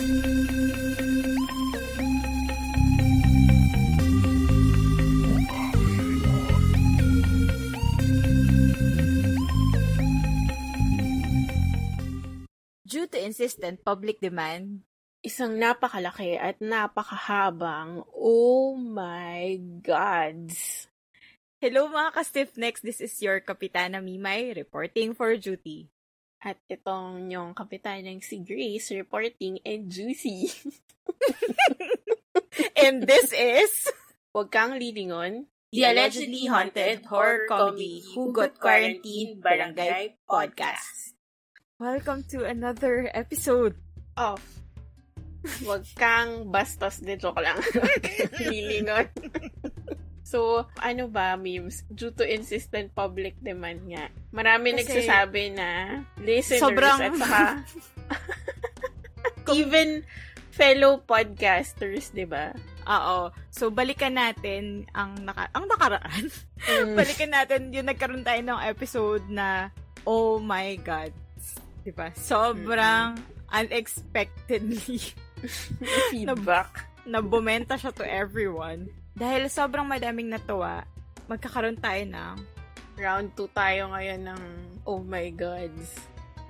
Due to insistent public demand, isang napakalaki at napakahabang oh my gods. Hello mga ka-stiff next, this is your Kapitana Mimay reporting for duty. At itong yung kapitanang si Grace reporting and juicy. and this is Huwag kang lilingon. The allegedly haunted horror comedy Hugot Quarantine Barangay Podcast. Welcome to another episode of Huwag kang bastos de joke lang. lilingon. So, ano ba, memes? Due to insistent public demand nga. Marami Kasi, nagsasabi na listeners sobrang- at saka even fellow podcasters, di ba? Oo. So, balikan natin ang, naka- ang nakaraan. Mm. balikan natin yung nagkaroon tayo ng episode na Oh my God. Diba? Sobrang unexpectedly feedback. na bumenta siya to everyone. Dahil sobrang madaming natuwa, magkakaroon tayo ng Round 2 tayo ngayon ng oh my gods.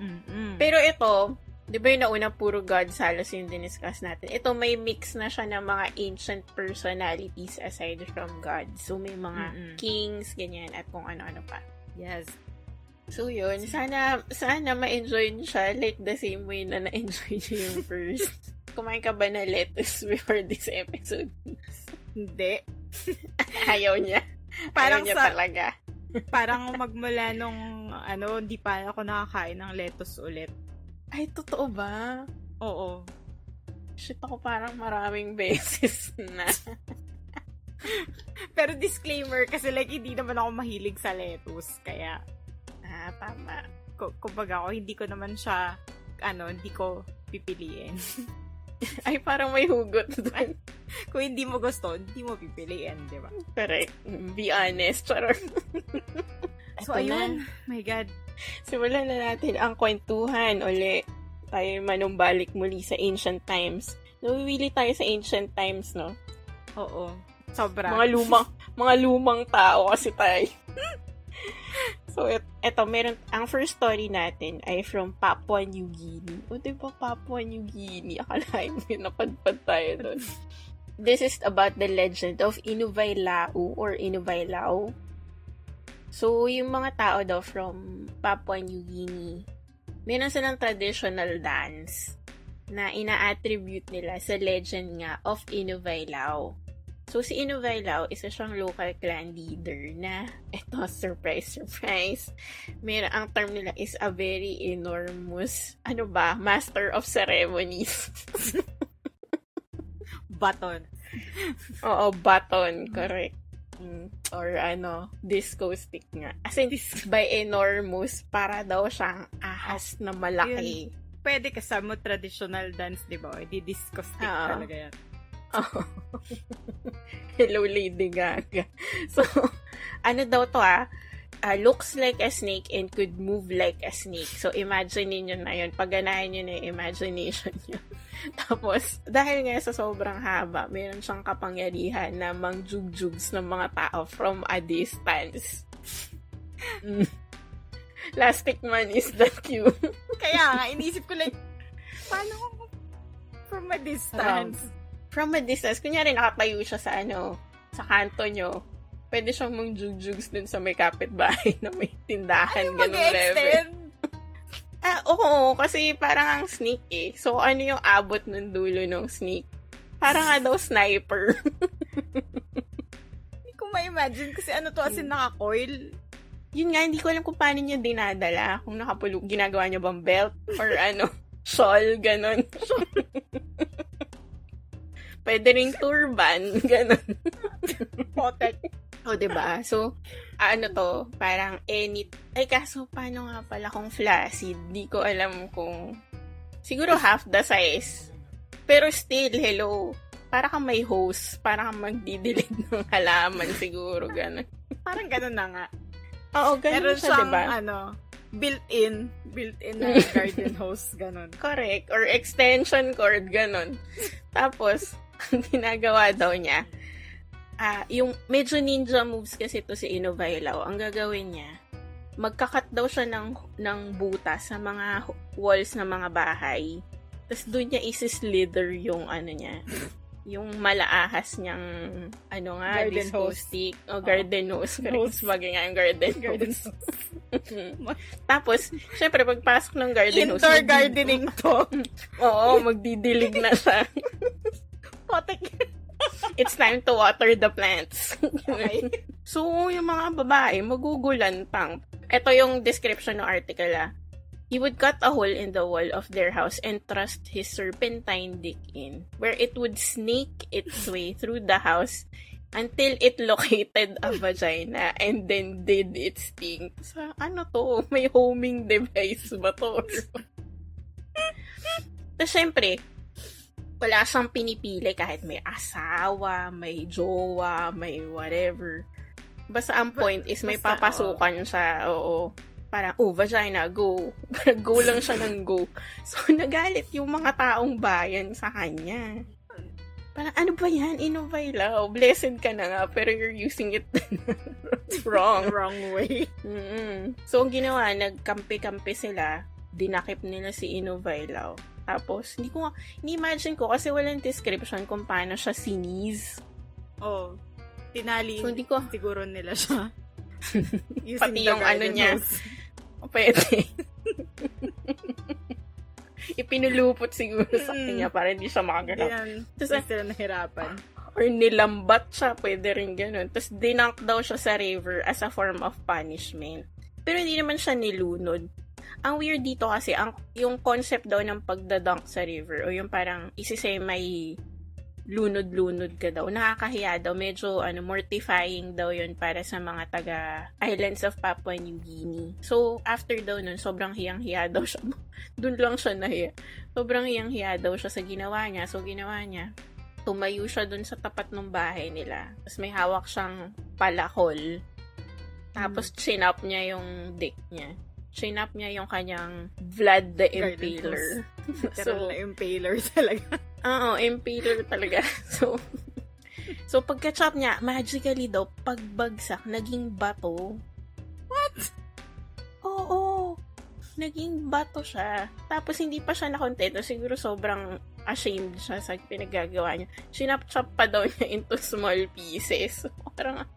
mm Pero ito, di ba yung nauna puro gods halos yung diniscuss natin. Ito may mix na siya ng mga ancient personalities aside from gods. So may mga Mm-mm. kings, ganyan, at kung ano-ano pa. Yes. So yun, sana sana ma-enjoy siya like the same way na na-enjoy niyo yung first. Kumain ka ba na lettuce before this episode? Hindi. Ayaw niya. Parang Ayaw niya sa- talaga. Parang magmula nung, ano, hindi pa ako nakakain ng lettuce ulit. Ay, totoo ba? Oo. Shit ako parang maraming beses na. Pero disclaimer, kasi like, hindi naman ako mahilig sa lettuce. Kaya, ah, tama. ku- kumbaga ako, hindi ko naman siya, ano, hindi ko pipiliin. Ay, parang may hugot doon. Kung hindi mo gusto, hindi mo pipiliin, di ba? Correct. Be honest. Charot. So, na. ayun. My God. Simulan na natin ang kwentuhan uli. Tayo manumbalik muli sa ancient times. Nawiwili tayo sa ancient times, no? Oo. Sobra. Mga lumang, mga lumang tao kasi tayo. So, et, eto, meron, ang first story natin ay from Papua New Guinea. O, di ba Papua New Guinea? Akalain mo yun, napadpad tayo doon. This is about the legend of Inuvay Lau or Inuvay Lao. So, yung mga tao daw from Papua New Guinea, meron silang traditional dance na ina-attribute nila sa legend nga of Inuvay Lao. So, si Inuvay Lao, isa siyang local clan leader na, eto, surprise, surprise, meron, ang term nila is a very enormous, ano ba, master of ceremonies. Baton. Oo, baton, correct. Mm, Or ano, disco stick nga. As in, by enormous, para daw siyang ahas na malaki. Pwede kasama traditional dance, di ba? Di disco stick Oo. talaga yan. Oh. Hello, Lady Gaga. So, ano daw to ah? Ah, looks like a snake and could move like a snake. So, imagine niyo na yun. Pagganahin niyo na yung imagination niyo. Tapos, dahil nga sa sobrang haba, meron siyang kapangyarihan na mangjugjugs ng mga tao from a distance. Mm. Plastic man is that you? Kaya nga, inisip ko like, paano from a distance? From a distance, kunyari nakatayo siya sa ano, sa kanto nyo, pwede siyang mong jugjugs dun sa may kapitbahay na may tindahan, ganun level. Ah, oo, kasi parang ang snake eh. So, ano yung abot ng dulo ng snake? Parang nga daw sniper. Hindi ko ma-imagine kasi ano to as in naka-coil. Yun nga, hindi ko alam kung paano niya dinadala. Kung nakapulog, ginagawa niya bang belt? Or ano, shawl, ganun. Pwede ring turban, ganun. Potek. O, oh, diba? So, ano to, parang any... Ay, kaso, paano nga pala kung flaccid? Di ko alam kung... Siguro half the size. Pero still, hello. Para kang may host. Para kang magdidilig ng halaman siguro, gano'n. Parang ganun na nga. Oo, gano'n Meron siya, diba? ano, built-in, built-in na garden hose, ganun. Correct. Or extension cord, ganun. Tapos, ang ginagawa daw niya, ah, yung medyo ninja moves kasi to si Inovailaw, ang gagawin niya, magkakat daw siya ng, ng butas sa mga walls ng mga bahay. Tapos doon niya isi-slither yung ano niya, yung malaahas niyang ano nga, Garden disco hose. stick. O garden hose. Correct. Bagay nga yung garden, Garden hose. Tapos, syempre, pagpasok ng garden hose, Indoor gardening to. Oo, magdidilig na siya. Potek. It's time to water the plants. so, yung mga babae, magugulan pang. Ito yung description ng article ah. He would cut a hole in the wall of their house and thrust his serpentine dick in, where it would snake its way through the house until it located a vagina and then did its thing. So, ano to? May homing device ba to? Tapos, syempre, wala siyang pinipili kahit may asawa, may jowa, may whatever. Basta ang point is may Basta, papasukan siya. Oo. Parang, oh, vagina, go. Parang go lang siya ng go. So, nagalit yung mga taong bayan sa kanya. Parang, ano ba yan? Inovailaw. Blessed ka na nga, pero you're using it wrong. Wrong way. mm So, ang ginawa, nagkampi-kampi sila, dinakip nila si Inovailaw. Tapos, hindi ko ni-imagine ko kasi walang description kung paano siya siniz. Oh. Tinali So, hindi ko, siguro nila siya. Pati yung ano niya. pwede. Ipinulupot siguro sa kanya para hindi siya Hindi makaganap. yan. Tapos, Hindi sila nahirapan. Or nilambat siya, pwede rin ganun. Tapos, dinunk daw siya sa river as a form of punishment. Pero hindi naman siya nilunod. Ang weird dito kasi, ang, yung concept daw ng pagdadunk sa river, o yung parang isisay may lunod-lunod ka daw. Nakakahiya daw. Medyo ano, mortifying daw yun para sa mga taga islands of Papua New Guinea. So, after daw nun, sobrang hiyang-hiya daw siya. Doon lang siya nahiya. Sobrang hiyang-hiya daw siya sa ginawa niya. So, ginawa niya, tumayo siya dun sa tapat ng bahay nila. Tapos may hawak siyang palakol. Tapos chinap niya yung dick niya. Chinap niya yung kanyang Vlad the Impaler. Literal na impaler talaga. Oo, impaler talaga. So, so pagka-chop niya, magically daw, pagbagsak, naging bato. What? Oo. Naging bato siya. Tapos hindi pa siya nakontento. Siguro sobrang ashamed siya sa pinagagawa niya. Sinap-chop pa daw niya into small pieces. Parang,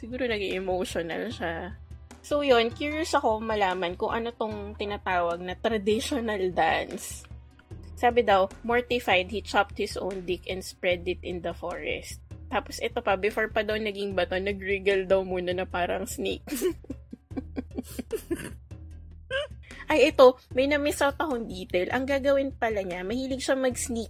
siguro naging emotional siya. So yun, curious ako malaman kung ano tong tinatawag na traditional dance. Sabi daw, mortified, he chopped his own dick and spread it in the forest. Tapos ito pa, before pa daw naging bato, nag-wriggle daw muna na parang snake. Ay, ito, may na-miss out akong detail. Ang gagawin pala niya, mahilig siya mag-sneak.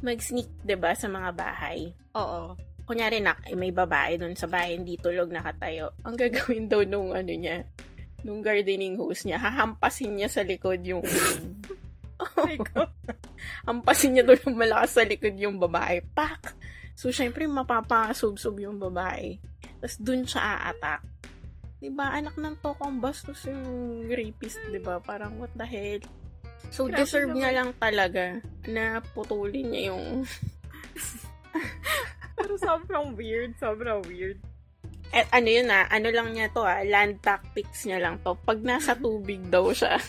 Mag-sneak, ba sa mga bahay. Oo. Kunyari na, eh, may babae doon sa bahay, hindi tulog, nakatayo. Ang gagawin daw nung ano niya, nung gardening hose niya, hahampasin niya sa likod yung... Ikaw. hampasin niya doon ng malakas sa likod yung babae. Pak! So, syempre, mapapasubsob yung babae. Tapos, dun siya a-attack. Diba, anak ng tokong bastos yung rapist, diba? Parang, what the hell? So, Grabe deserve naman. niya lang talaga na putulin niya yung... Pero sobrang weird. Sobrang weird. At ano yun ah, ano lang niya to ah, land tactics niya lang to. Pag nasa tubig daw siya.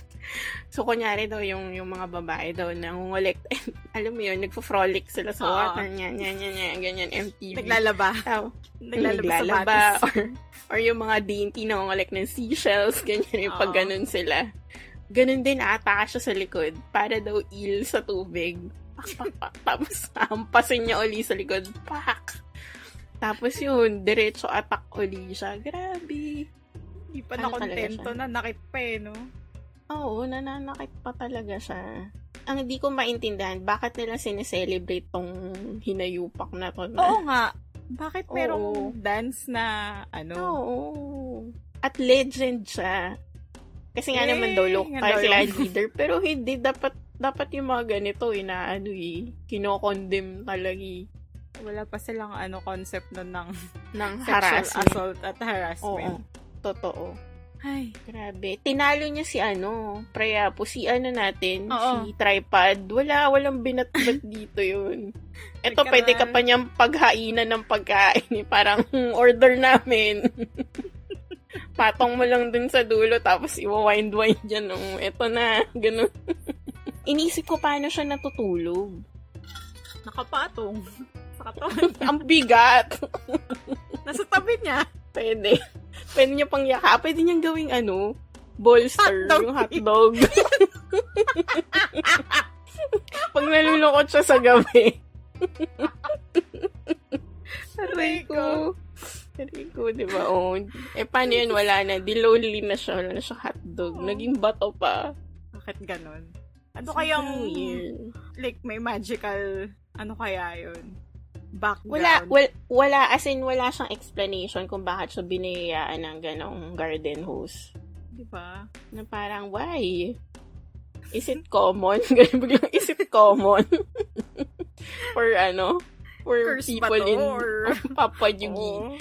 So, kunyari daw yung, yung mga babae daw nangungulik. Alam mo yun, nagpo-frolic sila sa Oo. water niya, niya, niya, niya, ganyan, MTV. Naglalaba. Oh, Naglalaba, sa batis. or, or yung mga dainty na nangungulik ng seashells, ganyan yung pag ganun sila. Ganun din, aataka siya sa likod para daw il sa tubig. Pak, pak, pak. Tapos, hampasin niya uli sa likod. Pak! Tapos yun, diretso attack uli siya. Grabe. Hindi pa Ano na kontento talaga na nakit pa eh, no? Oo, nananakit pa talaga siya. Ang hindi ko maintindihan, bakit nila sineselebrate tong hinayupak na to? Na, Oo nga. Bakit Oo. merong dance na, ano? Oo. At legend siya. Kasi nga Eh, naman daw, local sila leader. Pero hindi, dapat dapat yung mga ganito, inaano eh, kinokondem talaga eh, Wala pa silang ano concept nun ng ng sexual harassment. assault at Oo, harassment. totoo. Ay, Grabe. Tinalo niya si ano, Priapo, si ano natin, Oo. si Tripod. Wala, walang binatbat dito yun. Ito, pwede ka pa niyang paghainan ng pagkain. eh. Parang order namin. Patong mo lang dun sa dulo, tapos iwa-wind-wind dyan. Oh, eto na, ganun. Inisip ko paano siya natutulog. nakapatong. Sa katawan. Ang bigat. Nasa tabi niya. Pwede. Pwede niya pang yaka. Pwede niyang gawing ano, bolster, Hotdog. yung hotdog. Pag nalulungkot siya sa gabi. Aray ko. Aray ko, di ba? Oh. Eh, paano yun? Wala na. Di lonely na siya. Wala na siya hotdog. Oo. Naging bato pa. Bakit ganon? Ano kayang, Weird. like, may magical, ano kaya yun? Background. Wala, wala, wala, as in, wala siyang explanation kung bakit siya binayaan ng ganong garden hose. Di ba? Na parang, why? Is it common? Ganun biglang, is it common? for ano? For Curse people to? in Or... Papua New Guinea.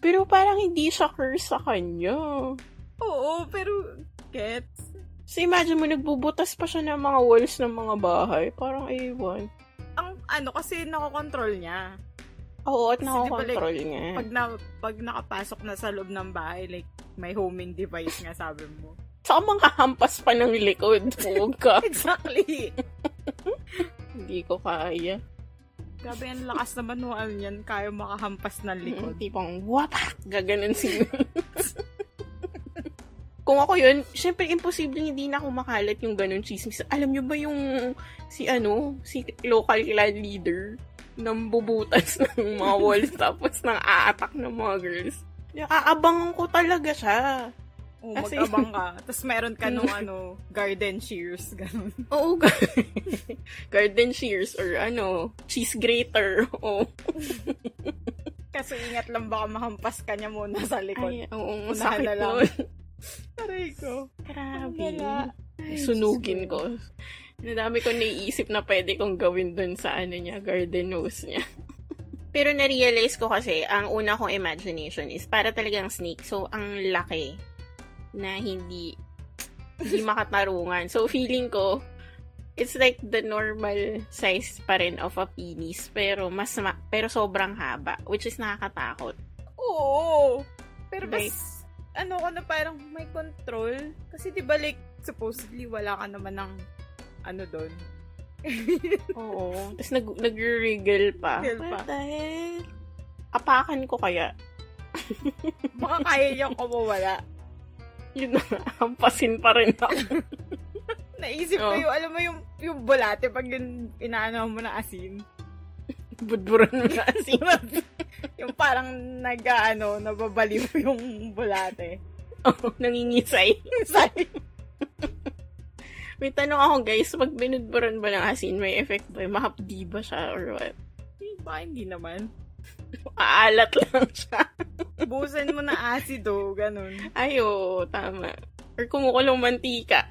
Pero parang hindi siya curse sa kanya. Oo, pero, gets? So imagine mo, nagbubutas pa siya ng mga walls ng mga bahay. Parang ewan. Ang, ano, kasi nakokontrol niya. Oo, at Kasi di ba, nakakontrol niya. Pag, na, pag nakapasok na sa loob ng bahay, like, may homing device nga, sabi mo. Saka mga hampas pa ng likod. Huwag ka. Exactly! hindi ko kaya. Grabe, ang lakas naman nual niyan. Kaya makahampas ng likod. Likod. Tipong, wapak! Gaganon si Kung ako yun, syempre imposible hindi na ako makalat yung ganun chismis. Alam nyo ba yung si ano, si local clan leader nang bubutas ng mga walls tapos nang aatak ng mga girls. Aabangan ko talaga siya. Oo, Kasi- mag-abang ka. Tapos meron ka nung ano, garden shears, ganun. Oo, ga- garden shears or ano, cheese grater. Oo. Kasi ingat lang baka mahampas ka niya muna sa likod. Ay, oo, Unahan sakit na lang. Aray ko. Grabe. Sunugin ko. Nadami ko naiisip na pwede kong gawin dun sa ano niya, garden hose niya. Pero na-realize ko kasi, ang una kong imagination is para talagang snake. So, ang laki na hindi hindi makatarungan. So, feeling ko, it's like the normal size pa rin of a penis, pero mas ma- pero sobrang haba, which is nakakatakot. Oo. Pero mas, Like- ano ka na parang may control. Kasi di ba like, supposedly wala ka naman ng, ano doon. Oo. Tapos nag, nag-wriggle pa. Wriggle pa. What the hell? Apakan ko kaya. Baka kaya niyang kumawala. Yun na, hampasin pa rin ako. Naisip ko Oh. yung, alam mo yung, yung bulate pag yung inaano mo na asin. Budburan mo na kasi. yung parang nag, ano, nababaliw yung bulate. Oo, nangingisay. Sorry. May tanong ako guys, pag binudburan ba ng asin, may effect ba? Mahapdi ba siya or what? Baka hindi naman. Aalat lang siya. Busan mo na acido, ganun. Ay, oo, tama. Or kumukulong mantika.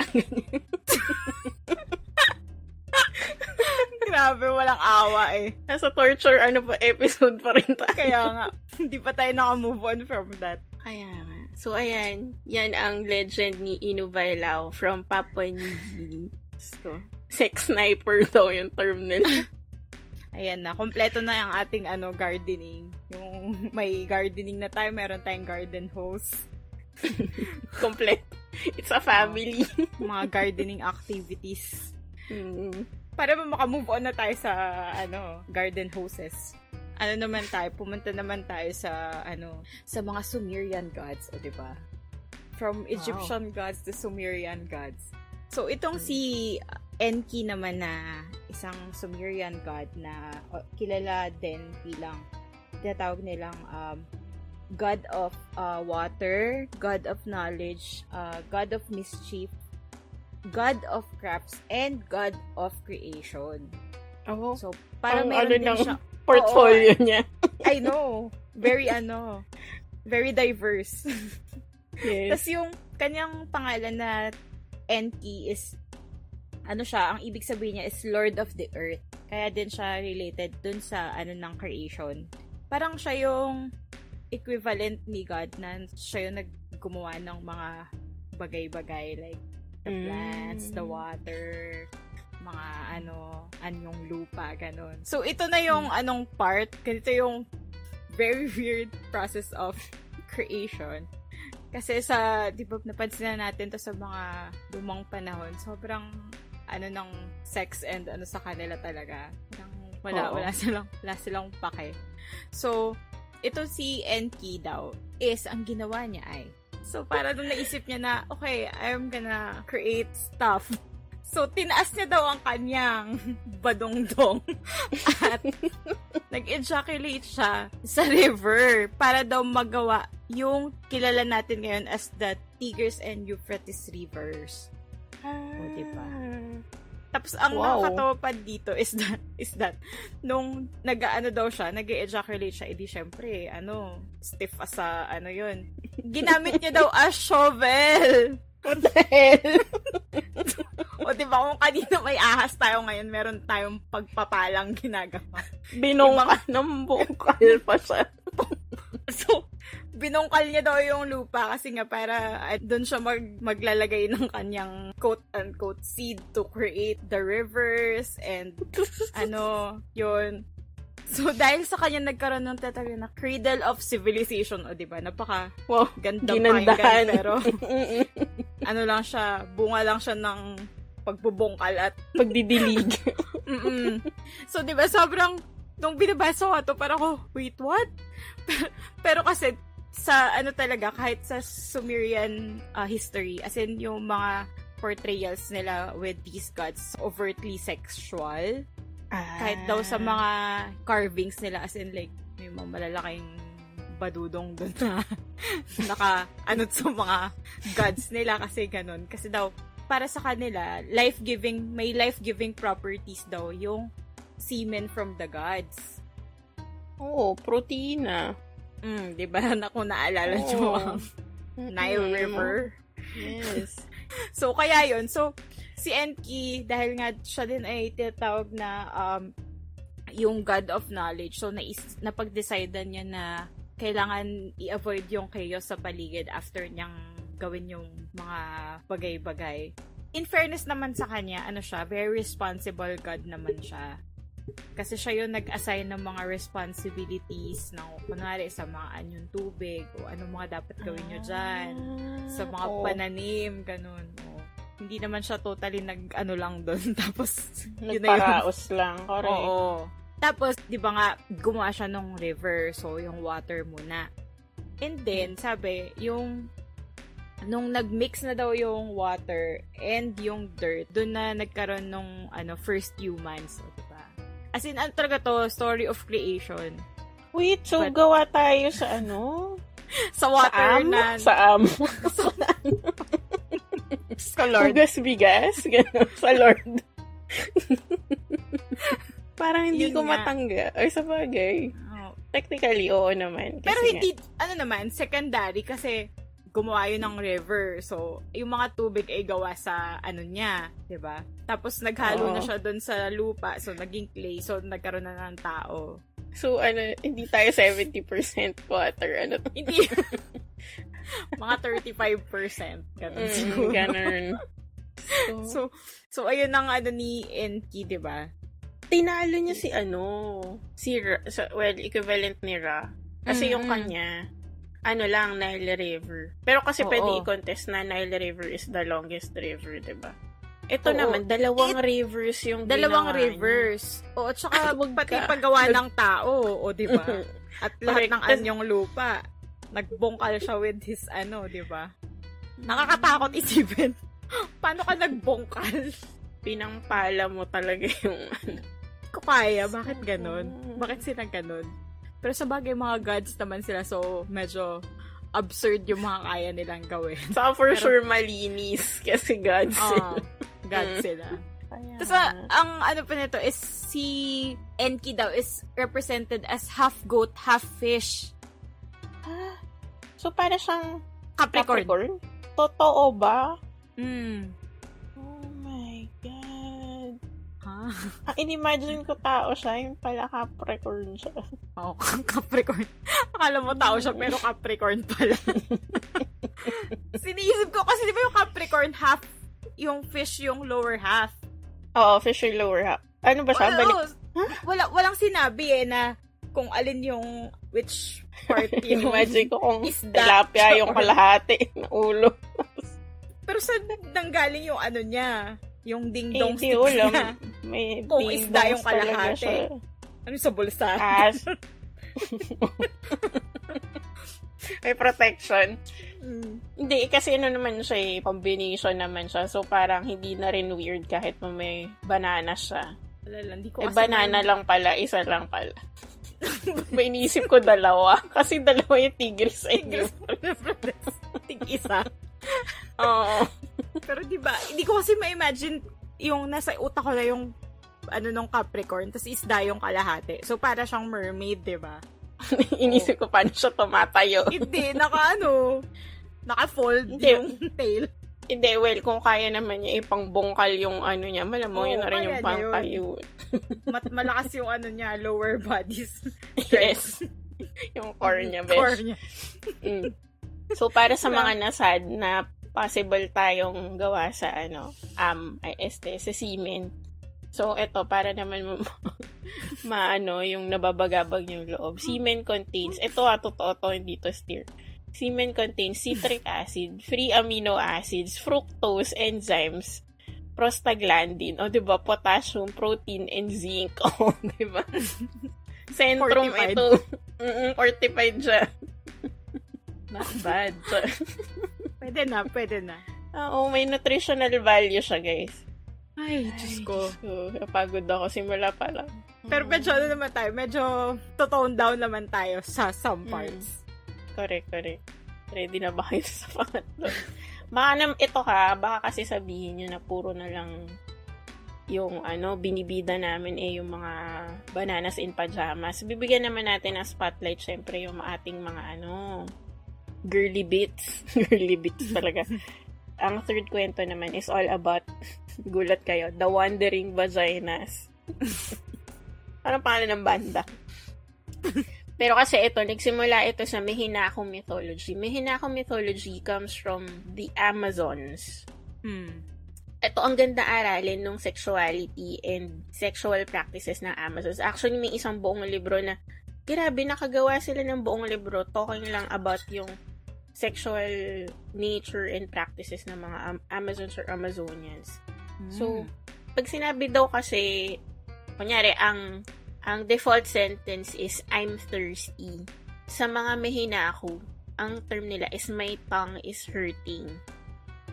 Grabe, walang awa eh. Nasa torture, ano pa, episode pa rin tayo. Kaya nga, hindi pa tayo naka-move on from that. Kaya nga. So, ayan. Yan ang legend ni Inuvailao from Papua New Guinea. So, sex sniper daw yung term nila. Ayan na, kompleto na yung ating ano, gardening. Yung may gardening na tayo, meron tayong garden hose. Complete. It's a family. Mga gardening activities. Mm. Para makamove on na tayo sa ano, garden hoses. Ano naman tayo, pumunta naman tayo sa ano, sa mga Sumerian gods, o 'di ba? From Egyptian gods to Sumerian gods. So itong si Enki naman na isang Sumerian god na o, kilala din bilang tinatawag nilang um, God of uh, water, God of knowledge, uh, God of mischief, God of crafts, and God of creation. Oh, So, parang Ang meron ano din ng- siya. portfolio niya. I know. Very ano, very diverse. Yes. Tapos yung kanyang pangalan na Enki is, ano siya, ang ibig sabihin niya is Lord of the Earth. Kaya din siya related dun sa ano ng creation. Parang siya yung equivalent ni God na siya yung naggumawa ng mga bagay-bagay like the plants, the Mm. water, mga ano, anyong lupa, ganun. So, ito na yung anong part, ganito yung very weird process of creation. Kasi sa, di ba, napansin na natin to sa mga lumang panahon, sobrang, ano, ng sex and ano sa kanila talaga. Parang wala, Oo. wala silang, wala silang pake. So, ito si Enki daw, is, ang ginawa niya ay, so, para nung naisip niya na, okay, I'm gonna create stuff. So, tinaas niya daw ang kanyang badongdong at nag-ejaculate siya sa river para daw magawa yung kilala natin ngayon as the Tigris and Euphrates rivers. O, diba? Tapos ang Wow. nakakatawa pa dito is that is that nung nag-ano daw siya, nag-ejaculate siya, edi syempre, ano, stiff as sa ano 'yun. Ginamit niya daw as shovel. What the hell? O di ba kung kanina may ahas tayo ngayon, meron tayong pagpapalang ginagawa. Binungka ng bungkal pa siya. So, binungkal niya daw yung lupa kasi nga para uh, doon siya mag, maglalagay ng kanyang quote-unquote seed to create the rivers and ano, yun. So, dahil sa kanya nagkaroon ng tatawag na cradle of civilization, o di ba? Napaka Wow. ganda Ginandahan. pakinggan, pero ano lang siya, bunga lang siya ng pagbubungkal at Pagdidilig. So, di ba, sobrang, nung binabasa ko to, parang ako, wait, what? Pero kasi, sa ano talaga, kahit sa Sumerian uh, history, as in yung mga portrayals nila with these gods, overtly sexual. Kahit daw sa mga carvings nila, as in like, may mga malalaking badudong doon na naka, ano sa mga gods nila kasi ganun. Kasi daw, para sa kanila, life-giving, may life-giving properties daw yung semen from the gods. Oo, protina. Mm, di ba? Na kung naalala nyo Oo. ang Nile. River. Yes. So, kaya yun. So, si Enki, dahil nga siya din ay tinatawag na um, yung God of Knowledge. So, nais, napag-decidean niya na kailangan i-avoid yung chaos sa paligid after niyang gawin yung mga bagay-bagay. In fairness naman sa kanya, ano siya, very responsible God naman siya. Kasi siya yung nag-assign ng mga responsibilities ng, kunwari, sa mga anyong tubig o ano mga dapat gawin nyo dyan sa mga Oo. pananim, ganun. O, hindi naman siya totally nag, ano lang doon. Tapos, yun na yun. Nagparaos lang. Correct. Oo. Tapos, di ba nga, gumawa siya ng river. So, yung water muna. And then, sabi, yung nung nag-mix na daw yung water and yung dirt, doon na nagkaroon nung ano, first humans. So? As in, ano talaga to, story of creation. Wait, so But- gawa tayo sa ano? Sa Sa water am? na... Sa am. sa Lord. Hugas bigas? Ganun. Sa Lord. Parang hindi Yun ko nga. matangga. Or sa bagay. Oo. Technically, oo naman. Kasi Pero nga- hindi, ano naman, secondary kasi gumawa yun ng river. So, yung mga tubig ay gawa sa ano niya, 'di ba? Tapos naghalo Oo. na siya doon sa lupa. So, naging clay. So, nagkaroon na ng tao. So, ano, hindi tayo 70% water. Ano to? Hindi. mga 35%. Ganun Mm, siguro. ganun. So, So, so, ayun ang ano ni Enki, 'di ba? tinalo niya si ano, si Ra, sa- well, equivalent ni Ra. Kasi yung Mm-mm. kanya, ano lang, Nile River. Pero kasi Oo. pwede i-contest na Nile River is the longest river, ba? Ito Oo. naman, dalawang rivers yung Dalawang ginawa niya. rivers. O, at saka wag pati paggawa ng tao, o, 'di ba? At lahat Correct. ng anyong lupa. Nagbongkal siya with his ano, di ba? Nakakatakot isipin. Paano ka nagbongkal? Pinampala mo talaga yung ano. Ko kaya, bakit ganun? Bakit sila ganun? Pero sa bagay, mga gods naman sila, so medyo absurd yung mga kaya nilang gawin. Saka for Pero- sure malinis kasi gods. Ah, gods Mm. sila. Tapos, ah, ang ano pa nito is si Enki daw is represented as half goat, half fish. Ah, so para siyang Capricorn. Capricorn? Totoo ba? Mm. Ah. Ang in-imagine ko tao siya, yung pala Capricorn siya. Oo, oh, Capricorn. Akala mo tao siya, pero Capricorn pala. Siniisip ko kasi di ba yung Capricorn half, yung fish yung lower half. Oo, fish yung lower half. Ano ba siya? Wala, Balik. Huh? Wala, walang sinabi eh na kung alin yung which part yung Imagine ko kung tilapia yung kalahati ng ulo. Pero saan nanggaling yung ano niya? Yung Eh, ding-dong hindi sticks ulam. niya? May Kung ding isda yung kalahati. Ano sa bulsa? As. May protection. Mm. Hindi, kasi ano naman siya eh, combination naman siya. So, parang hindi na rin weird kahit mo may banana siya. Wala lang, ko Eh, banana lang pala, isa lang pala. may inisip ko dalawa. Kasi dalawa yung tigris sa inyo. Tig isa. Oo. Pero di ba, hindi ko kasi ma-imagine yung nasa utak ko na yung ano nung Capricorn, tapos isda yung kalahati. So, para siyang mermaid, di ba? inisip ko paano siya tumatayo. Hindi, naka ano, naka-fold Hindi. yung tail. Hindi, well, kung kaya naman niya ipangbungkal yung ano niya, malamang Oo, yun na rin yung pangtayo. Mat malakas yung ano niya, lower bodies. Yes. yung core niya, besh. Core niya. Mm. So, para sa mga nasad na possible tayong gawa sa ano, um, ay, este, sa semen. So, eto, para naman ma, maano, yung nababagabag yung loob. Semen contains, ito ah, totoo to, hindi to steer. Semen contains citric acid, free amino acids, fructose, enzymes, prostaglandin, o, di ba, potassium, protein, and zinc. O, di ba? Centrum Fortified. ito. Mm-mm, fortified siya. Not bad. Pwede na, pwede na. Oo, may nutritional value siya, guys. Ay, Diyos ko. Napagod ako simula pa lang. Pero medyo ano naman tayo, medyo to-tone down naman tayo sa some Mm. parts. Correct, correct. Ready na ba kayo sa pangatlo? Baka nam, ito ka, baka kasi sabihin nyo na puro na lang yung ano, binibida namin eh yung mga bananas in pajamas. Bibigyan naman natin ng spotlight syempre yung ating mga ano, girly bits. girly bits talaga. Ang third kwento naman is all about, gulat kayo, The Wandering Vaginas. Parang pangalan ng banda. Pero kasi ito, nagsimula ito sa Mehinako mythology. Mehinako mythology comes from the Amazons. Hmm. Ito ang ganda aralin ng sexuality and sexual practices ng Amazons. Actually, may isang buong libro na, grabe, nakagawa sila ng buong libro talking lang about yung sexual nature and practices ng mga Am- Amazons or Amazonians. So, pag sinabi daw kasi, kunyari, ang ang default sentence is, I'm thirsty. Sa mga mehinako, ang term nila is, my tongue is hurting.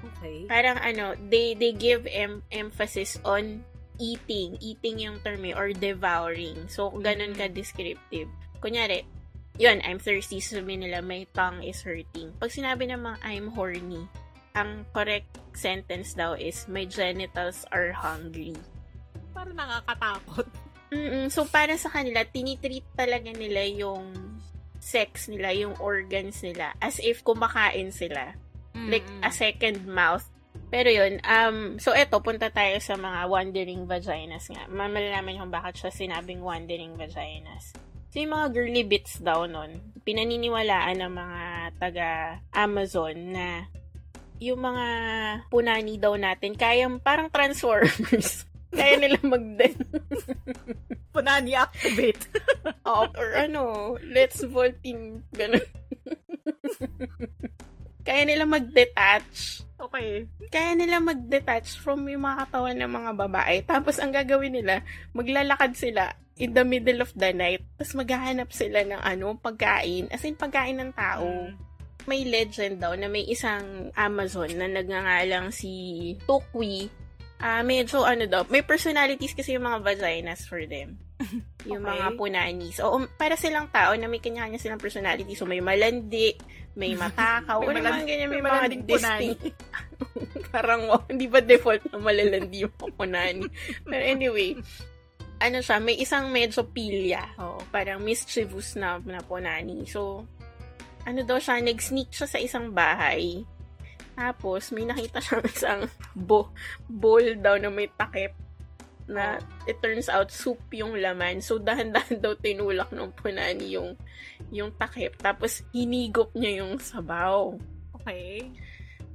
okay. Parang ano, they, they give em- emphasis on eating. Eating yung term eh, or devouring. So, ganun ka descriptive. Kunyari, yun, I'm thirsty. Sabihin nila, my tongue is hurting. Pag sinabi namang, I'm horny, ang correct sentence daw is, my genitals are hungry. Parang nakakatakot. mm So, para sa kanila, tinitreat talaga nila yung sex nila, yung organs nila, as if kumakain sila. Like, a second mouth. Pero yun, um, so eto, punta tayo sa mga wandering vaginas nga. Mamalalaman kung bakit siya sinabing wandering vaginas. So, yung mga girly bits daw nun, pinaniniwalaan ng mga taga-Amazon na yung mga punani daw natin, kayang parang transformers. Kaya nila mag Punani activate. Oh, or ano, let's vaulting, ganun. Kaya nila mag-detach. Okay. Kaya nila mag-detach from yung mga katawan ng mga babae. Tapos, ang gagawin nila, maglalakad sila in the middle of the night. Tapos, maghahanap sila ng ano, pagkain. As in, pagkain ng tao. May legend daw na may isang Amazon na nagngangalang si Tukwi. Ah, medyo ano daw, may personalities kasi yung mga vaginas for them. yung Okay. mga punanis. O, para silang tao na may kanya-kanya silang personality. So, may malandi, may matakaw, May o naman maland- ganyan, may, may mga distinct. Parang, wow, hindi ba default na malalandi yung punani? Pero anyway, ano siya, may isang medyo pilya. Oo, parang mischievous na, na punani. So, ano daw siya, nag-sneak siya sa isang bahay. Tapos, may nakita siyang isang bo- bowl daw na may takip. na it turns out soup yung laman. So, dahan-dahan daw tinulak ng punani yung, yung takip. Tapos, hinigop niya yung sabaw. Okay.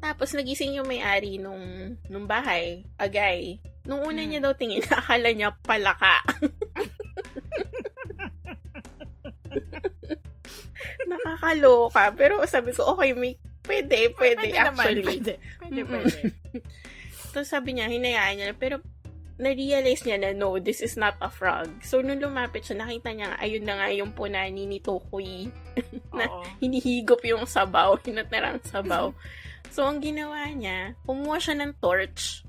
Tapos, nagising yung may-ari nung, nung bahay, agay. Nung una hmm. niya daw tingin, akala niya palaka. Nakakaloka. Pero sabi ko, okay, may, pwede, pwede, pwede actually. Naman, pwede, pwede, pwede. Tapos sabi niya, hinayaan niya, pero na-realize niya na no, this is not a frog. So, nung lumapit siya, nakita niya, ayun na nga yung punani ni Tokoy na hinihigop yung sabaw, hinatirang sabaw. so, ang ginawa niya, kumuha siya ng torch.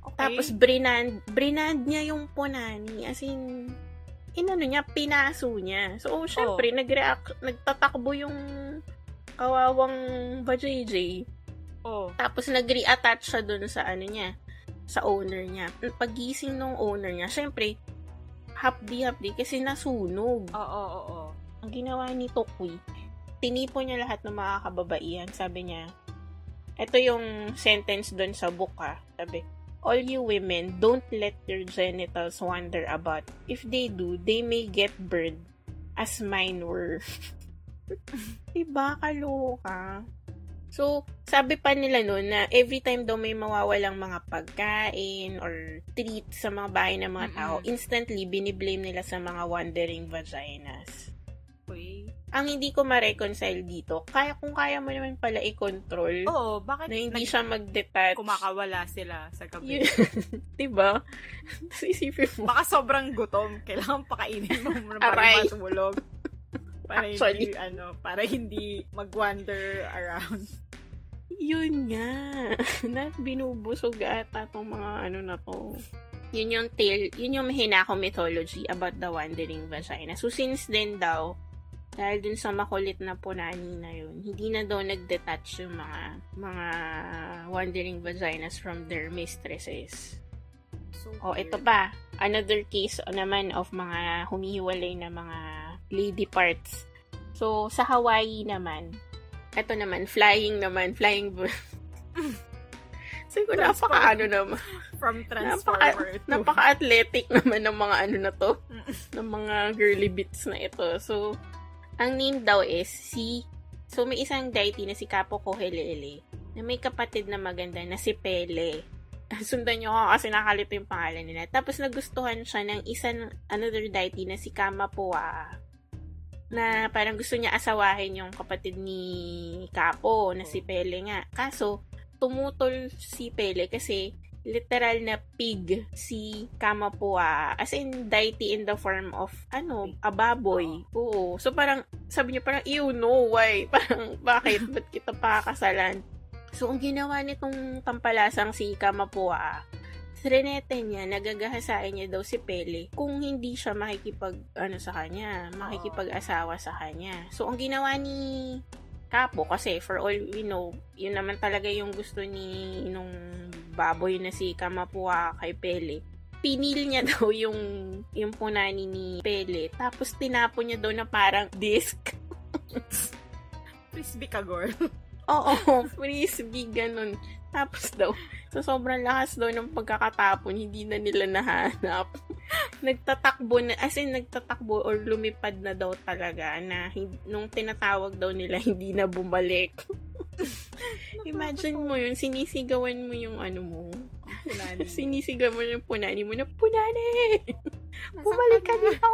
Okay. Tapos, brinand, brinand niya yung punani. As in, inano niya, pinaso niya. So, oh, syempre, oh. nag-react, nagtatakbo yung kawawang vajayjay. Oh. Tapos, nag-reattach siya dun sa ano niya, sa owner niya. Pagising ng owner niya, syempre, hapdi-hapdi kasi nasunog. Oo, oo, oo. Ang ginawa ni Tokwi, tinipo niya lahat ng mga kababaihan. Sabi niya, ito yung sentence doon sa book ha. Sabi, all you women, don't let your genitals wander about. If they do, they may get burned as mine were. diba, kaloka? So, sabi pa nila noon na every time daw may mawawalang mga pagkain or treat sa mga bahay ng mga tao, mm-hmm. instantly biniblame nila sa mga wandering vaginas. Okay. Ang hindi ko ma-reconcile dito, kaya kung kaya mo naman pala i-control. Oo, bakit na hindi nag- siya mag-detach. Kumakawala sila sa gabi. diba? Isipin mo. Baka sobrang gutom. Kailangan pakainin mo para matulog. Para Actually. hindi, ano, para hindi mag-wander around. Yun nga. na binubusog ata tong mga ano na to. Yun yung tale, yun yung hinako mythology about the wandering vagina. So, since then daw, dahil dun sa makulit na punani na yun, hindi na daw nag-detach yung mga mga wandering vaginas from their mistresses. So oh, ito pa. Another case naman of mga humihiwalay na mga lady parts. So, sa Hawaii naman, ito naman, flying naman, flying Siguro napaka ano naman. From Transformer napaka, to. Napaka-athletic naman ng mga ano na to. ng mga girly bits na ito. So, ang name daw is si So, may isang deity na si Kapo Kohelele na may kapatid na maganda na si Pele. Sundan nyo ako kasi nakalito yung pangalan nila. Tapos, nagustuhan siya ng isang another deity na si Kamapuaa na parang gusto niya asawahin yung kapatid ni Kapo na si Pele nga. Kaso, tumutol si Pele kasi literal na pig si Kamapua. As in, deity in the form of, ano, a baboy. Oo. So, parang, sabi niya parang, ew, no, why? Parang, bakit? Ba't kita pakakasalan? So, ang ginawa nitong tampalasang si Kamapua, Trinete niya, nagagahasain niya daw si Pele kung hindi siya makikipag, ano sa kanya, makikipag-asawa sa kanya. So, ang ginawa ni Kapo, kasi for all we know, yun naman talaga yung gusto ni nung baboy na si Kamapua kay Pele. Pinil niya daw yung, yung punani ni Pele. Tapos tinapon niya daw na parang disc. Frisbee ka, girl. Oo, frisbee, ganun. Tapos daw, sa sobrang lakas daw ng pagkakatapon, hindi na nila nahanap. nagtatakbo na, as in nagtatakbo or lumipad na daw talaga na nung tinatawag daw nila, hindi na bumalik. Imagine mo yun, sinisigawan mo yung ano mo. Punani. Sinisigawan mo yung punani mo na, punani! Bumalik ka dito!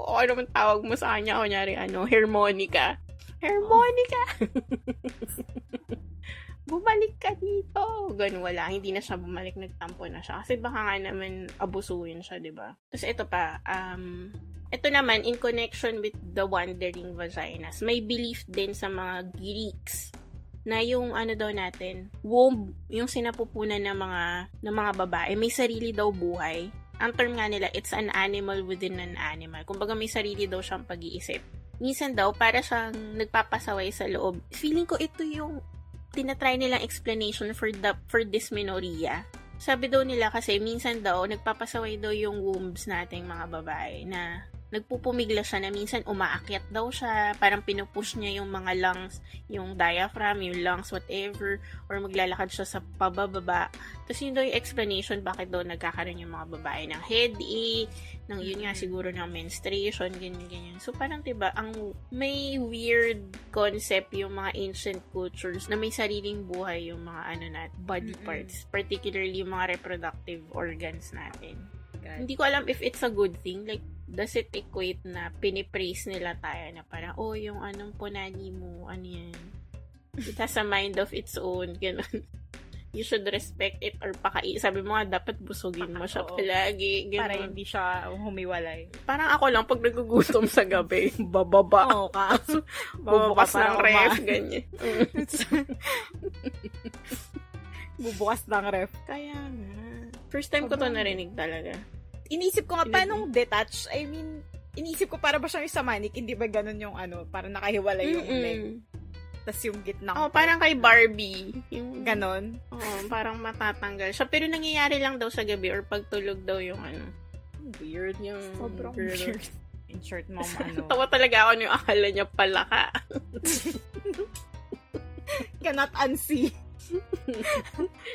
O ano man tawag mo sa kanya, kunyari ano, harmonica. Harmonica! Bumalik ka dito. Ganun, wala. Hindi na siya bumalik, nagtampo na siya. Kasi baka nga naman abusuin siya, di ba? Tapos ito pa, um, ito naman, in connection with the wandering vaginas, may belief din sa mga Greeks na yung ano daw natin, womb, yung sinapupunan ng mga ng mga babae, may sarili daw buhay. Ang term nga nila, it's an animal within an animal. Kumbaga may sarili daw siyang pag-iisip. Minsan daw, para siyang nagpapasaway sa loob. Feeling ko ito yung tinatry nilang explanation for the for dysmenorrhea. Sabi daw nila kasi minsan daw nagpapasaway daw yung wombs nating mga babae na nagpupumigla siya na minsan umaakyat daw siya, parang pinupush niya yung mga lungs, yung diaphragm, yung lungs, whatever, or maglalakad siya sa pababa. Tapos yun daw yung explanation bakit daw nagkakaroon yung mga babae ng headache, ng yun nga siguro ng menstruation, ganyan, ganyan. So parang 'di ba ang may weird concept yung mga ancient cultures na may sariling buhay yung mga ano nat body parts, particularly yung mga reproductive organs natin. God. Hindi ko alam if it's a good thing. Like, does it equate na pinipraise nila tayo na parang, oh, yung anong punani mo, ano yan. It has a mind of its own, ganun. You should respect it or pakai. Sabi mo nga, dapat busugin mo siya palagi. Ganun. Para hindi siya humiwalay. Parang ako lang, pag nagugutom sa gabi, bababa. Oo ka. Bubukas ng ref, ganyan. Bubukas ng ref. Kaya nga. First time ko to narinig talaga inisip ko nga, paano detach? I mean, inisip ko para ba siyang sa manik, hindi ba ganun yung ano, para nakahiwalay yung Mm-mm. leg. Tapos yung gitna. Oh, parang kay Barbie. Yung ganon. Oh, parang matatanggal siya. Pero nangyayari lang daw sa gabi or pagtulog daw yung ano. Weird. Yung Sobrang girl. weird. In short, mom, ano. Tawa talaga ako yung akala niya pala ka. Cannot unsee.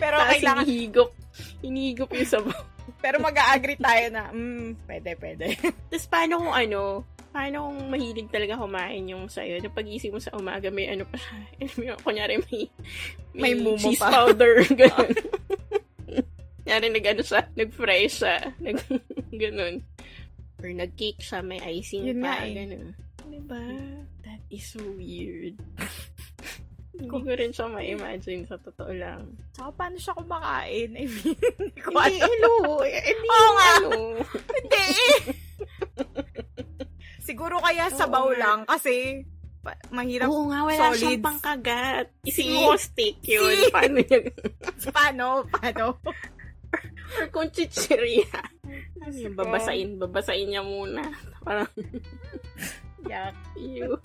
Pero Tapos kailangan... hinihigop. Hinihigop yung sabaw. Pero mag-a-agree tayo na, mm, pwede, pwede. Tapos paano kung ano, paano kung mahilig talaga kumain yung sa'yo? Yung pag-isip mo sa umaga, may ano pa siya. Kunyari, may, may, may cheese pa. powder, gano'n. Kunyari, nag-ano siya, nag-fry siya, nag, gano'n. Or nag-cake siya, may icing Yun pa, eh. gano'n. Diba? That is so weird. Hindi ko rin siya ma-imagine sa totoo lang. Saka paano siya kumakain? I mean, hindi ko alam. Hello. Hindi, Oo nga. Hindi. Siguro kaya sabaw Oo, lang kasi pa- mahirap Oo nga, wala solids. siyang pangkagat. Ising mo steak yun. Si. Paano yun? paano? Paano? Or kung chichirya. Ano babasain, babasain niya muna. Parang, Yuck. You.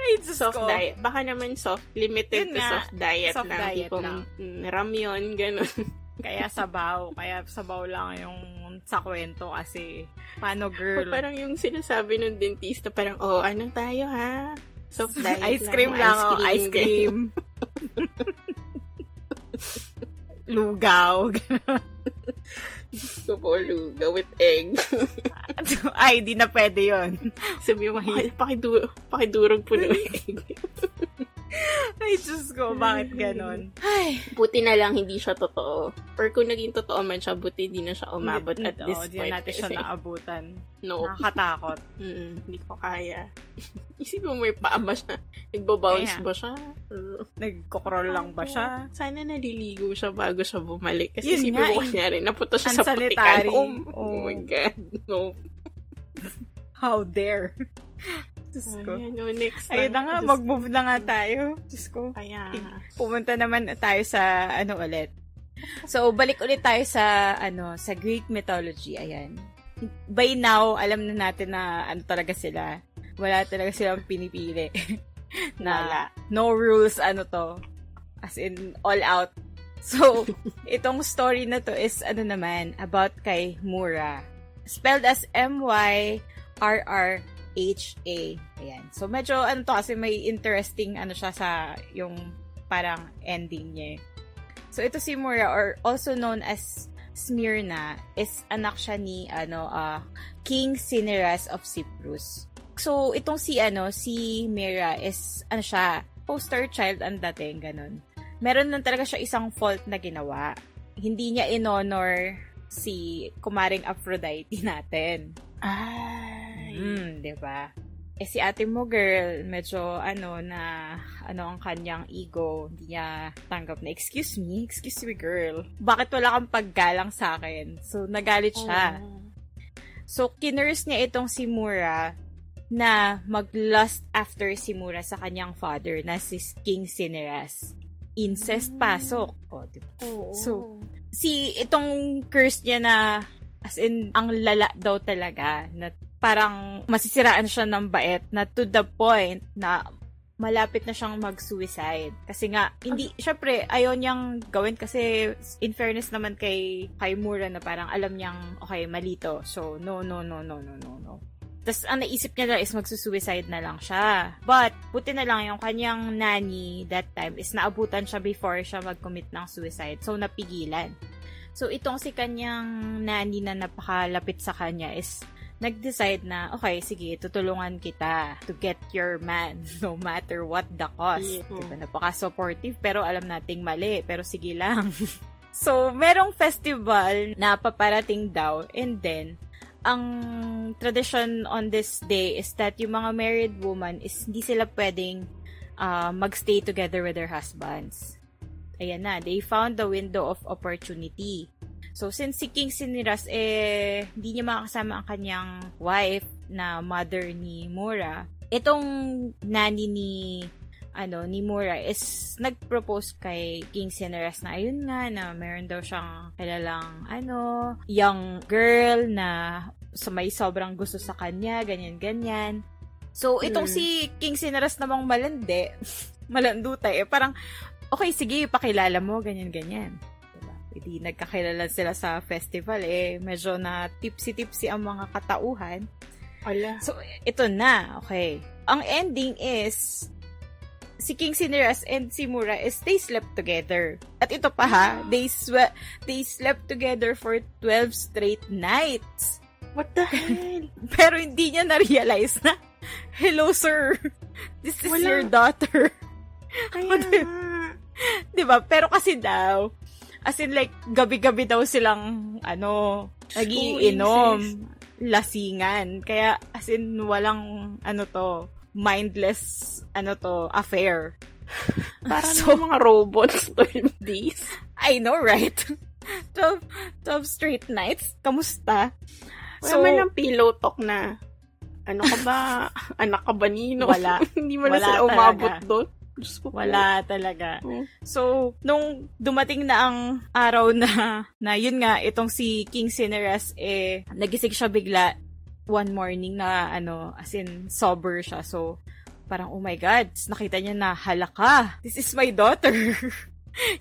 Ay, soft ko. diet. Baka naman soft, limited Yun to nga, soft diet soft lang. diet tipong lang. mm, ramyon, gano'n. kaya sabaw. Kaya sabaw lang yung sa kwento kasi paano girl? O parang yung sinasabi ng dentista, parang, oh, ano tayo ha? Soft diet ice cream lang. lang oh, ice cream. Lugaw. Gusto po lugaw with egg. Ay, di na pwede yon Sabi mo, pakidurog, pakidurog po ng egg. Ay, Diyos ko, bakit ganon? Ay. Buti na lang hindi siya totoo. Or kung naging totoo man siya, buti hindi na siya umabot at this oh, point. Hindi natin siya naabutan. No. Nakakatakot. Mm hindi ko kaya. Isipin mo may paa ba siya? Nagbabounce ba siya? Nagkokrol lang ba siya? Sana naliligo siya bago siya bumalik. Kasi Yun isipin mo eh. kunyari, napunta siya sa putikan. Oh, oh my God. No. How dare. Diyos ko. Ayan, no, next Ayun na nga, mag-move na nga tayo. Diyos ko. Kaya. Pumunta naman tayo sa ano ulit. So, balik ulit tayo sa ano sa Greek mythology. Ayan. By now, alam na natin na ano talaga sila. Wala talaga silang pinipili. na Wala. no rules ano to. As in, all out. So, itong story na to is ano naman, about kay Mura. Spelled as M-Y-R-R HA. Ayan. So, medyo, ano to, kasi may interesting, ano siya sa, yung parang ending niya. So, ito si Mura, or also known as Smyrna, is anak siya ni, ano, uh, King Cinyras of Cyprus. So, itong si, ano, si Mira is, ano siya, poster child ang dating, ganun. Meron lang talaga siya isang fault na ginawa. Hindi niya in-honor si kumaring Aphrodite natin. Ah. Mm, 'di ba? Eh si ate mo girl, medyo ano na ano ang kanyang ego, hindi niya tanggap na excuse me, excuse me girl. Bakit wala kang paggalang sa akin? So nagalit siya. Oh. So kinurse niya itong si Mura na mag-lust after si Mura sa kanyang father na si King Cineras. Incest pasok. Oh, diba? Oh. So, si itong curse niya na as in ang lala daw talaga na parang masisiraan siya ng bait na to the point na malapit na siyang mag-suicide. Kasi nga, hindi, syempre, ayaw niyang gawin kasi in fairness naman kay, kay Mura na parang alam niyang, okay, malito. So, no, no, no, no, no, no, no. Tapos, ang naisip niya lang is magsusuicide na lang siya. But, buti na lang yung kanyang nanny that time is naabutan siya before siya mag-commit ng suicide. So, napigilan. So, itong si kanyang nanny na napakalapit sa kanya is nag-decide na, okay, sige, tutulungan kita to get your man, no matter what the cost. Yeah. Diba, napaka-supportive, pero alam nating mali, pero sige lang. so, merong festival na paparating daw, and then, ang tradition on this day is that yung mga married woman is hindi sila pwedeng uh, magstay together with their husbands. Ayan na, they found the window of opportunity So, since si King Siniras, eh, hindi niya makakasama ang kanyang wife na mother ni Mura, itong nani ni ano ni Mura is nag-propose kay King Siniras na ayun nga na meron daw siyang kilalang ano young girl na sa may sobrang gusto sa kanya ganyan ganyan. So itong hmm. si King Siniras namang malandi malandutay eh. Parang okay sige pakilala mo ganyan ganyan hindi nagkakilala sila sa festival eh medyo na tipsy-tipsy ang mga katauhan. Ala. So ito na, okay. Ang ending is si King Cineras and si Mura is they slept together. At ito pa ha, they swe- they slept together for 12 straight nights. What the hell? Pero hindi niya na-realize na, hello sir, this is Wala. your daughter. Kaya diba? Pero kasi daw, As in, like, gabi-gabi daw silang, ano, nagiinom, lasingan. Kaya, as in, walang, ano to, mindless, ano to, affair. Parang so, mga robots 12 days. I know, right? 12, 12 straight nights? Kamusta? Wala so, man ng pillow talk na, ano ka ba? anak ka ba nino? Wala. Hindi mo na sila umabot doon. Wala talaga. Hmm. So, nung dumating na ang araw na, na yun nga, itong si King Cineras, eh, nagising siya bigla one morning na, ano, as in, sober siya. So, parang, oh my God, nakita niya na, halaka, this is my daughter.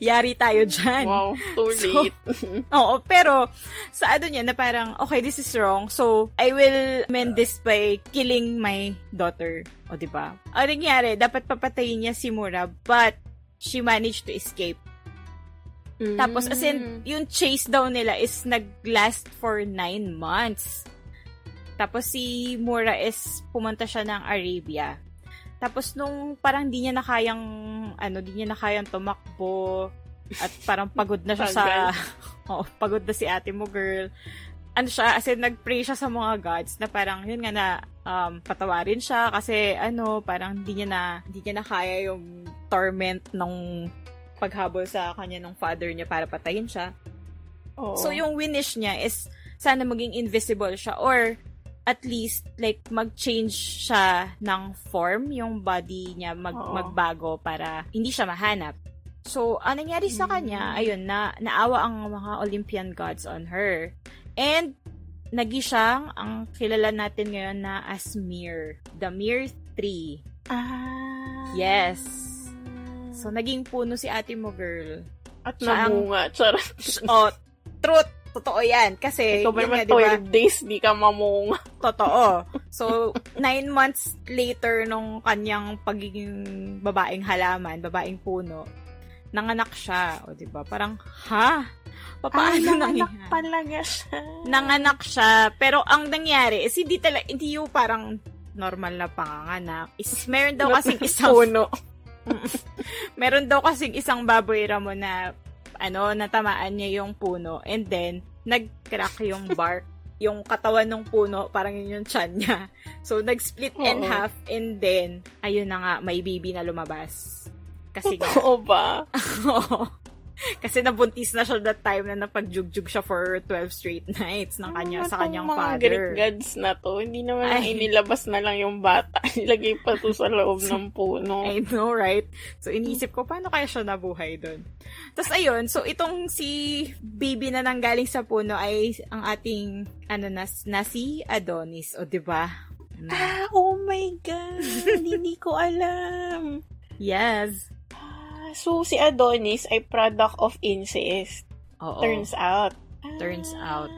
Yari tayo dyan. Wow, too late. So, oo, pero sa ano niya na parang, okay, this is wrong. So, I will mend this by killing my daughter. O, di ba? Ang nangyari, dapat papatayin niya si Mura, but she managed to escape. Mm. Tapos, as in, yung chase daw nila is nag-last for nine months. Tapos, si Mura is pumunta siya ng Arabia. Tapos nung parang di niya na kayang, ano, di niya na kayang tumakbo at parang pagod na siya sa, oh, pagod na si ate mo girl. Ano siya, as in, nag-pray siya sa mga gods na parang, yun nga na, um, patawarin siya kasi, ano, parang di niya na, di niya na kaya yung torment ng paghabol sa kanya ng father niya para patayin siya. Oo. So, yung winish niya is, sana maging invisible siya or at least like mag-change siya ng form yung body niya mag Oo. magbago para hindi siya mahanap. So, ang nangyari sa kanya, mm. ayun, na naawa ang mga Olympian gods on her. And nagi siyang ang kilala natin ngayon na as Mir. The Mir 3. Ah. Yes. So, naging puno si ate mo, girl. At namunga. Charot. oh, truth. Totoo yan. Kasi, Ikaw ba naman 12 days, di ka mamung. Totoo. So, nine months later nung kanyang pagiging babaeng halaman, babaeng puno, nanganak siya. O, di ba? Parang, ha? Paano Ay, nanganak talaga siya. Nanganak siya. Pero ang nangyari is hindi talaga, hindi yung parang normal na panganganak. Is, meron daw kasing isang... Puno. meron daw kasing isang baboy ramo na ano, natamaan niya yung puno and then nag-crack yung bark yung katawan ng puno, parang yun yung chan niya. So, nag-split Oo. in half, and then, ayun na nga, may baby na lumabas. Kasi ba? Oo. Kasi nabuntis na siya that time na napagjugjug siya for 12 straight nights ng kanya ano sa kanyang mga father. Greek gods na to. Hindi naman Ay. inilabas na lang yung bata. Nilagay pa to sa loob ng puno. I know, right? So, inisip ko, paano kaya siya nabuhay doon? Tapos, ayun. So, itong si baby na nanggaling sa puno ay ang ating, ano na, na si Adonis. O, di ba? Na, Ah, oh my God! Hindi ko alam. yes. So, si Adonis ay product of incest. Oo. Turns out. Turns Ah. out.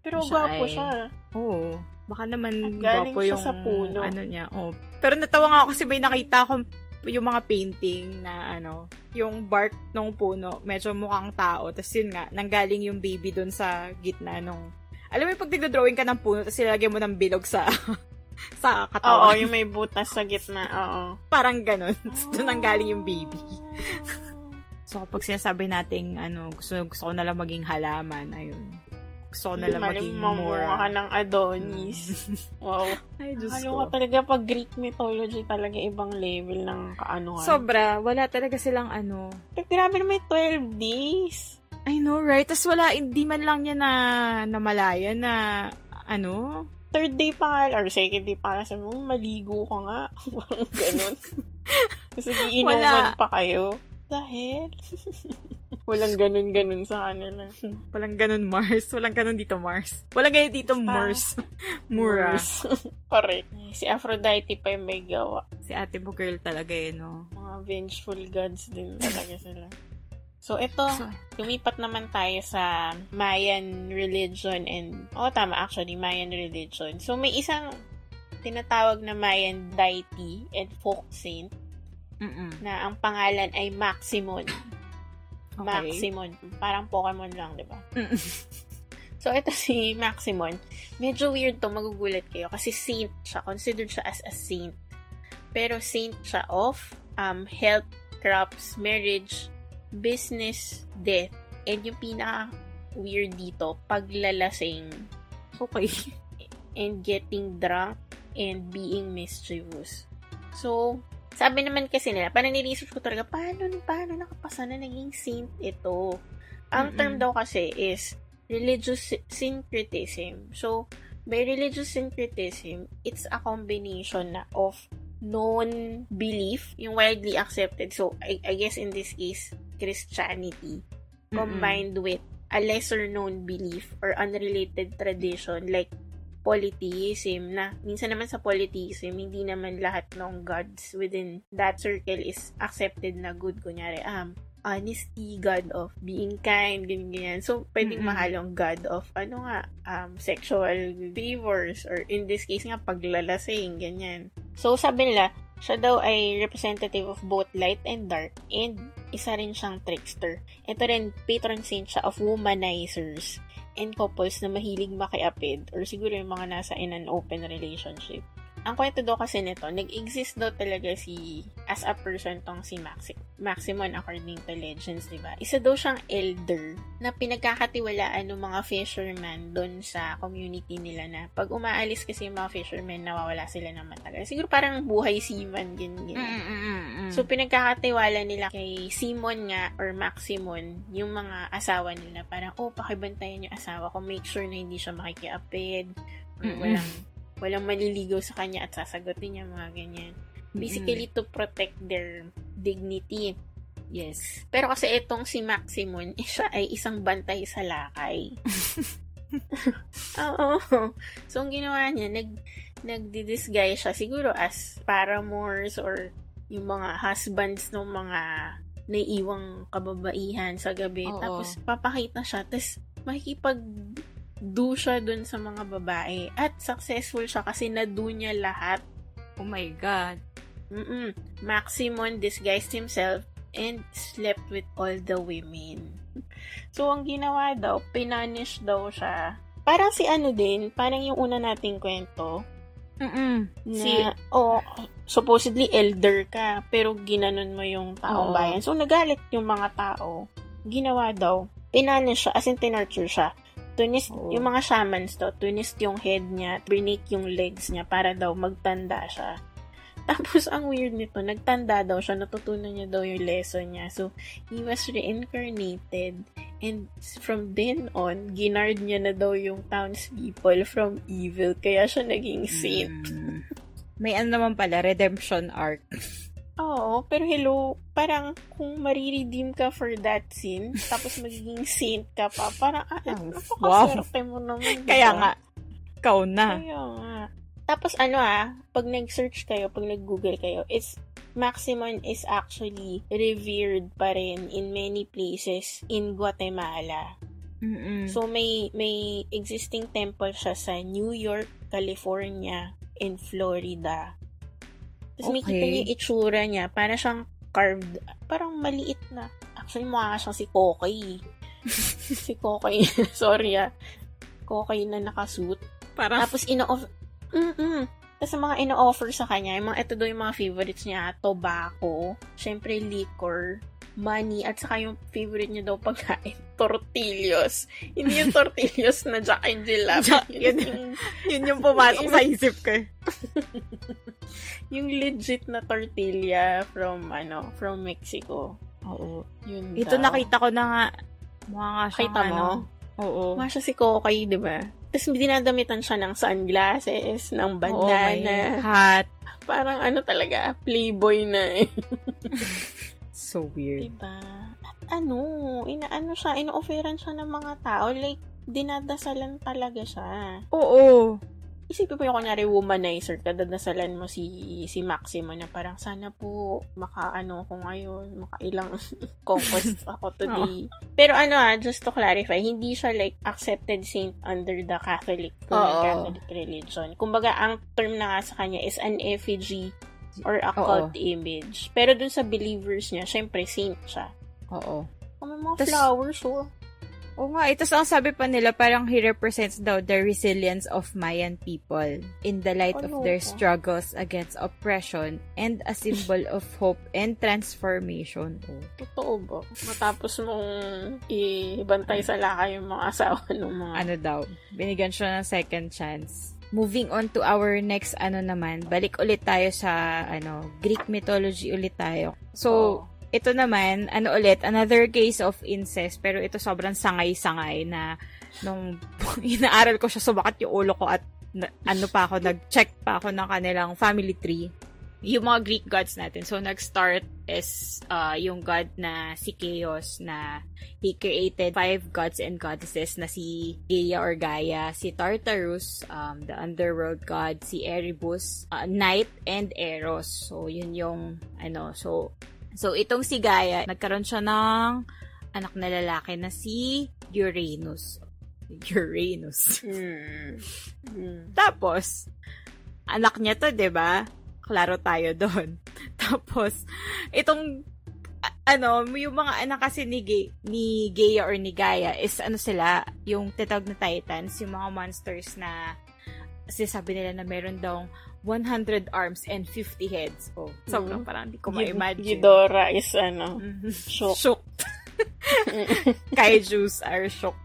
Pero Siya gwapo ay- siya. Oo. Baka naman At gwapo yung sa puno. ano niya. Oh. Pero natawa nga ako kasi may nakita akong yung mga painting na ano, yung bark ng puno, medyo mukhang tao. Tapos yun nga, nanggaling yung baby dun sa gitna nung... Alam mo yung pag nagdodrawing ka ng puno, tapos ilalagay mo ng bilog sa sa Oo, katawan. yung may butas sa gitna. Oo. Parang ganun. Tapos doon nanggaling yung baby. So, kapag sinasabi nating, ano, gusto, gusto ko nalang maging halaman, ayun. Gusto ko nalang maging Malimamura ka ng Adonis. wow. Ay, Diyos Ano ko. ka talaga pag Greek mythology talaga ibang level ng kaanuhan. Sobra. Wala talaga silang ano. Pero grabe naman 12 days. I know, right? Tapos wala, hindi man lang niya na namalaya na, ano? Third day pa nga, or second day pa nga, sabi mo, maligo ka nga. Parang ganun. Kasi iinuman pa kayo. Dahil, walang ganun-ganun sa kanila. Walang ganun Mars. Walang ganun dito Mars. Walang ganun dito Mars. Mura. Murs. Correct. Si Aphrodite pa yung may gawa. Si ate mo girl talaga eh, no? Mga vengeful gods din talaga sila. So, ito, lumipat naman tayo sa Mayan religion and, oh tama, actually, Mayan religion. So, may isang tinatawag na Mayan deity and folk saint mm na ang pangalan ay Maximon. Okay. Maximon. Parang Pokemon lang, di ba? Mm-mm. So, ito si Maximon. Medyo weird to, magugulat kayo. Kasi saint siya. Considered siya as a saint. Pero saint siya of um, health, crops, marriage, business, death, and yung pinaka weird dito, paglalasing Okay. and getting drunk and being mischievous. So, sabi naman kasi nila, parang niresearch ko talaga, paano, paano nakapasa na naging saint ito? Ang Mm-mm. term daw kasi is religious syncretism. So, by religious syncretism, it's a combination na of known belief, yung widely accepted. So, I, I guess in this case, Christianity, combined with a lesser known belief or unrelated tradition like polytheism na minsan naman sa polytheism hindi naman lahat ng gods within that circle is accepted na good kunyari um honesty, God of being kind, ganyan, ganyan. So, pwedeng Mm-mm. mahalong God of, ano nga, um, sexual favors, or in this case nga, paglalasing, ganyan. So, sabi nila, siya daw ay representative of both light and dark, and isa rin siyang trickster. Ito rin, patron saint siya of womanizers and couples na mahilig makiapid, or siguro yung mga nasa in an open relationship. Ang kwento daw kasi nito, nag-exist daw talaga si, as a person tong si Maxi, Maximon according to legends, di ba? Isa daw siyang elder na pinagkakatiwalaan ng mga fisherman doon sa community nila na pag umaalis kasi yung mga fishermen, nawawala sila ng matagal. Siguro parang buhay seaman, ganyan, ganyan. Mm-mm-mm. So, pinagkakatiwala nila kay Simon nga or Maximon, yung mga asawa nila. Parang, oh, pakibantayan yung asawa ko. Make sure na hindi siya makikiapid. Or walang, walang maliligaw sa kanya at sasagutin niya, mga ganyan. Basically, to protect their dignity. yes. Pero kasi itong si Maximon, eh, siya ay isang bantay sa lakay. Oo. So, ang ginawa niya, nag, nagdi-disguise siya siguro as paramours or yung mga husbands ng mga naiiwang kababaihan sa gabi. Oo. Tapos, papakita siya. Tapos, makikipag do siya dun sa mga babae. At successful siya kasi na-do niya lahat. Oh my God. Mm-mm. Maximon disguised himself and slept with all the women. So, ang ginawa daw, pinunish daw siya. Parang si ano din, parang yung una nating kwento, Mm-mm. na, Si, oh, supposedly elder ka, pero ginanon mo yung taong Oo. bayan. So, nagalit yung mga tao. Ginawa daw, pinunish siya, as in tinurture siya. Tunis, Oo. yung mga shamans daw, tunis yung head niya, brinik yung legs niya para daw magtanda siya. Tapos, ang weird nito, nagtanda daw siya, natutunan niya daw yung lesson niya. So, he was reincarnated and from then on, ginard niya na daw yung townspeople from evil. Kaya siya naging saint. Mm. May ano naman pala, redemption arc. Oo, pero hello, parang kung mariredeem ka for that sin, tapos magiging saint ka pa, parang, ah, napakaswerte mo naman. diba? Kaya nga, ikaw na. Kaya nga. Tapos ano ah, pag nag-search kayo, pag nag-google kayo, it's Maximum is actually revered pa rin in many places in Guatemala. Mm-mm. So may may existing temple siya sa New York, California, and Florida. Tapos Okay. kita niyo yung itsura niya, para siyang carved, parang maliit na. Actually, mukha siyang si Kokoy. si Kokoy. Sorry ah. Kokoy na nakasuit. Parang, Tapos, ino-offer, mm Tapos, mga ino-offer sa kanya, yung mga, ito daw yung mga favorites niya, tobacco, syempre liquor, money, at saka yung favorite niya daw pagkain, tortillos. Hindi yung tortillos na Jack and Jill. Jack- Yun yun- yung, yun yung pumasok sa isip ko. eh. yung legit na tortilla from, ano, from Mexico. Oo. Yun Ito daw. nakita ko na nga. Mukha nga Kita mo? ano. Oo. Mukha siya si Kokay, di ba? Tapos dinadamitan siya ng sunglasses, ng Oo, bandana. hat. Parang ano talaga, playboy na eh. So weird. Diba? At ano, inaano siya, ino-offeran siya ng mga tao. Like, dinadasalan talaga siya. Oo. Isipin mo yung kunyari womanizer ka, dadasalan mo si si Maximo na parang sana po makaano ko ngayon, makailang conquest ako today. Pero ano ah, just to clarify, hindi siya like accepted saint under the Catholic, Oo. Catholic religion. Kumbaga, ang term na nga sa kanya is an effigy or a Oo. image. Pero dun sa believers niya, syempre saint siya. Oo. Oh, may mga Tas- flowers, oh. Oo nga, ito ang sabi pa nila, parang he represents daw the resilience of Mayan people in the light of their Ano ba? struggles against oppression and a symbol of hope and transformation. Oh. Totoo ba? Matapos mong ibantay sa laka yung mga asawa ng mga... Ano daw, binigyan siya ng second chance. Moving on to our next ano naman, balik ulit tayo sa ano, Greek mythology ulit tayo. So, Oo. ito naman, ano ulit, another case of incest, pero ito sobrang sangay-sangay na nung inaaral ko siya, sumakat yung ulo ko at na- ano pa ako, nag-check pa ako ng kanilang family tree. Yung mga Greek gods natin. So, nag-start is uh, yung god na si Chaos na he created five gods and goddesses na si Gaia or Gaia, si Tartarus, um, the underworld god, si Erebus, uh, Night, and Eros. So, yun yung, ano, so, so itong si Gaia, nagkaroon siya ng anak na lalaki na si Uranus. Uranus. Hmm. Hmm. Tapos, anak niya to, 'di ba? Klaro tayo doon. Tapos, itong ano, yung mga anak kasi ni, Ga- ni Gaia or ni Gaia is ano sila, yung titawag na titans, yung mga monsters na sinasabi nila na meron daw 100 arms and 50 heads. Oh, sobrang Mhm. parang hindi ko ma-imagine. Ghidorah is ano, Mhm. shook. Shocked. Kaijus are shocked.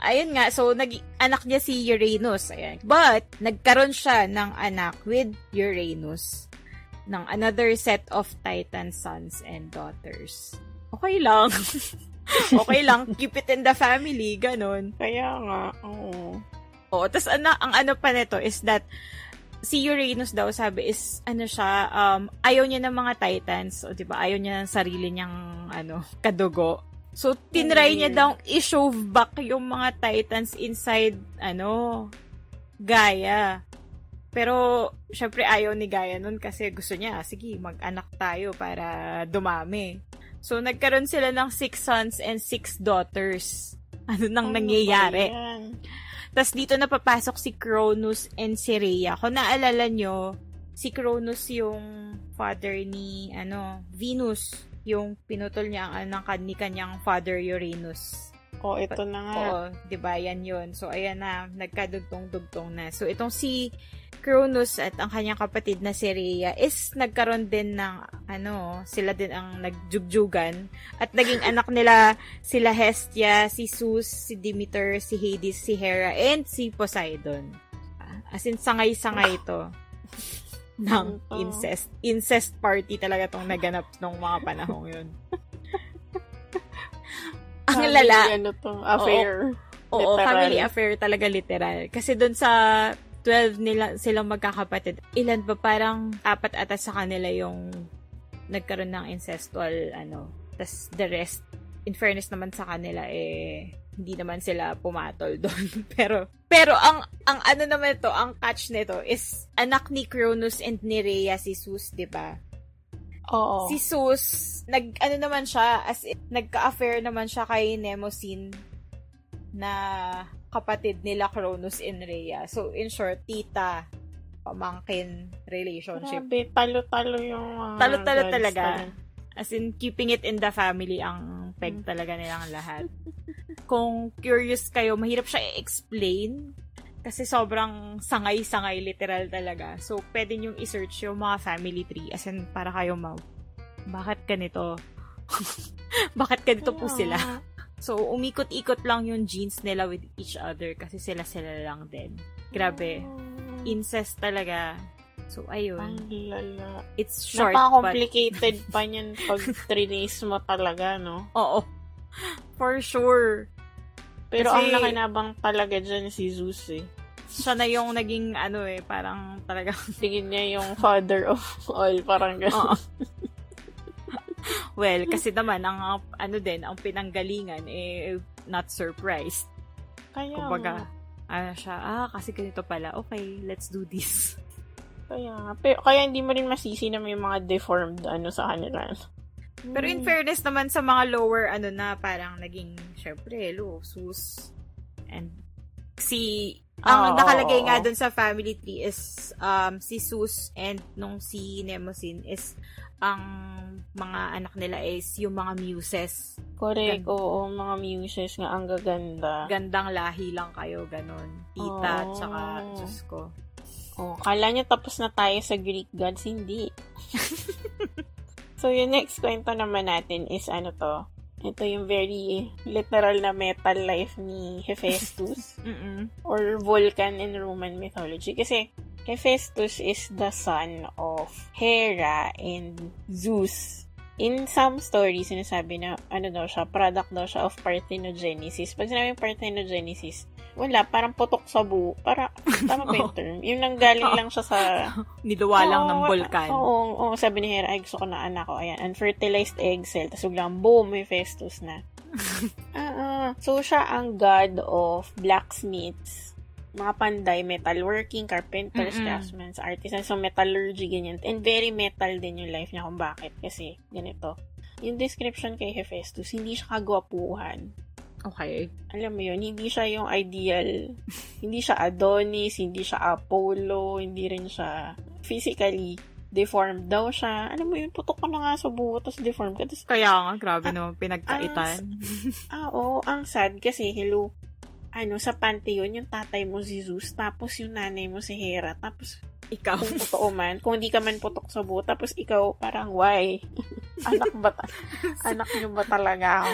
Ayun nga, so nag anak niya si Uranus. Ayan. But, nagkaroon siya ng anak with Uranus ng another set of Titan sons and daughters. Okay lang. okay lang. Keep it in the family. Ganon. Kaya nga, oo. Oo. Tapos, ana, ang ano pa nito is that si Uranus daw sabi is ano siya um ayaw niya ng mga titans o di ba ayaw niya ng sarili niyang ano kadugo so tinry niya daw i-shove back yung mga titans inside ano Gaia. Pero syempre ayaw ni Gaia nun kasi gusto niya sige mag-anak tayo para dumami. So nagkaroon sila ng six sons and six daughters. Ano nang Ano nangyayari? tapos dito napapasok si Cronus and si Rhea. Kung naalala nyo, si Cronus yung father ni, ano, Venus. Yung pinutol niya ang anak ni kanyang father Uranus. Oh, ito na nga. Oo, di ba? Yan yun. So, ayan na, nagkadugtong-dugtong na. So, itong si Cronus at ang kanyang kapatid na si Rhea is nagkaroon din ng, ano, sila din ang nagjugjugan. At naging anak nila sila Hestia, si Zeus, si Demeter, si Hades, si Hera, and si Poseidon. As in, sangay-sangay ito ng Ito. incest. Incest party talaga tong naganap nung mga panahong yun. ang Family, lala, Ano to, affair. Oo, Literal. family affair talaga literal. Kasi doon sa 12 nila silang magkakapatid, ilan ba parang apat ata sa kanila yung nagkaroon ng incestual ano. tas the rest, in fairness naman sa kanila, eh, hindi naman sila pumatol doon. pero, pero ang, ang ano naman to, ang catch nito is anak ni Cronus and ni Rhea si Sus, di ba? Oo. Si Sus, nag, ano naman siya, as in, nagka-affair naman siya kay Nemosin na kapatid nila Cronus and Rhea. So, in short, tita, pamangkin relationship. Grabe, talo-talo yung... Uh, Talo-talo talaga. As in, keeping it in the family ang peg talaga nilang lahat. Kung curious kayo, mahirap siya i-explain kasi sobrang sangay-sangay literal talaga. So, pwede nyo i-search yung mga family tree as in para kayo ma bakit ganito? bakit ganito po sila? So, umikot-ikot lang yung genes nila with each other kasi sila-sila lang din. Grabe. Incest talaga. So, ayun. Ang lala. It's short, Napaka-complicated pa niyan pag trinace mo talaga, no? Oo. For sure. Pero Kasi, ang nakinabang talaga dyan si Zeus eh. Siya na yung naging ano eh, parang talaga. Tingin niya yung father of all, parang gano'n. well, kasi naman, ang ano din, ang pinanggalingan eh, not surprised. Kaya Kumbaga, ano siya, ah, kasi ganito pala, okay, let's do this. Kaya nga. Pero, kaya hindi mo rin masisi na may mga deformed ano sa kanila. Pero in fairness naman sa mga lower, ano na, parang naging, syempre, hello, sus. And si, ang Oo, nakalagay nga oo. dun sa family tree is um, si Sus and nung si Nemosin is ang mga anak nila is yung mga muses. Correct, Gan- oo. Mga muses nga, ang gaganda. Gandang lahi lang kayo, ganun. Tita, Oo. tsaka Diyos ko. Oh, kala niya tapos na tayo sa Greek gods. Hindi. so, yung next kwento naman natin is ano to? Ito yung very literal na metal life ni Hephaestus or Vulcan in Roman mythology. Kasi Hephaestus is the son of Hera and Zeus. In some stories, sinasabi na, ano daw siya, product daw siya of parthenogenesis. Pag sinabing parthenogenesis, wala, parang putok sa buo. Para, tama ba yung term? Yung nanggaling lang siya sa... Niluwa lang ng Oo, bulkan. Oo, oo, sabi ni Hera, ay gusto ko na anak ko. Ayan, unfertilized egg cell. Tapos biglang, boom, may Festus na. Ah, ah. so, siya ang god of blacksmiths, mga panday, metalworking, carpenters, Mm-mm. craftsmen, artisans, so metallurgy, ganyan. And very metal din yung life niya kung bakit. Kasi, ganito. Yung description kay Hephaestus, hindi siya kagwapuhan. Okay. Alam mo yun, hindi siya yung ideal. hindi siya Adonis, hindi siya Apollo, hindi rin siya physically deformed daw siya. Alam mo yun, putok ko na nga sa buho, tapos deformed ka. Tapos, Kaya nga, grabe naman pinagkaitan. ah, oo, ang sad kasi, hello, ano, sa pantheon, yung tatay mo si Zeus, tapos yung nanay mo si Hera, tapos Ikaw. kung totoo man, kung hindi ka man putok sa buho, tapos ikaw, parang, why? anak ba, ta- anak niyo ba talaga ako?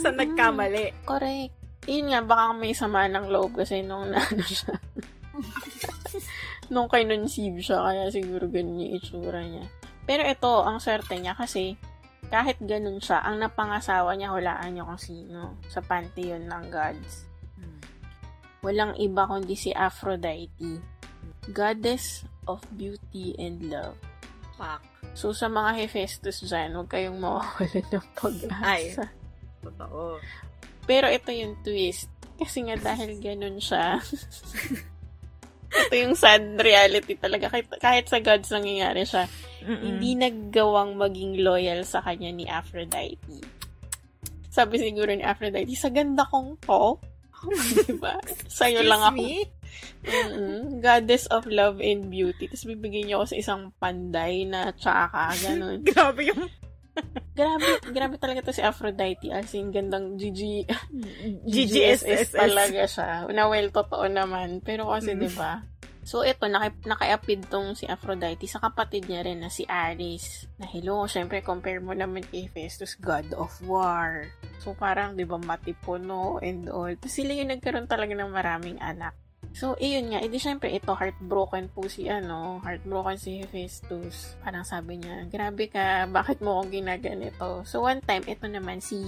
sa nagkamali. Correct. Yun nga, baka may sama ng loob kasi nung naano siya. nung kinonceive siya, kaya siguro ganun yung itsura niya. Pero ito, ang swerte niya kasi kahit ganun siya, ang napangasawa niya, hulaan niyo kung sino sa pantheon ng gods. Walang iba kundi si Aphrodite, goddess of beauty and love. Fuck. So, sa mga Hephaestus dyan, huwag kayong mawawalan ng Ay. pag-asa. Totoo. Pero ito yung twist. Kasi nga dahil ganun siya. ito yung sad reality talaga. Kahit, kahit sa gods nangyayari siya. Mm-mm. Hindi naggawang maging loyal sa kanya ni Aphrodite. Sabi siguro ni Aphrodite, sa ganda kong to. diba? Sa'yo lang ako. me? Mm-mm. Goddess of love and beauty. Tapos bibigyan niyo ako sa isang panday na tsaka, ganun. Grabe yung grabe, grabe talaga to si Aphrodite. As in, gandang GG, GGSS. talaga siya. Na well, totoo naman. Pero kasi, Mm. di ba? So, ito, naki, nakiapid tong si Aphrodite sa kapatid niya rin na si Ares. Na hello, syempre, compare mo naman kay Festus, God of War. So, parang, di ba, matipuno and all. Tapos sila yung nagkaroon talaga ng maraming anak. So, iyon nga. Edi, syempre, ito, heartbroken po si, ano, heartbroken si Hephaestus. Parang sabi niya, grabe ka, bakit mo akong ginaganito? So, one time, ito naman si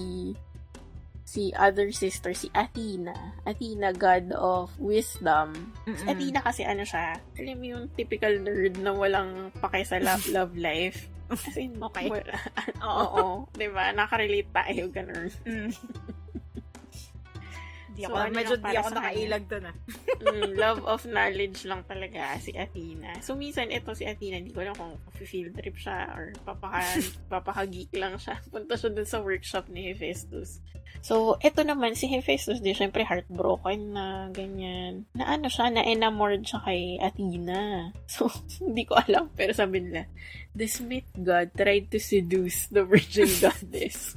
si other sister, si Athena. Athena, god of wisdom. Si Athena kasi ano siya, alam mo yung typical nerd na walang pake sa love, love life. As in, Okay. wala- Oo. di ba? Nakarelate tayo, ganun. Mm. Di ako, ano medyo di ako nakailag doon ah. mm, love of knowledge lang talaga si Athena. So, minsan, ito si Athena, hindi ko alam kung field trip siya or papaka, papaka-geek lang siya. Punta siya dun sa workshop ni Hephaestus. So, ito naman, si Hephaestus din, syempre heartbroken na, ganyan. Na ano siya, na enamored siya kay Athena. So, hindi ko alam, pero sabi nila, the Smith god tried to seduce the virgin goddess.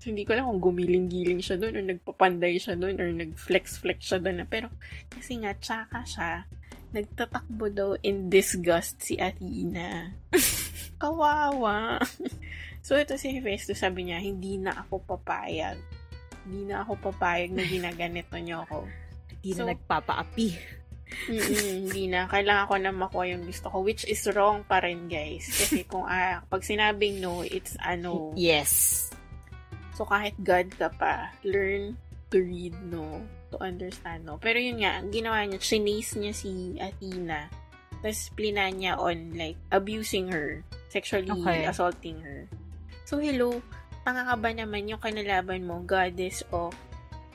Hindi ko alam kung gumiling-giling siya doon or nagpapanday siya doon or nag-flex-flex siya doon. Pero, kasi nga, tsaka siya, nagtatakbo daw in disgust si Athena. Kawawa. so, ito si Hephaestus, sabi niya, hindi na ako papayag. Hindi na ako papayag na ginaganito niyo ako. Hindi so, na nagpapaapi. hindi na. Kailangan ko na makuha yung gusto ko, which is wrong pa rin, guys. Kasi kung ah, pag sinabing no, it's ano. Yes. So, kahit God ka pa, learn to read, no? To understand, no? Pero yun nga, ang ginawa niya, chinase niya si Athena. Tapos, plina niya on, like, abusing her. Sexually okay. assaulting her. So, hello, tanga ka ba naman yung kanalaban mo, goddess of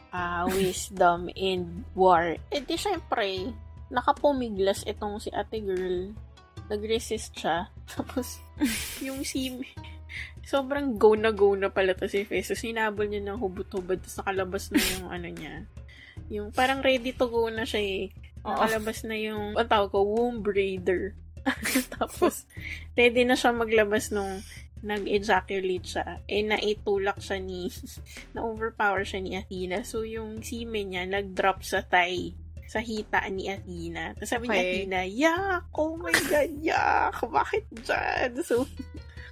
uh, wisdom in war? Eh, di syempre, nakapumiglas itong si ate girl. Nag-resist siya. Tapos, yung si sobrang go na go na pala to si Festus. Hinabol niya ng hubot-hubad tapos nakalabas na yung ano niya. Yung parang ready to go na siya eh. Nakalabas na yung, ang tawag ko, womb braider. tapos, ready na siya maglabas nung nag-ejaculate siya. Eh, naitulak siya ni, na-overpower siya ni Athena. So, yung semen niya, nag-drop sa thigh sa hita ni Athena. Tapos sabi okay. ni Athena, yak! Oh my God, yak! Bakit dyan? So,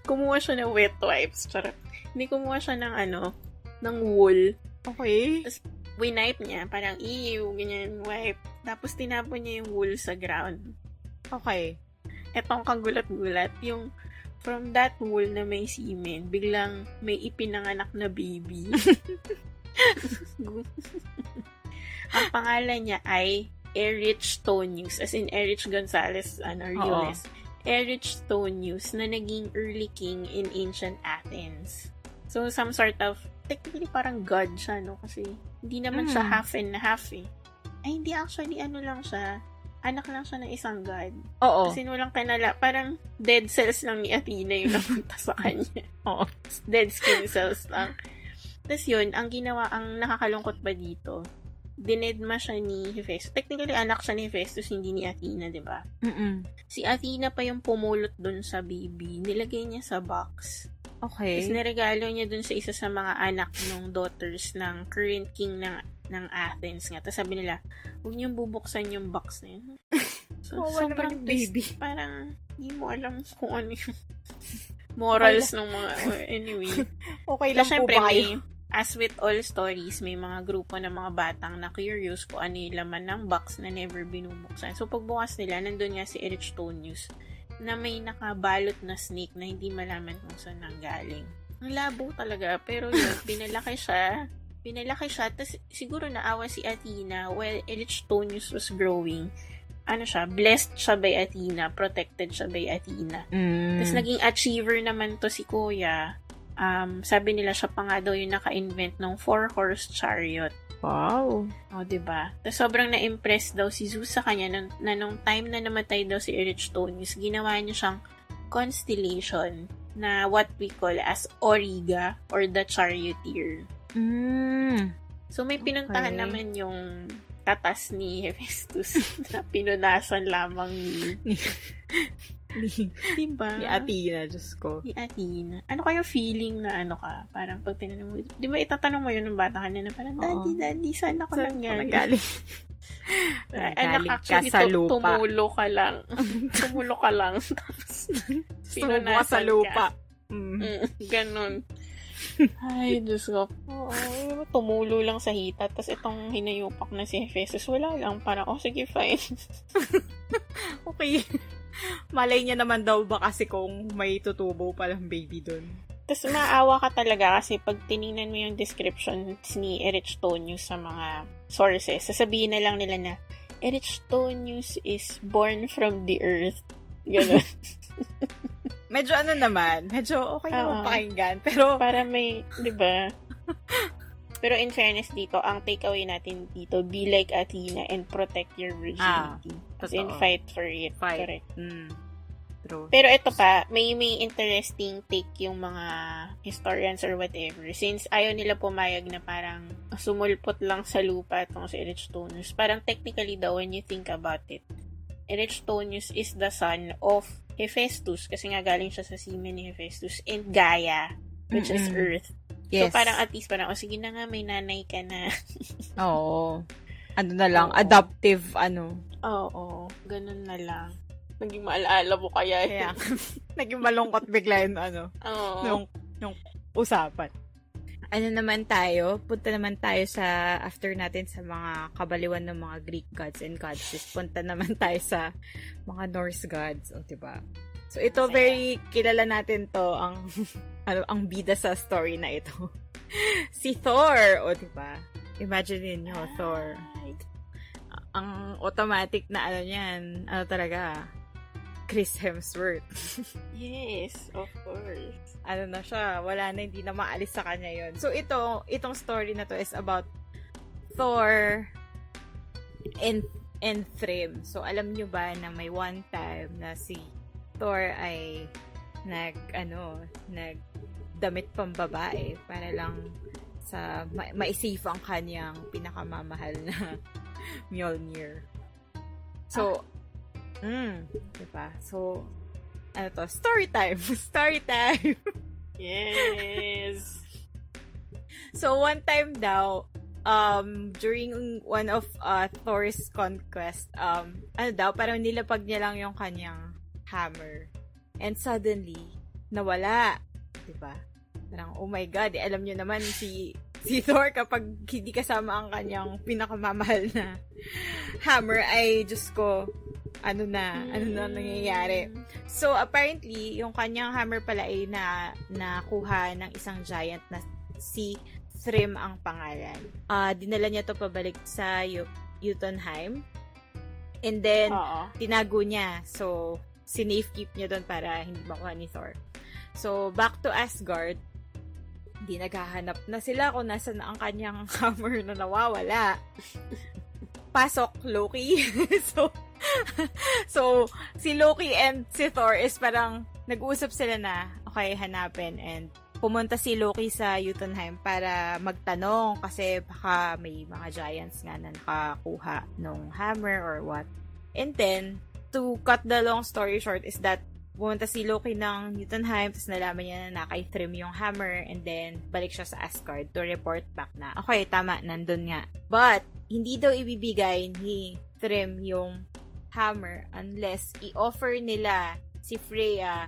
kumuha siya ng wet wipes. Charot. Hindi kumuha siya ng ano, ng wool. Okay. Tapos, winipe niya. Parang, ew, ganyan, wipe. Tapos, tinapon niya yung wool sa ground. Okay. Etong kagulat-gulat, yung from that wool na may semen, biglang may ipinanganak na baby. Ang pangalan niya ay Erich Tonius, as in Erich Gonzalez, ano, Riles. Erich Stonius na naging early king in ancient Athens. So, some sort of, technically parang god siya, no? Kasi, hindi naman mm. siya half and half, eh. Ay, hindi actually, ano lang siya, anak lang siya ng isang god. Oo. Kasi walang kanala, parang dead cells lang ni Athena yung napunta sa kanya. Oo. Dead skin cells lang. Tapos yun, ang ginawa, ang nakakalungkot ba dito, dinedma siya ni Hephaestus. Technically, anak siya ni Hephaestus, hindi ni Athena, di ba? Mm Si Athena pa yung pumulot dun sa baby. Nilagay niya sa box. Okay. Tapos niregalo niya dun sa isa sa mga anak ng daughters ng current king ng ng Athens nga. Tapos sabi nila, huwag niyong bubuksan yung box na yun. So, oh, sobrang baby. Parang, hindi mo alam kung ano yung morals ng mga, anyway. okay lang po ba? As with all stories, may mga grupo ng mga batang na curious kung ano yung laman ng box na never binubuksan. So, pagbukas nila, nandun nga si Erich Tonius na may nakabalot na snake na hindi malaman kung saan nanggaling. Ang labo talaga, pero yun, pinalaki siya. Pinalaki siya, tapos siguro naawa si Athena while Erich Tonius was growing ano siya, blessed siya by Athena, protected siya by Athena. Mm. Tapos naging achiever naman to si Kuya um, sabi nila siya pa nga daw yung naka-invent ng four-horse chariot. Wow. O, oh, diba? Tapos sobrang na-impress daw si Zeus sa kanya nung, na nung time na namatay daw si Erythronius, ginawa niya siyang constellation na what we call as Origa or the Charioteer. Mm. So, may pinuntahan okay. naman yung tatas ni Hephaestus na pinunasan lamang ni, diba? Ni Athena, Diyos ko. Ni Athena. Ano kaya feeling na ano ka? Parang pag tinanong mo, di ba itatanong mo yun ng bata kanina, parang, daddy, Oo. daddy, saan ako saan nangyari? Nagaling. Anak, actually, ka sa lupa. tumulo ka lang. tumulo ka lang. Tapos, pinunasan sa lupa. Ka. Mm. Mm, ganun. Ay, Diyos ko. Oo, tumulo lang sa hita. Tapos itong hinayupak na si Hephaestus, wala lang. Parang, oh, sige, fine. okay. Malay niya naman daw ba kasi kung may tutubo palang baby doon. Tapos maawa ka talaga kasi pag tiningnan mo yung description ni Erythronius sa mga sources, sasabihin na lang nila na Erythronius is born from the earth. Ganun. medyo ano naman, medyo okay naman uh, pakinggan. Pero, para may, di ba? Pero in fairness dito, ang takeaway natin dito, be like Athena and protect your virginity. Ah, As in, fight for it. Fight. Correct. Mm. True. Pero ito pa, may may interesting take yung mga historians or whatever. Since ayaw nila pumayag na parang sumulpot lang sa lupa itong si Eratosthenes. Parang technically daw, when you think about it, Eratosthenes is the son of Hephaestus kasi nga galing siya sa semen ni Hephaestus and Gaia, which is Mm-mm. Earth. Yes. So parang at least parang, o sige na nga, may nanay ka na. Oo. Ano na lang, Oo. adoptive, ano. Oo, ganun na lang. Naging maalala mo kaya. Kaya, naging malungkot bigla yung, ano, Oo. yung, yung usapan. Ano naman tayo? Punta naman tayo sa, after natin sa mga kabaliwan ng mga Greek gods and goddesses, punta naman tayo sa mga Norse gods, o diba? So, ito, very kilala natin to, ang, ano, ang bida sa story na ito. si Thor, o diba? Imagine niyo, Thor. Ay, Ang automatic na ano niyan, ano talaga, Chris Hemsworth. Yes, of course. ano na siya, wala na, hindi na maalis sa kanya yon So, ito, itong story na to is about Thor and, and Thrym. So, alam nyo ba na may one time na si Thor ay nag, ano, nag damit pang babae para lang sa ma- maisave ang kanyang pinakamamahal na Mjolnir. So, mm, diba? So, ano to? Story time! Story time! Yes. So, one time daw, um, during one of uh, Thor's conquest, um, ano daw, parang nilapag niya lang yung kanyang hammer. And suddenly, nawala. Diba? Parang, oh my God, eh, alam nyo naman si si Thor kapag hindi kasama ang kanyang pinakamamahal na hammer ay, Diyos ko, ano na, ano na nangyayari. So, apparently, yung kanyang hammer pala ay na, nakuha ng isang giant na si Thrym ang pangalan. Ah, dinala niya to pabalik sa Jotunheim. And then, Oo. tinago niya. So, sinave keep niya doon para hindi makuha ni Thor. So, back to Asgard, hindi naghahanap na sila kung nasan ang kanyang hammer na nawawala. Pasok Loki. so, so, si Loki and si Thor is parang nag-uusap sila na, okay, hanapin. And pumunta si Loki sa Jotunheim para magtanong kasi baka may mga giants nga na nakakuha ng hammer or what. And then, to cut the long story short is that pumunta si Loki ng Jotunheim tapos nalaman niya na kay Thrym yung hammer and then balik siya sa Asgard to report back na okay, tama, nandun nga. But, hindi daw ibibigay ni Thrym yung hammer unless i-offer nila si Freya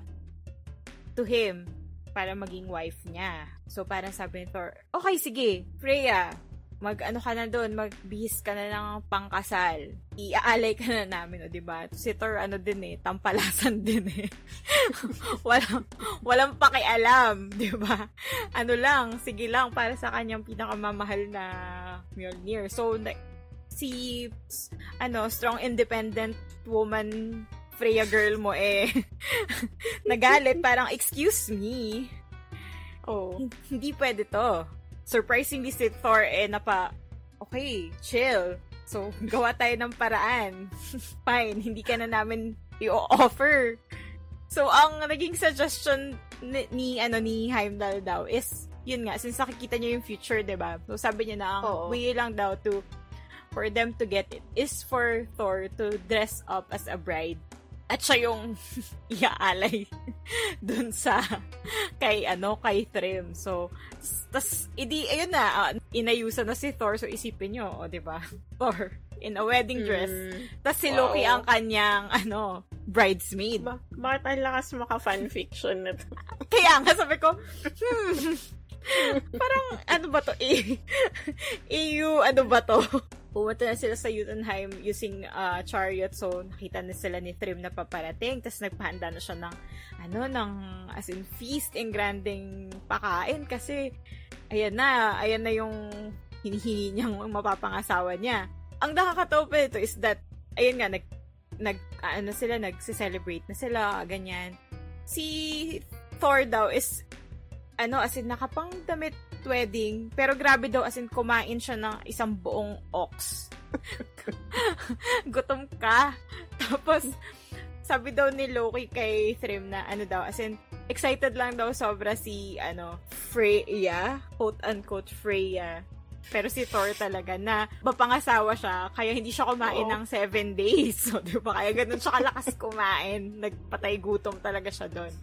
to him para maging wife niya. So, parang sabi ni Thor, okay, sige, Freya, mag-ano ka na doon, magbihis ka na ng pangkasal. Iaalay ka na namin, o, diba? Si Thor, ano din eh, tampalasan din eh. walang, walang pakialam, diba? Ano lang, sige lang, para sa kanyang pinakamamahal na Mjolnir. So, na, si, ano, strong independent woman Freya girl mo eh nagalit parang excuse me Oh. hindi pwede to. Surprisingly, si Thor eh, napa, okay, chill. So, gawa tayo ng paraan. Fine, hindi ka na namin i-offer. So, ang naging suggestion ni, ni ano, ni Heimdall daw is, yun nga, since nakikita niya yung future, 'di ba So, sabi niya na ang Oo. way lang daw to, for them to get it, is for Thor to dress up as a bride. At siya yung iaalay dun sa kay ano kay Trim. So tas idi ayun na ah, inayusan na si Thor so isipin niyo, o di ba? Thor in a wedding dress. Mm. Tas si Wow. Loki ang kanyang ano bridesmaid. Ba- bakit ang lakas maka-fanfiction na to? Kaya nga sabi ko, hmm, parang ano ba to? E- EU, ano ba to? Pumunta na sila sa Jotunheim using uh, chariot. So, nakita na sila ni Trim na paparating. Tapos, nagpahanda na siya ng, ano, ng, as in, feast and granding pakain. Kasi, ayan na, ayan na yung hinihingi niyang mapapangasawa niya. Ang nakakatawa ito is that, ayun nga, nag, nag, ano sila, nagse-celebrate na sila, ganyan. Si Thor daw is, ano, as in, nakapang damit wedding, pero grabe daw as in kumain siya ng isang buong ox. Gutom ka. Tapos, sabi daw ni Loki kay Thrym na ano daw, as in, excited lang daw sobra si, ano, Freya, quote-unquote Freya. Pero si Thor talaga na mapangasawa siya, kaya hindi siya kumain Oo. ng seven days. So, di ba? Kaya ganun siya kalakas kumain. Nagpatay gutom talaga siya doon.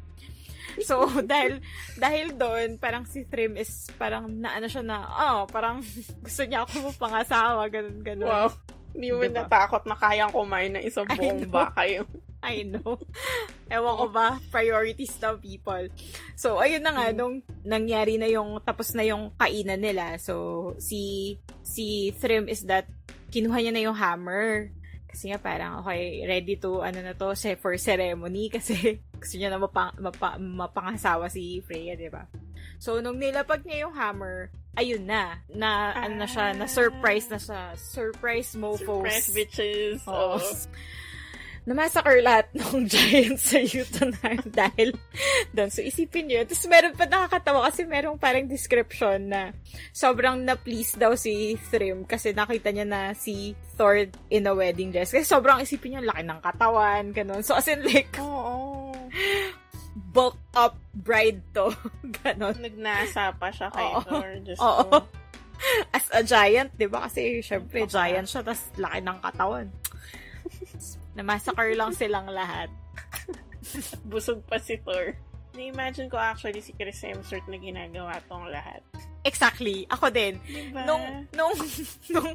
So, dahil, dahil doon, parang si Trim is parang naano siya na, oh, parang gusto niya ako mapangasawa, ganun, ganun. Wow. Hindi mo diba? natakot na kayang kumain ng isang buong baka I know. Ewan ko ba, priorities ng people. So, ayun na nga, mm. nung nangyari na yung, tapos na yung kainan nila. So, si, si Thrym is that, kinuha niya na yung hammer. Kasi nga parang, okay, ready to, ano na to, for ceremony. Kasi gusto niya na mapang, mapa, mapangasawa si Freya, di ba? So, nung nilapag niya yung hammer, ayun na, na, ah. ano na siya, na surprise na siya. Surprise mofos. Surprise bitches. Oh. oh na-massacre lahat ng giants sa Yutonar dahil doon. So, isipin nyo. Tapos, meron pa nakakatawa kasi merong parang description na sobrang na-please daw si Thrym kasi nakita niya na si Thor in a wedding dress. Kasi sobrang isipin niya, laki ng katawan, ganun. So, as in like, oo. bulk up bride to. Ganon. Nagnasa pa siya kay Oo. Thor. Just Oo. As a giant, di ba? Kasi, syempre, giant siya, tapos laki ng katawan. Na-massacre lang silang lahat. Busog pa si Thor. Na-imagine ko actually si Chris Hemsworth na ginagawa tong lahat. Exactly. Ako din. Diba? Nung, nung, nung,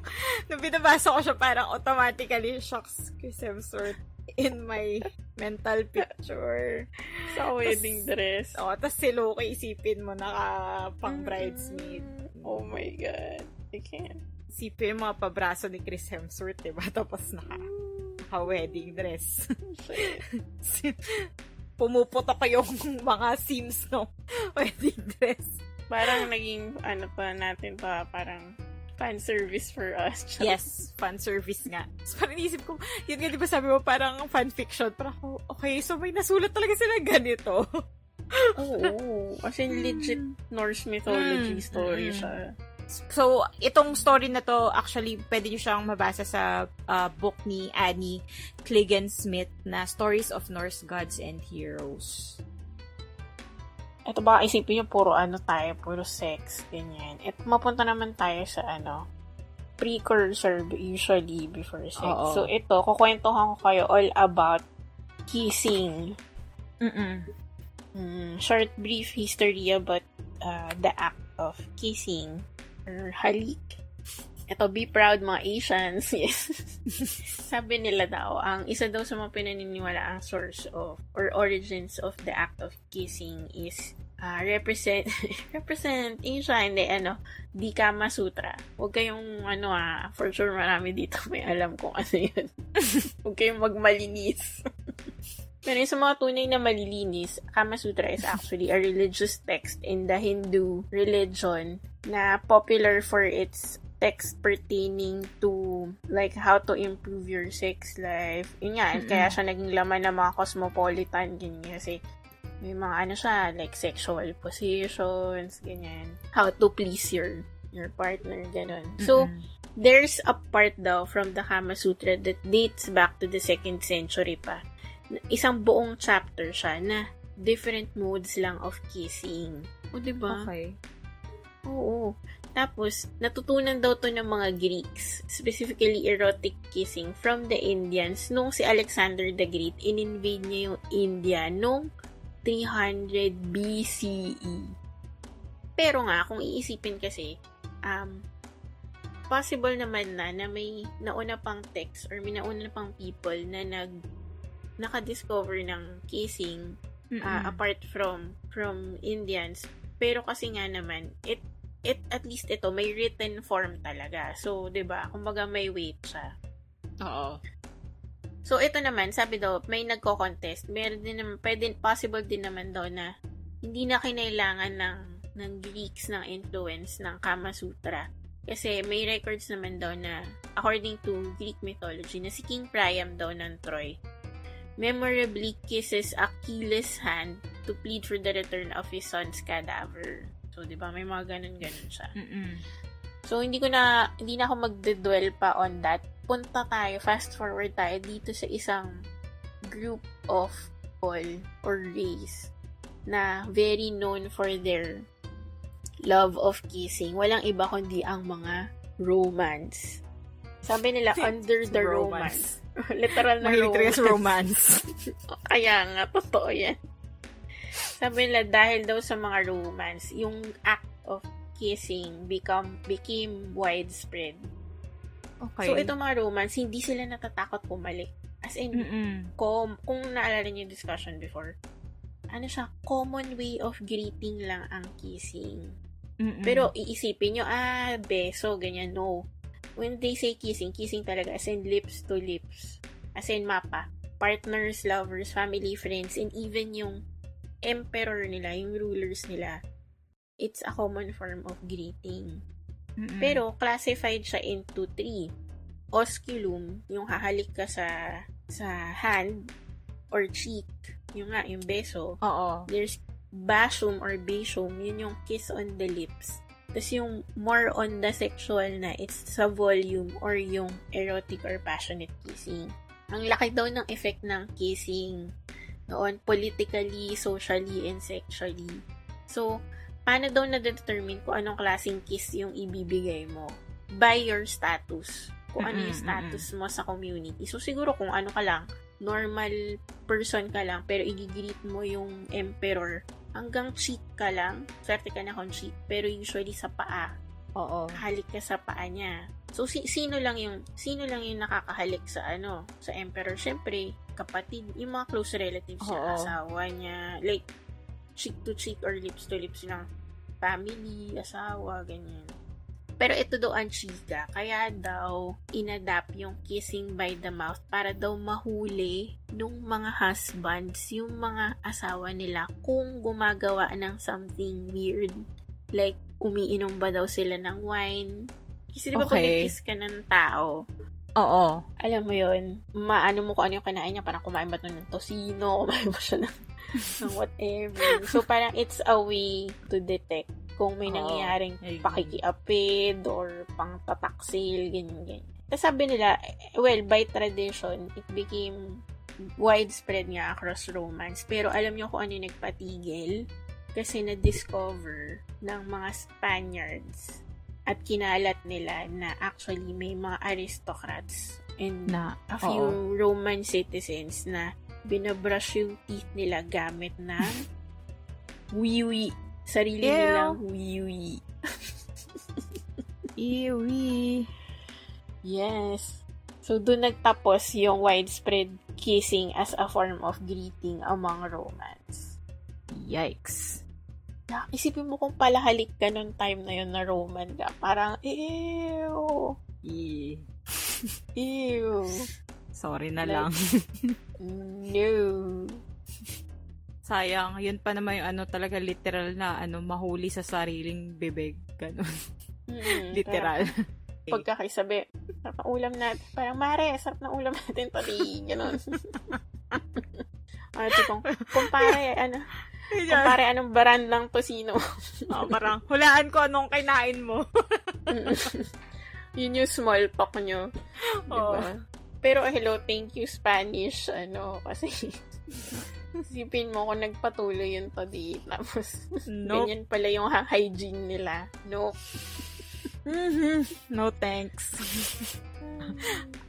nung binabasa ko siya, parang automatically, shocks, Chris Hemsworth in my mental picture. Sa wedding tas, dress. Oh, tapos si Loki, isipin mo, naka pang bridesmaid. Oh my God. I can't. Isipin mo, pabraso ni Chris Hemsworth, diba? Tapos naka, naka-wedding dress. Pumuputok yung mga seams ng wedding dress. Parang naging, ano pa natin pa, parang fan service for us. yes, fan service nga. So, parang inisip ko, yun nga, di ba sabi mo, parang fan fiction. Parang ako, okay, so may nasulat talaga sila ganito. Oo. Kasi legit Norse mythology mm, story mm. siya. So, itong story na to, actually, pwede nyo siyang mabasa sa uh, book ni Annie Kligan Smith na Stories of Norse Gods and Heroes. Ito ba, isipin nyo, puro ano tayo, puro sex, ganyan. At mapunta naman tayo sa ano, precursor usually before sex. Oo. So, ito, kukwentuhan ko kayo all about kissing. Mm-mm. Mm, short, brief history about uh, the act of kissing or halik. Ito, be proud mga Asians. Yes. Sabi nila daw, ang isa daw sa mga pinaniniwala ang source of or origins of the act of kissing is uh, represent represent Asia, hindi ano, di Kama Sutra. Huwag kayong ano ah, for sure marami dito may alam kung ano yun. Huwag kayong magmalinis. Pero sa mga tunay na malilinis, Kama Sutra is actually a religious text in the Hindu religion na popular for its text pertaining to like how to improve your sex life. Yun nga, mm-hmm. kaya siya naging laman ng mga cosmopolitan ganyan kasi may mga ano siya like sexual positions, ganyan. How to please your your partner, ganun. Mm-hmm. So, there's a part daw from the Kama Sutra that dates back to the second century pa isang buong chapter siya na different modes lang of kissing. O, diba? Okay. Oo. Tapos, natutunan daw to ng mga Greeks, specifically erotic kissing from the Indians nung si Alexander the Great in-invade niya yung India nung 300 BCE. Pero nga, kung iisipin kasi, um, possible naman na na may nauna pang text or may nauna pang people na nag nakadiscover ng kissing uh, apart from from Indians. Pero kasi nga naman, it it at least ito may written form talaga. So, 'di ba? Kumbaga may weight siya. Oo. So, ito naman, sabi daw, may nagko-contest. Meron din naman, pwede, possible din naman daw na hindi na kinailangan ng, ng Greeks ng influence ng Kama Sutra. Kasi may records naman daw na, according to Greek mythology, na si King Priam daw ng Troy, memorably kisses Achilles' hand to plead for the return of his son's cadaver. So, di ba? May mga ganun-ganun siya. Mm-mm. So, hindi ko na, hindi na ako magde-dwell pa on that. Punta tayo, fast forward tayo dito sa isang group of people or race na very known for their love of kissing. Walang iba kundi ang mga romance. Sabi nila, under the romance. Literal na Mahilig romance. sa romance. Kaya nga, totoo yan. Sabi nila, dahil daw sa mga romance, yung act of kissing become became widespread. Okay. So, itong mga romance, hindi sila natatakot pumalik. As in, Mm-mm. com, kung naalala niyo yung discussion before, ano siya, common way of greeting lang ang kissing. Mm-mm. Pero iisipin nyo, ah, beso, ganyan, no. When they say kissing, kissing talaga, as in lips to lips. As in mapa. Partners, lovers, family, friends, and even yung emperor nila, yung rulers nila, it's a common form of greeting. Mm-mm. Pero, classified siya into three. Osculum, yung hahalik ka sa sa hand or cheek. Yung nga, yung beso. Oo. There's bashum or bashum, yun yung kiss on the lips. Tapos yung more on the sexual na, it's sa volume or yung erotic or passionate kissing. Ang laki daw ng effect ng kissing noon politically, socially, and sexually. So, paano daw na-determine kung anong klaseng kiss yung ibibigay mo? By your status. Kung ano yung status mo sa community. So, siguro kung ano ka lang, normal person ka lang, pero igigreet mo yung emperor, hanggang cheek ka lang, swerte ka na kung cheek, pero usually sa paa, Oo. halik ka sa paa niya. So, si- sino lang yung, sino lang yung nakakahalik sa ano, sa emperor? Siyempre, kapatid, yung mga close relatives niya, Oo. asawa niya, like, cheek to cheek or lips to lips ng family, asawa, ganyan. Pero ito daw ang chika, kaya daw inadapt yung kissing by the mouth para daw mahuli nung mga husbands, yung mga asawa nila kung gumagawa ng something weird. Like, umiinom ba daw sila ng wine? Kasi di ba pag Okay. kiss ka ng tao, Oo. alam mo yun, maano mo kung ano yung kinain niya, parang kumain ba ito ng tosino, kumain ba siya ng, ng whatever. So, parang it's a way to detect kung may nangyayaring Ayun. pakikiapid or pang tataksil, ganyan, ganyan. Tapos sabi nila, well, by tradition, it became widespread nga across romance. Pero alam niyo kung ano yung nagpatigil? Kasi na-discover ng mga Spaniards at kinalat nila na actually may mga aristocrats and Na, a few oo. Roman citizens na binabrush yung teeth nila gamit ng wiwi. Sarili Ew. nilang wiwi. Iwi. Yes. So, doon nagtapos yung widespread kissing as a form of greeting among Romans. Yikes. Na, isipin mo kung palahalik ka nung time na yun na Roman ka. Parang, ew, I- ew, Sorry na Like- lang. no. Sayang, yun pa naman yung ano talaga literal na ano mahuli sa sariling bibig. Ganun. Mm, literal. pagkakasabi, sarap ng ulam natin. Parang, mare, sarap ng ulam natin, pati, gano'n. ano, tipong, kumpare, ano, kumpare, anong brand ng tosino? oh, parang, hulaan ko anong kinain mo. Yun yung small talk nyo. Diba? Pero, hello, thank you, Spanish, ano, kasi, isipin mo kung nagpatuloy yung tadi, tapos, Nope. ganyan pala yung hygiene nila. No. Mhm. No thanks.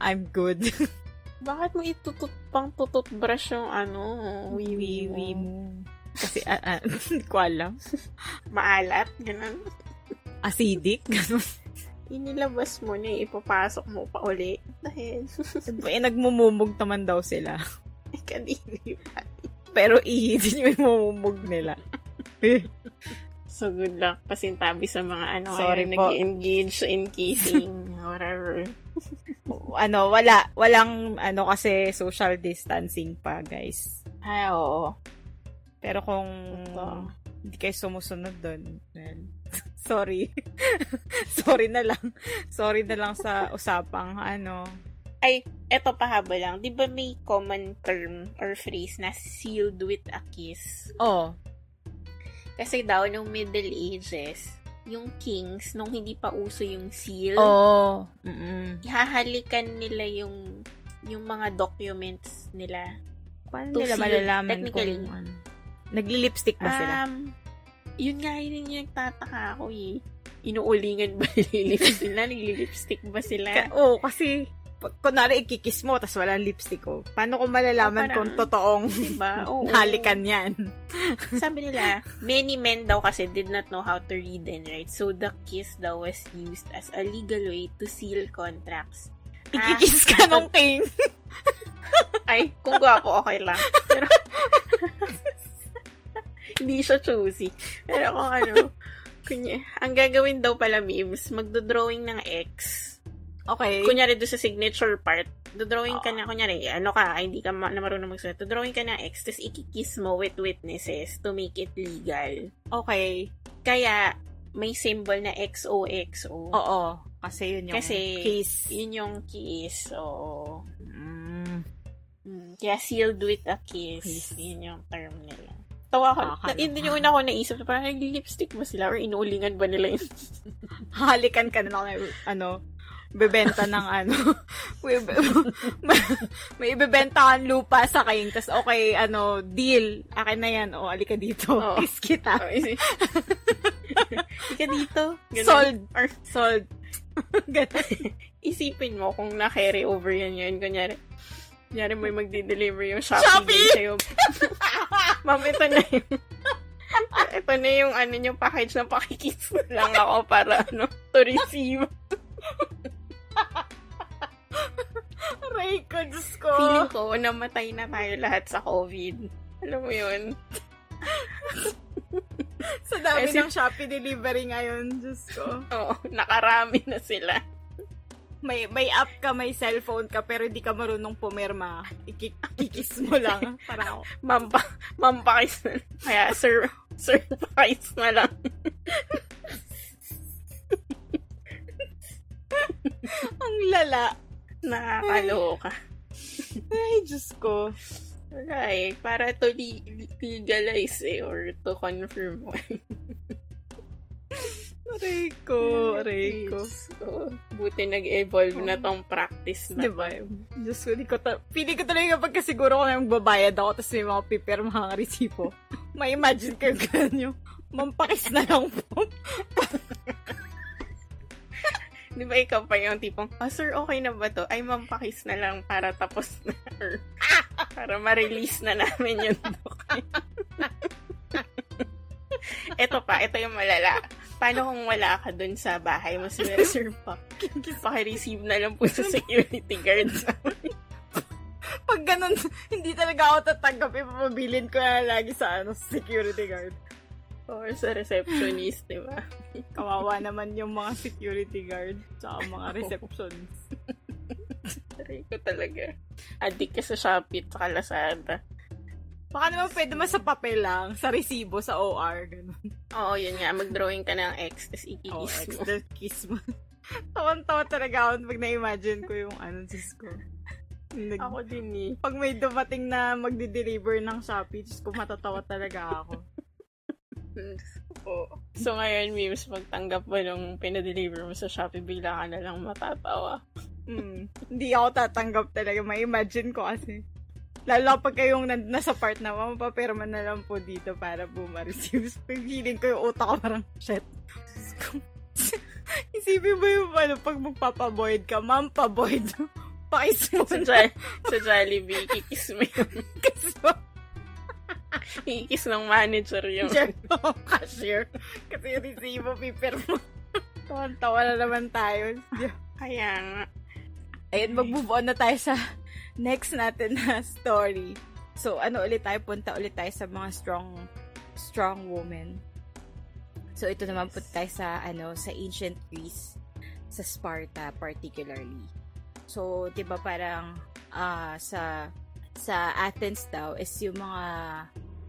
I'm good. Bakit mo itutut pang tutut brush yung ano, Wiwi mo? mo. Kasi, ah, ah, hindi ko alam. Maalat, ganun. Acidic. Ganun. Inilabas mo na, ipapasok mo pa uli. Dahil, eh, nagmumumog naman daw sila. kadiri pa. Pero ihi din yung mumumog nila. So, good luck pasintabi sa mga ano Sorry po. nag-engage in kissing, whatever. ano, wala, walang, ano kasi, social distancing pa, guys. Ay, oo. Pero kung Totoo. hindi kayo sumusunod doon, well, sorry. sorry na lang. Sorry na lang sa usapang, ano, Ay, eto pahaba lang. Di ba may common term or phrase na sealed with a kiss? oh, Kasi daw, nung Middle Ages, yung kings, nung hindi pa uso yung seal, Oo. Mm-mm. ihahalikan nila yung yung mga documents nila. Paano To nila seal, malalaman technically. kung ano? Nagli-lipstick ba sila? Um, yun nga yun yung nagtataka ako eh. Inuulingan ba lips nila? Nagli-lipstick ba sila? Ka- Oo, kasi pag kunwari ikikis mo tapos walang lipstick ko. Paano ko malalaman Oh, parang- kung totoong diba? Oo. halikan yan? Sabi nila, many men daw kasi did not know how to read and write. So, the kiss daw was used as a legal way to seal contracts. Ah, Ikikis ka nung king. Ay, kung gwapo, okay lang. Pero, hindi siya choosy. Pero kung ano, kunya, ang gagawin daw pala, Mibs, magdodrawing ng X. Okay. Kunyari doon sa signature part, dodrawing ka na, kunyari, ano ka, ay, hindi ka ma- na marunong magsulat, dodrawing ka ng X, tapos ikikiss mo with witnesses to make it legal. Okay. Kaya, may symbol na XOXO. Oo. Kasi yun yung Kasi, kiss. Yun yung kiss. Oo. Mm. Mm, Kaya sealed with a kiss. Kiss. Yun yung term nila. Tawa ko. Na, yun yung una ko naisip. Parang nag-lipstick ba sila? Or inuulingan ba nila yun? Halikan ka na ng, ano, bebenta ng ano, may, may ibebenta kang lupa sa king, tas okay, ano, deal, akin na yan, o, alika dito, Oo. kiss kita. Oh, isi- Ika dito. Ganun. Sold. Or Sold. Ganun. isipin mo kung na-carry over yan yun. Kunyari, kunyari may magdi-deliver yung Shopee, Shopee! sa'yo. Ma'am, ito na yung ito na yung ano yung package na pakikiss lang ako para ano to receive. Aray ko, Diyos ko. Feeling ko, namatay na tayo lahat sa COVID. Alam mo yun? Sa dami Kasi- ng Shopee delivery ngayon, Diyos ko. Oo, nakarami na sila. May, may app ka, may cellphone ka, pero hindi ka marunong pumirma. Ikik- Ikikis mo lang. Parang, Mampa, mampakis na. Kaya, sir, sir, pakis na lang. ang lala. Nakakaloka. Ay, Diyos ko. Eh. Para to li- legalize eh, or to confirm. Aray ko, aray ko. So, buti nag-evolve na tong practice na. Diba? Diyos ko, di ko ta- Pili ko talaga kapag siguro ko na yung babayad ako tapos may mga piper, mga resipo. May imagine yung ganun yung mampakis na lang po. Di ba ikaw pa yung tipong, ah, sir, okay na ba to? Ay, mampakis na lang para tapos na. Or, para ma-release na namin yung document. ito pa, ito yung malala. Paano kung wala ka dun sa bahay mo, sir, sir, pa, paki-receive na lang po sa security guards. Pag ganun, hindi talaga ako tatanggap. Ipapabilin ko na lagi sa ano, security guard. Or sa receptionist, di ba? Kawawa naman yung mga security guard sa mga receptionist. Saray ko talaga. Addict ka sa Shopee at Lazada. Baka naman pwede mas sa papel lang, sa resibo, sa OR, ganun. Oo, yun nga. Mag-drawing ka ng X, tapos Oh, ikikis mo. extra kiss mo. Tawan-tawa talaga ako pag na-imagine ko yung ano, Diyos ko. Nag- Ako din eh. pag may dumating na magde-deliver ng Shopee, Diyos ko, matatawa talaga ako. Oo. So, ngayon, Mims, pagtanggap mo nung pinadeliver mo sa Shopee, bigla ka na lang matatawa. Hmm. Hindi ako tatanggap talaga. May imagine ko kasi. Lalo pag kayong nan- nasa part na, mapapirma na lang po dito para po ma-receive. Feeling ko yung utak ko parang, shit. Isipin mo yung ano, pag magpapaboyd ka, ma'am, paboyd. Pakis mo Sa, na. jo- sa Jollibee, kikis mo yung Kasi mo, kikis ng manager ako, cashier. Kasi yung resibo, pipirma. Tawan-tawa na naman tayo. kaya nga. Ayun, mag-move on na tayo sa next natin na story. So, ano ulit tayo? Punta ulit tayo sa mga strong strong women. So, ito naman punta tayo sa, ano, sa ancient Greece, sa Sparta particularly. So, di ba parang ah, sa sa Athens daw is yung mga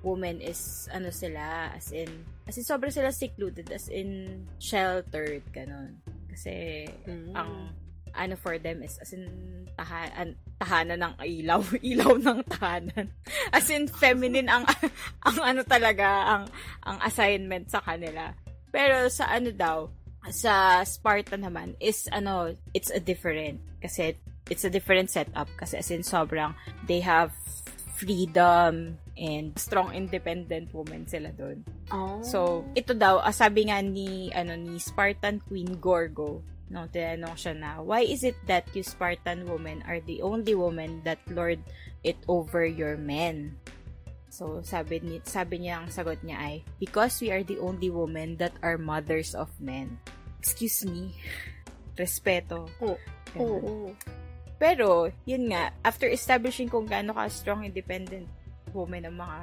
women is ano sila as in as in sobrang sila secluded as in sheltered ganun kasi Mm. ang ano for them is as in tahan, tahanan ng ilaw, ilaw ng tahanan. As in feminine ang ang ano talaga ang ang assignment sa kanila. Pero sa ano daw, sa Sparta naman is ano, it's a different kasi it's a different setup kasi as in sobrang they have freedom and strong independent woman sila doon. Oh. So, ito daw, uh, sabi nga ni, ano, ni Spartan Queen Gorgo, no, tinanong siya na, why is it that you Spartan women are the only women that lord it over your men? So, sabi, ni, sabi niya, ang sagot niya ay, because we are the only women that are mothers of men. Excuse me. Respeto. Oh. Ganun. Oo. Pero, yun nga, after establishing kung gaano ka strong independent woman ang mga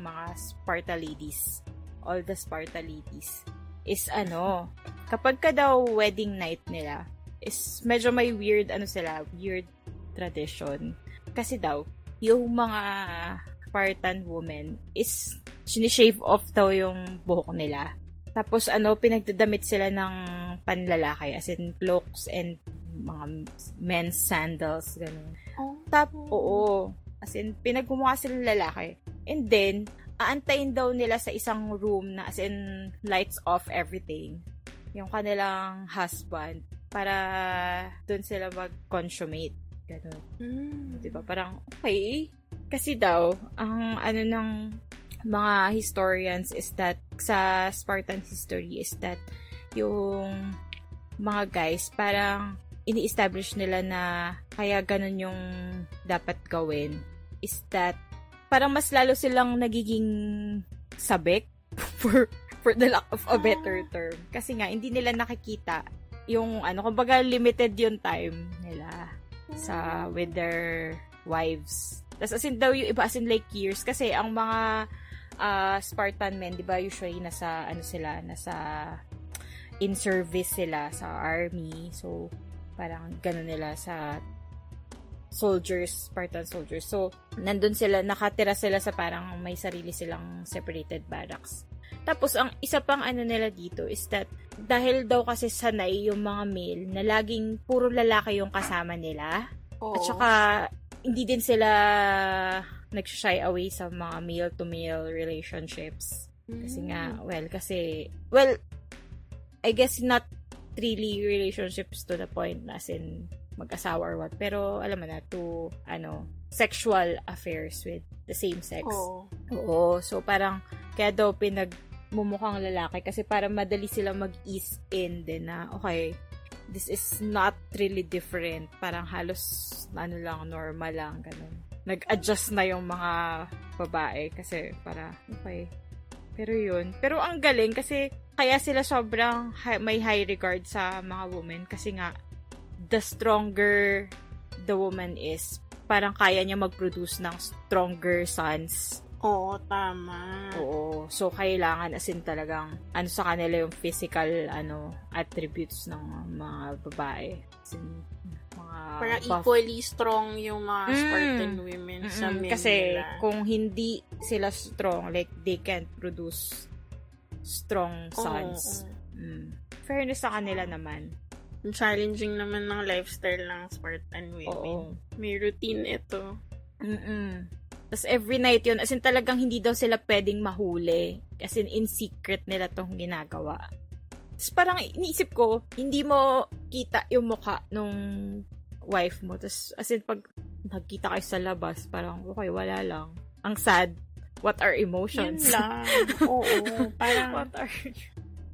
mga Sparta ladies, all the Sparta ladies, is ano, kapag ka daw wedding night nila, is medyo may weird, ano sila, weird tradition. Kasi daw, yung mga Spartan women is sinishave off daw yung buhok nila. Tapos ano, pinagdadamit sila ng panlalaki, as in cloaks and mga men's sandals, ganun. Oh. Tap, oo. As in, pinagmumukha sila ng lalaki. And then, aantayin daw nila sa isang room na as in, lights off everything. Yung kanilang husband para doon sila mag-consummate. Ganun. Mm. Diba? Parang, okay. Kasi daw, ang ano ng mga historians is that sa Spartan history is that yung mga guys parang ini-establish nila na kaya ganun yung dapat gawin is that parang mas lalo silang nagiging sabik for for the lack of a better term. Kasi nga, hindi nila nakikita yung ano, kumbaga limited yung time nila sa with their wives. Tapos as in daw yung iba as in like years kasi ang mga ah, Spartan men, 'di ba, usually nasa ano sila, nasa in service sila sa army. So parang ganun nila sa soldiers, Spartan soldiers. So, nandun sila, nakatira sila sa parang may sarili silang separated barracks. Tapos, ang isa pang ano nila dito is that dahil daw kasi sanay yung mga male na laging puro lalaki yung kasama nila. Oo. At saka, hindi din sila nag-shy away sa mga male-to-male relationships. Kasi nga, Mm. well, kasi, well, I guess not really relationships to the point na in mag-asawa or what. Pero, alam mo na, to, ano, sexual affairs with the same sex. Oo. Oo. So, parang, kaya daw pinagmumukhang lalaki kasi para madali sila mag-ease in din na, okay, this is not really different. Parang halos, ano lang, normal lang, ganun. Nag-adjust na yung mga babae kasi para, okay. Pero yun. Pero ang galing kasi kaya sila sobrang hi- may high regard sa mga women kasi nga the stronger the woman is, parang kaya niya mag-produce ng stronger sons. Oo, tama. Oo. So, kailangan as in talagang, ano sa kanila yung physical, ano, attributes ng mga babae. As in, mga Parang buff- equally strong yung mga Mm. Spartan women sa Mm-mm. men Kasi, nila. kung hindi sila strong, like, they can't produce strong Oo, sons. oo. Mm. Fairness sa kanila naman. Challenging naman ng lifestyle ng Spartan women. Oo. May routine ito. Mm-mm. Tapos every night yun, as in talagang hindi daw sila pwedeng mahuli. As in, in secret nila tong ginagawa. Tapos parang iniisip ko, hindi mo kita yung mukha nung wife mo. Tapos as in, pag nagkita kayo sa labas, parang okay, wala lang. Ang sad. What are emotions? Yun lang. Oo. Parang, What are...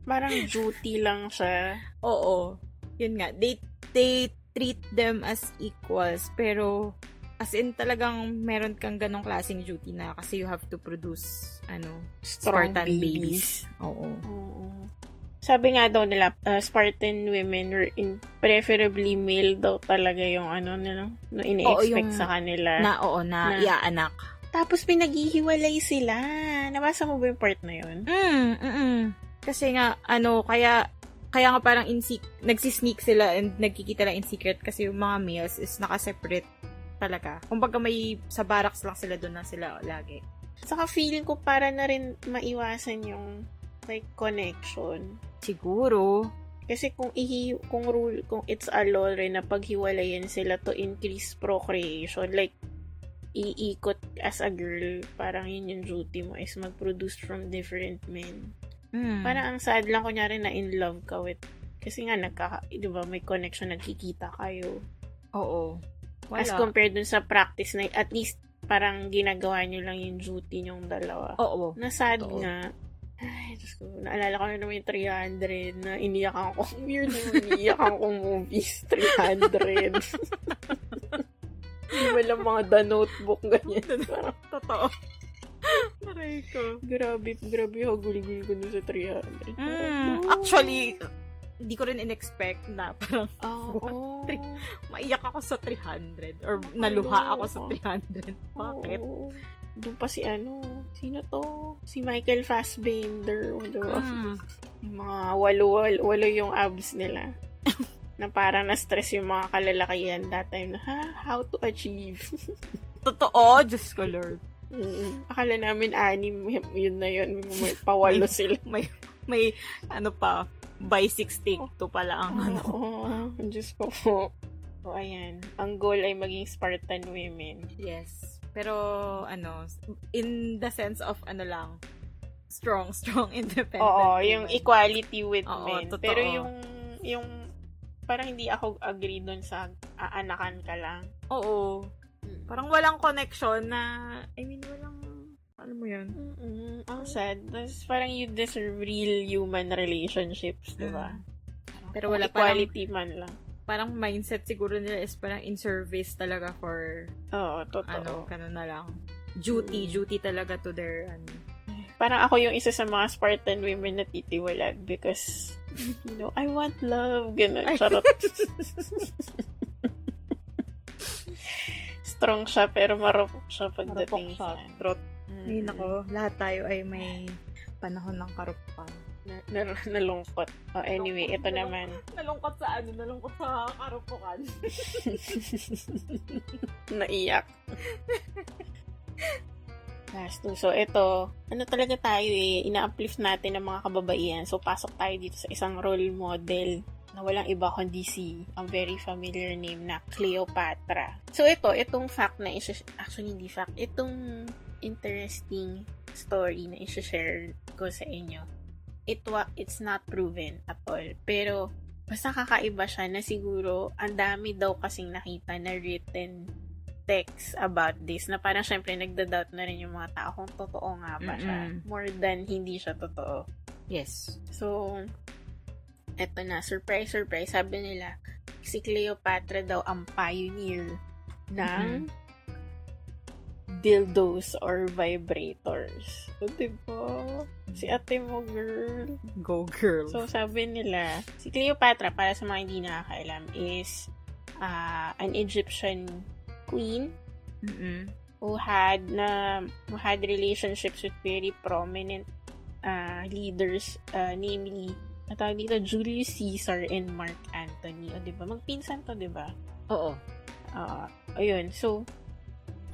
parang duty lang siya. Oo. Yun nga. They, they treat them as equals. Pero, as in talagang meron kang ganong klaseng duty na kasi you have to produce, ano, Strong Spartan babies. babies. Oo. Oo. Sabi nga daw nila, uh, Spartan women were in preferably male daw talaga yung ano nila, no, ini-expect yung sa kanila. Na, oo, na, Na- iaanak. Tapos pinaghihiwalay sila. Nabasa mo ba yung part na yun? Mm, mm Kasi nga, ano, kaya, kaya nga parang in nagsisneak sila and nagkikita lang in secret kasi yung mga males is nakaseparate talaga. Kumbaga may, sa barracks lang sila doon na sila lagi. Saka feeling ko para na rin maiwasan yung like connection. Siguro, Kasi kung ihi, kung rule, kung it's a law rin na paghiwalayan sila to increase procreation, like, iikot as a girl, parang yun yung duty mo is mag-produce from different men. Mm. Parang ang sad lang kunyari na in love ka with, kasi nga nagka, di ba, may connection, nagkikita kayo. Oo. Wala. As compared dun sa practice na at least parang ginagawa nyo lang yung duty nyong dalawa. Oo. Nasad Totoo. nga. Ay, Diyos ko. Naalala ko na naman yung 300 na iniyakan ko. Weird naman, iniyakan ko movies. 300. Hindi lang mga The Notebook, ganyan. Totoo. Aray ko. grabe, grabe hagulgul ko dun sa 300. Mm, actually, hindi ko rin in-expect na parang Oo. Three. maiyak ako sa 300 or naluha ako sa 300. Bakit? Oo. Doon pa si ano, sino to? Si Michael Fassbender. Diba? Mm. Mga walo, walo yung abs nila. na parang na-stress yung mga kalalakihan that time na, ha? How to achieve? Totoo, Diyos ko Lord. Mm, Akala namin anim, yun na yun. May pawalo sila. May, may, ano pa, by 16 to pala ang ano. Oo, Diyos ko po. So, ayan. Ang goal ay maging Spartan women. Yes. Pero, ano, in the sense of, ano lang, strong, strong, independent. Oo, women. yung equality with Oo, men. totoo. Pero yung, yung, parang hindi ako agree dun sa aanakan ka lang. Oo. Parang walang connection na, I mean, walang, ano mo yun? Mm-mm, ang sad. Tapos parang you deserve real human relationships, di ba? Pero Kung wala parang, equality man lang. parang mindset siguro nila is parang in service talaga for, Oo, totoo. ano, kano na lang. Duty, Mm. duty talaga to their, ano. Parang ako yung isa sa mga Spartan women na titiwalag because, you know, I want love. Ganun, charot. Strong siya, pero marupok siya pagdating sa... Trot. Mm. Ay, nako, lahat tayo ay may panahon ng karupan. Na, na, nalungkot. Oh, anyway, ito naman. Nalungkot sa ano? Nalungkot sa karupukan. Naiyak. Last two. So, ito, ano talaga tayo eh, ina-uplift natin ng mga kababaihan. So, pasok tayo dito sa isang role model na walang iba kundi si ang very familiar name na Cleopatra. So, ito, itong fact na isa actually hindi fact, itong interesting story na isa-share ko sa inyo. It wa, it's not proven at all. Pero, basta kakaiba siya na siguro ang dami daw kasing nakita na written text about this na parang syempre nagda-doubt na rin yung mga tao kung totoo nga ba siya. Mm-mm. More than hindi siya totoo. Yes. So, eto na, surprise, surprise, sabi nila, si Cleopatra daw ang pioneer ng dildos or vibrators. So, diba? Si ate mo, girl. Go girl. So, sabi nila, si Cleopatra, para sa mga hindi nakakailam, is uh, an Egyptian queen Mm-mm. who had na who had relationships with very prominent uh, leaders, uh, namely, natawag dito, Julius Caesar and Mark Antony. O, di ba? Magpinsan to, di ba? Oo. Uh, ayun. So,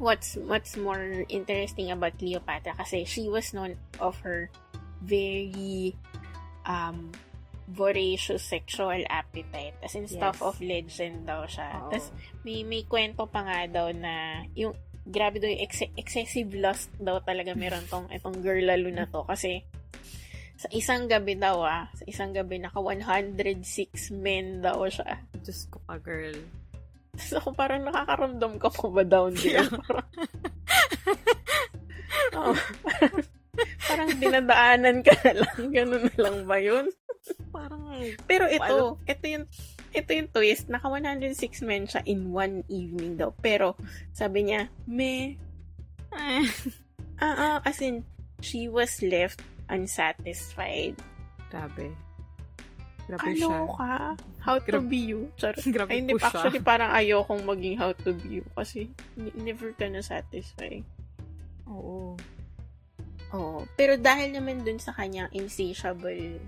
what's what's more interesting about Cleopatra kasi she was known of her very um voracious sexual appetite. As in, stuff Yes. of legend daw siya. Oo. Tapos, may, may kwento pa nga daw na yung grabe daw yung ex- excessive lust daw talaga meron tong itong girl lalo na to kasi sa isang gabi daw ah, sa isang gabi naka 106 men daw siya. Diyos ko ka, girl. So, ako parang nakakaramdam ka pa ba down there? Parang, Oo, parang, parang dinadaanan ka na lang. Ganun na lang ba yun? Parang, Pero ito, Paano? ito yung ito yung twist. Naka 106 men siya in one evening daw. Pero, sabi niya, me, ah, ah, as in, she was left unsatisfied. grabe. Grabe siya. Ano ka? How to Grab- be you? Charot. Grabe Ay, hindi pa. siya. Actually, parang ayokong maging how to be you. Kasi, never ka na satisfy. Oo. Oo. Pero dahil naman dun sa kanyang insatiable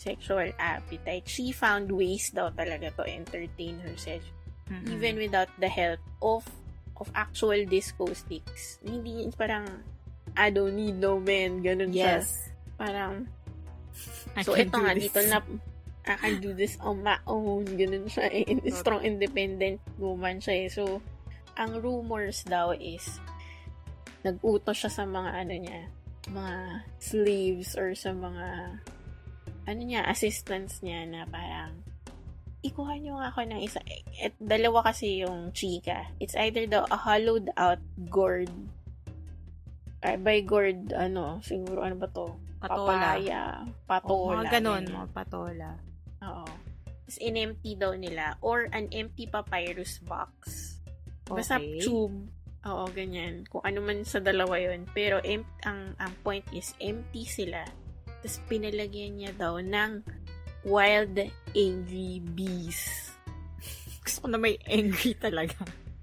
sexual appetite, she found ways daw talaga to entertain herself. Mm-mm. Even without the help of of actual disco sticks. Hindi parang, I don't need no man. Ganun siya. Yes. Parang, I so ito nga, this. dito na, I can do this on my own. Ganun siya eh. Strong independent woman siya eh. So, ang rumors daw is, nag-utos siya sa mga ano niya, mga slaves or sa mga ano niya, assistants niya na parang ikuha niyo nga ako ng isa. At dalawa kasi yung chika. It's either the a hollowed out gourd. Uh, by gourd, ano, siguro ano ba to? Patola. Papaya. Patola. Oh, mga ganun, mga patola. Oo. Tapos in-empty daw nila. Or an empty papyrus box. Basta Okay. tube. Oo, ganyan. Kung ano man sa dalawa yon Pero em- ang, ang point is, empty sila. Tapos pinalagyan niya daw ng wild angry bees. Gusto ko na may angry talaga.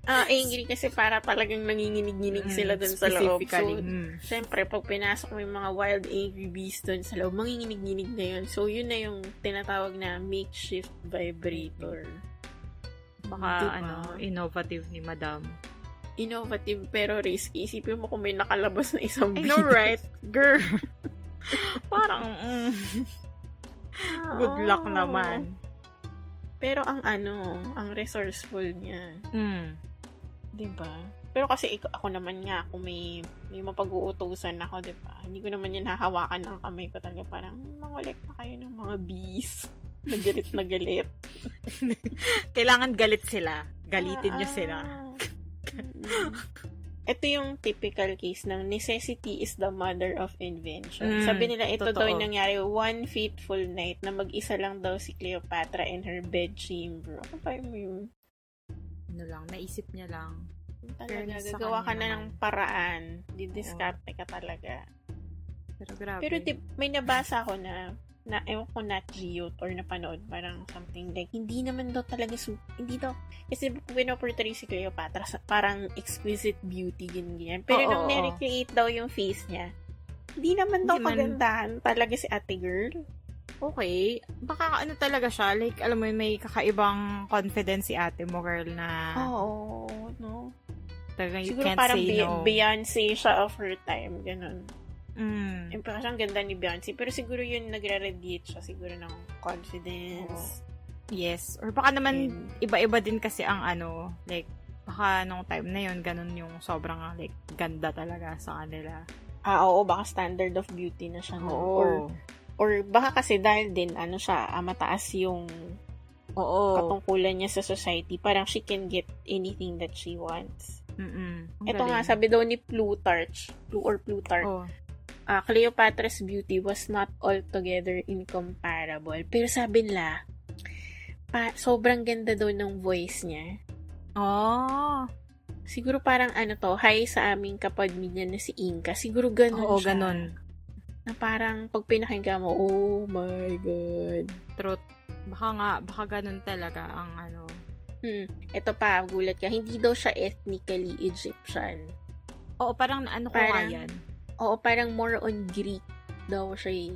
Ah, angry kasi para talagang nanginginig-nginig sila dun sa loob. So, mm. Siyempre, pag pinasok mo yung mga wild angry bees dun sa loob, manginginig-nginig na yun. So, yun na yung tinatawag na makeshift vibrator. Baka, Diba? ano, innovative ni Madam. Innovative pero risky. Isipin mo kung may nakalabas na isang I bee. know, right? Girl. Parang, mm, good luck Oo. naman. Pero ang ano, ang resourceful niya. Mm. 'di ba? Pero kasi ik- ako naman nga, kung may, may mapag-uutusan ako, 'di ba? Hindi ko naman yan hahawakan ng kamay ko talaga. Parang, mangulik pa kayo ng mga bees. Nagalit na galit. Kailangan galit sila. Galitin niyo Ah. sila. Mm. Ito yung typical case ng necessity is the mother of invention. Mm, Sabi nila, ito daw totoo. yung nangyari one fateful night na mag-isa lang daw si Cleopatra in her bedchamber. Ano ba yung yung Ano lang, naisip niya lang. talaga, sa gagawa ka na ng paraan. Didiskarte ka talaga. Pero grabe. Pero tip, may nabasa ko na na ewan ko Nat Geo or napanood parang something like hindi naman daw talaga su hindi daw kasi pinoportray si Cleopatra sa parang exquisite beauty ganyan ganyan pero Oo, nung oo. nirecreate daw yung face niya hindi naman daw Hindi man- pagandahan talaga si ate girl okay. Baka ano talaga siya, like, alam mo, yun, may kakaibang confidence si ate mo, girl, na oo no talagang you siguro can't parang say Be- no. Beyonce siya of her time ganun Mm. yung parang ang ganda ni Beyonce pero siguro yun nagre-radiate siya siguro ng confidence Yes. Or baka naman, And- iba-iba din kasi ang ano, like, baka nung time na yun, ganun yung sobrang, like, ganda talaga sa kanila. ah oo baka standard of beauty na siya no? or Or baka kasi dahil din, ano siya, ah, mataas yung Oo. katungkulan niya sa society. Parang she can get anything that she wants. Mm-mm. Ito nga, sabi daw ni Plutarch, Plu or Plutarch, Oh. Ah, Cleopatra's beauty was not altogether incomparable. Pero sabi nila, pa, sobrang ganda daw ng voice niya. Oh. Siguro parang ano to, hi sa aming kapamilya na si Inka. Siguro ganun Oo, siya. ganun. Na parang pag pinakinggan mo, oh my God. Truth. Baka nga, baka ganun talaga ang ano. Hmm. Ito pa, gulat ka. Hindi daw siya ethnically Egyptian. Oo, parang ano ko nga Parang- yan. Oo, parang more on Greek daw siya eh.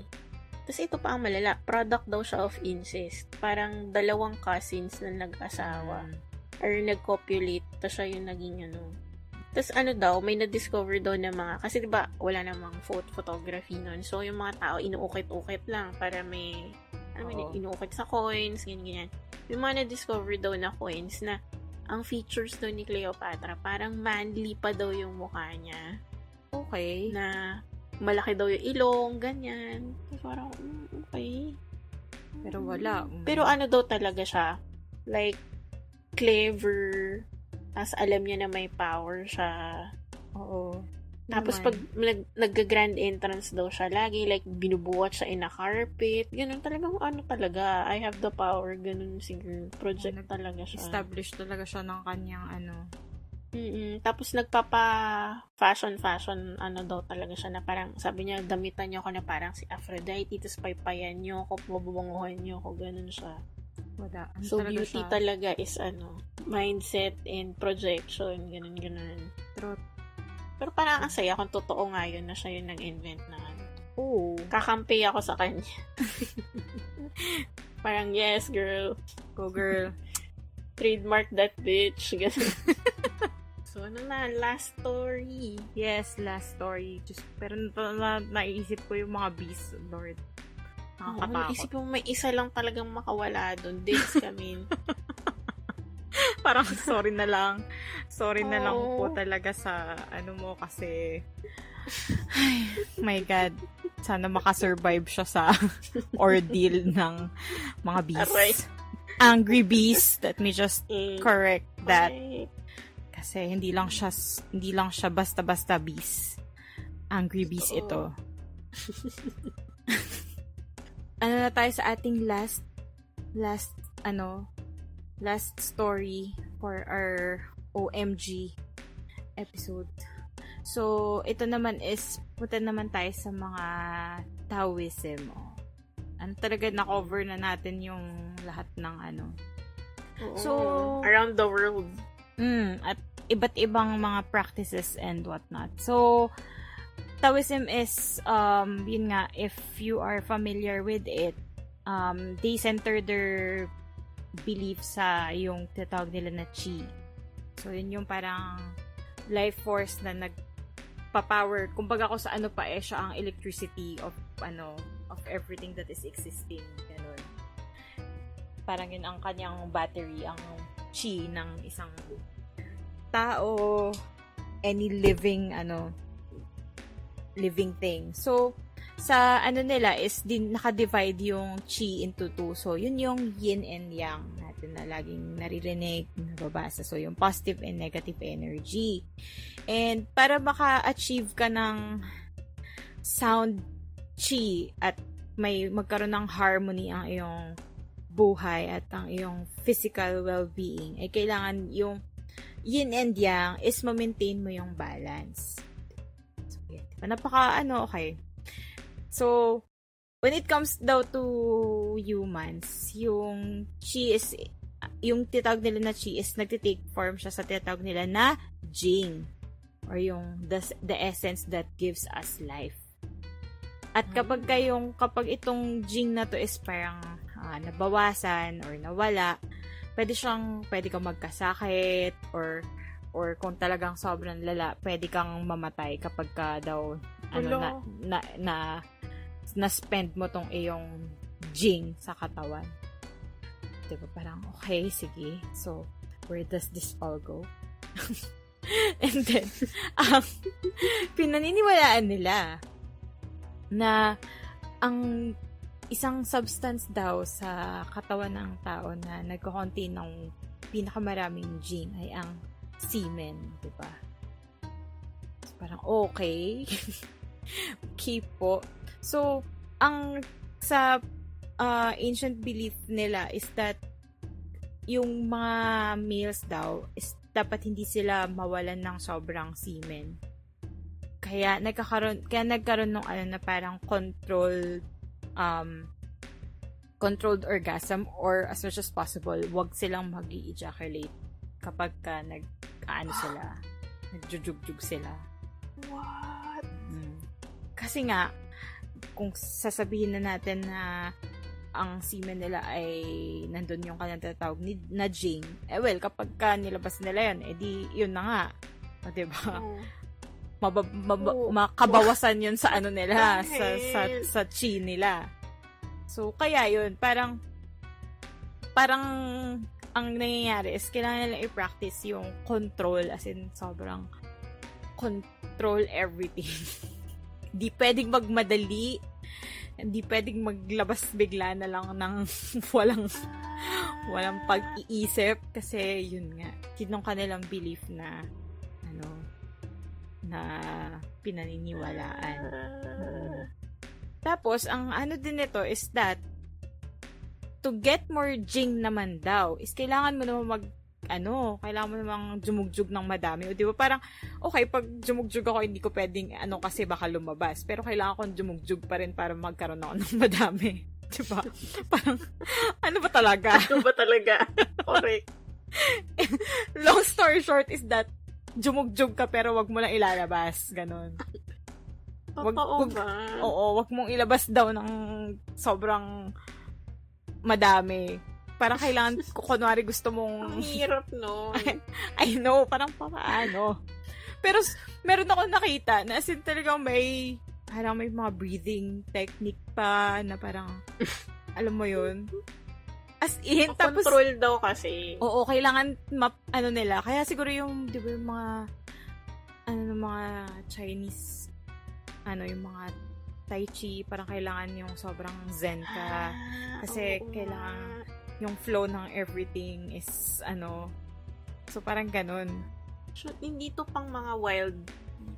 Tapos ito pa ang malala, product daw siya of incest. Parang dalawang cousins na nag-asawa. Mm. Or nag-copulate. Tapos siya yung naging ano. Tapos ano daw, may na-discover daw na mga, kasi diba wala namang photo photography nun. So yung mga tao, inuukit-ukit lang para may, ano may inuukit sa coins, ganyan-ganyan. May mga na-discover daw na coins na ang features daw ni Cleopatra, parang manly pa daw yung mukha niya Okay. na malaki daw yung ilong, ganyan. So, parang, mm, okay. Pero wala. Mm. Pero ano daw talaga siya? Like, clever. Tapos alam niya na may power siya. Oo. Tapos Naman. pag nag, nag-grand entrance daw siya, lagi like binubuhat siya in a carpet. Ganun talagang ano talaga. I have the power. Ganun siguro. Project Nag- talaga siya. Establish talaga siya ng kanyang ano. Mm-mm. Tapos nagpapa fashion fashion ano daw talaga siya na parang sabi niya damitan niyo ako na parang si Aphrodite tapos paypayan niyo ako mabubanguhan niyo ako ganun siya. Wala. Ano So talaga beauty siya? talaga is ano mindset and projection ganun ganun. Truth. Pero parang ang saya kung totoo nga yun na siya yung nag-invent na ano. Oo. Kakampi ako sa kanya. parang yes girl, Go girl. trademark that bitch. Ganun. so ano na last story. Yes, last story. Just, pero na, na, naisip ko yung mga beasts, Lord. Nakakatakot. Isip mo may isa lang talagang makawala doon. Days kami. Parang sorry na lang. Sorry oh. na lang po talaga sa ano mo kasi ay, my God. Sana makasurvive siya sa ordeal ng mga bees. Aray. Angry bees. Let me just mm. correct that. Kasi hindi lang siya hindi lang siya basta-basta bees. Angry bees oh. ito. ano na tayo sa ating last last ano last story for our OMG episode. So, ito naman is, punta naman tayo sa mga Taoism. Oh. Ano talaga na-cover na natin yung lahat ng ano. Oo. So, around the world. Mm, at iba't ibang mga practices and whatnot. So, Taoism is, um, yun nga, if you are familiar with it, um, they center their belief sa yung tinatawag nila na chi. So, yun yung parang life force na nagpa-power. Kumbaga ko sa ano pa eh, siya ang electricity of, ano, of everything that is existing. Ganun. Parang yun ang kanyang battery, ang chi ng isang tao, any living, ano, living thing. So, sa ano nila is din naka-divide yung chi into two. So, yun yung yin and yang natin na laging naririnig, nababasa. So, yung positive and negative energy. And para maka-achieve ka ng sound chi at may magkaroon ng harmony ang iyong buhay at ang iyong physical well-being, ay kailangan yung yin and yang is ma-maintain mo yung balance. Napaka, ano, okay. So, when it comes daw to humans, yung chi is, yung titawag nila na chi is nagtitake form siya sa titawag nila na jing. Or yung the, the essence that gives us life. At kapag kayong, kapag itong jing na to is parang uh, nabawasan or nawala, pwede siyang, pwede kang magkasakit or or kung talagang sobrang lala, pwede kang mamatay kapag ka daw ano na na, na na spend mo tong iyong jing sa katawan. 'Di ba? Parang okay, sige. So, where does this all go? And then, um, pinaniniwalaan nila na ang isang substance daw sa katawan ng tao na nagko-contain ng pinakamaraming jing ay ang semen, di ba? So, parang okay. okay po. So, ang sa uh, ancient belief nila is that yung mga males daw is dapat hindi sila mawalan ng sobrang semen. Kaya nagkakaroon kaya nagkaroon ng ano na parang control um controlled orgasm or as much as possible, wag silang mag-ejaculate kapag ka nag ano sila, nagjujugjug sila. What? Mm. Kasi nga, kung sasabihin na natin na ang semen nila ay nandun yung kanilang tatawag ni, na Jing, eh well, kapag ka nilabas nila yun, eh di, yun na nga. O, diba? Oh. Mabab, mab- oh. makabawasan yun sa ano nila, sa, sa, sa chi nila. So, kaya yun, parang, parang ang nangyayari is kailangan nilang i-practice yung control as in sobrang control everything. Di pwedeng magmadali. Hindi pwedeng maglabas bigla na lang ng walang walang pag-iisip kasi yun nga, yun kanilang belief na na pinaniniwalaan. Uh, tapos, ang ano din nito is that to get more jing naman daw, is kailangan mo naman mag ano, kailangan mo namang jumugjug ng madami. O di ba parang, okay, pag jumugjug ako, hindi ko pwedeng, ano, kasi baka lumabas. Pero kailangan kong jumugjug pa rin para magkaroon ako ng madami. Di ba? parang, ano ba talaga? Ano ba talaga? Correct. Long story short is that, jumugjug ka pero wag mo lang ilalabas. Ganon. Wag, wag, oo, wag mong ilabas daw ng sobrang madami. Parang kailangan, kunwari gusto mong... Ang hirap, no? I, I know, parang paano. Pero, meron ako nakita na as in talagang may parang may mga breathing technique pa na parang, alam mo yun? As in, tapos, Control daw kasi. oo, kailangan map, ano nila. Kaya siguro yung, di ba yung mga, ano, ng mga Chinese, ano, yung mga Tai Chi, parang kailangan yung sobrang zen ka. Ah, kasi oo kailangan- nga. Yung flow ng everything is, ano, so parang ganun. So, hindi to pang mga wild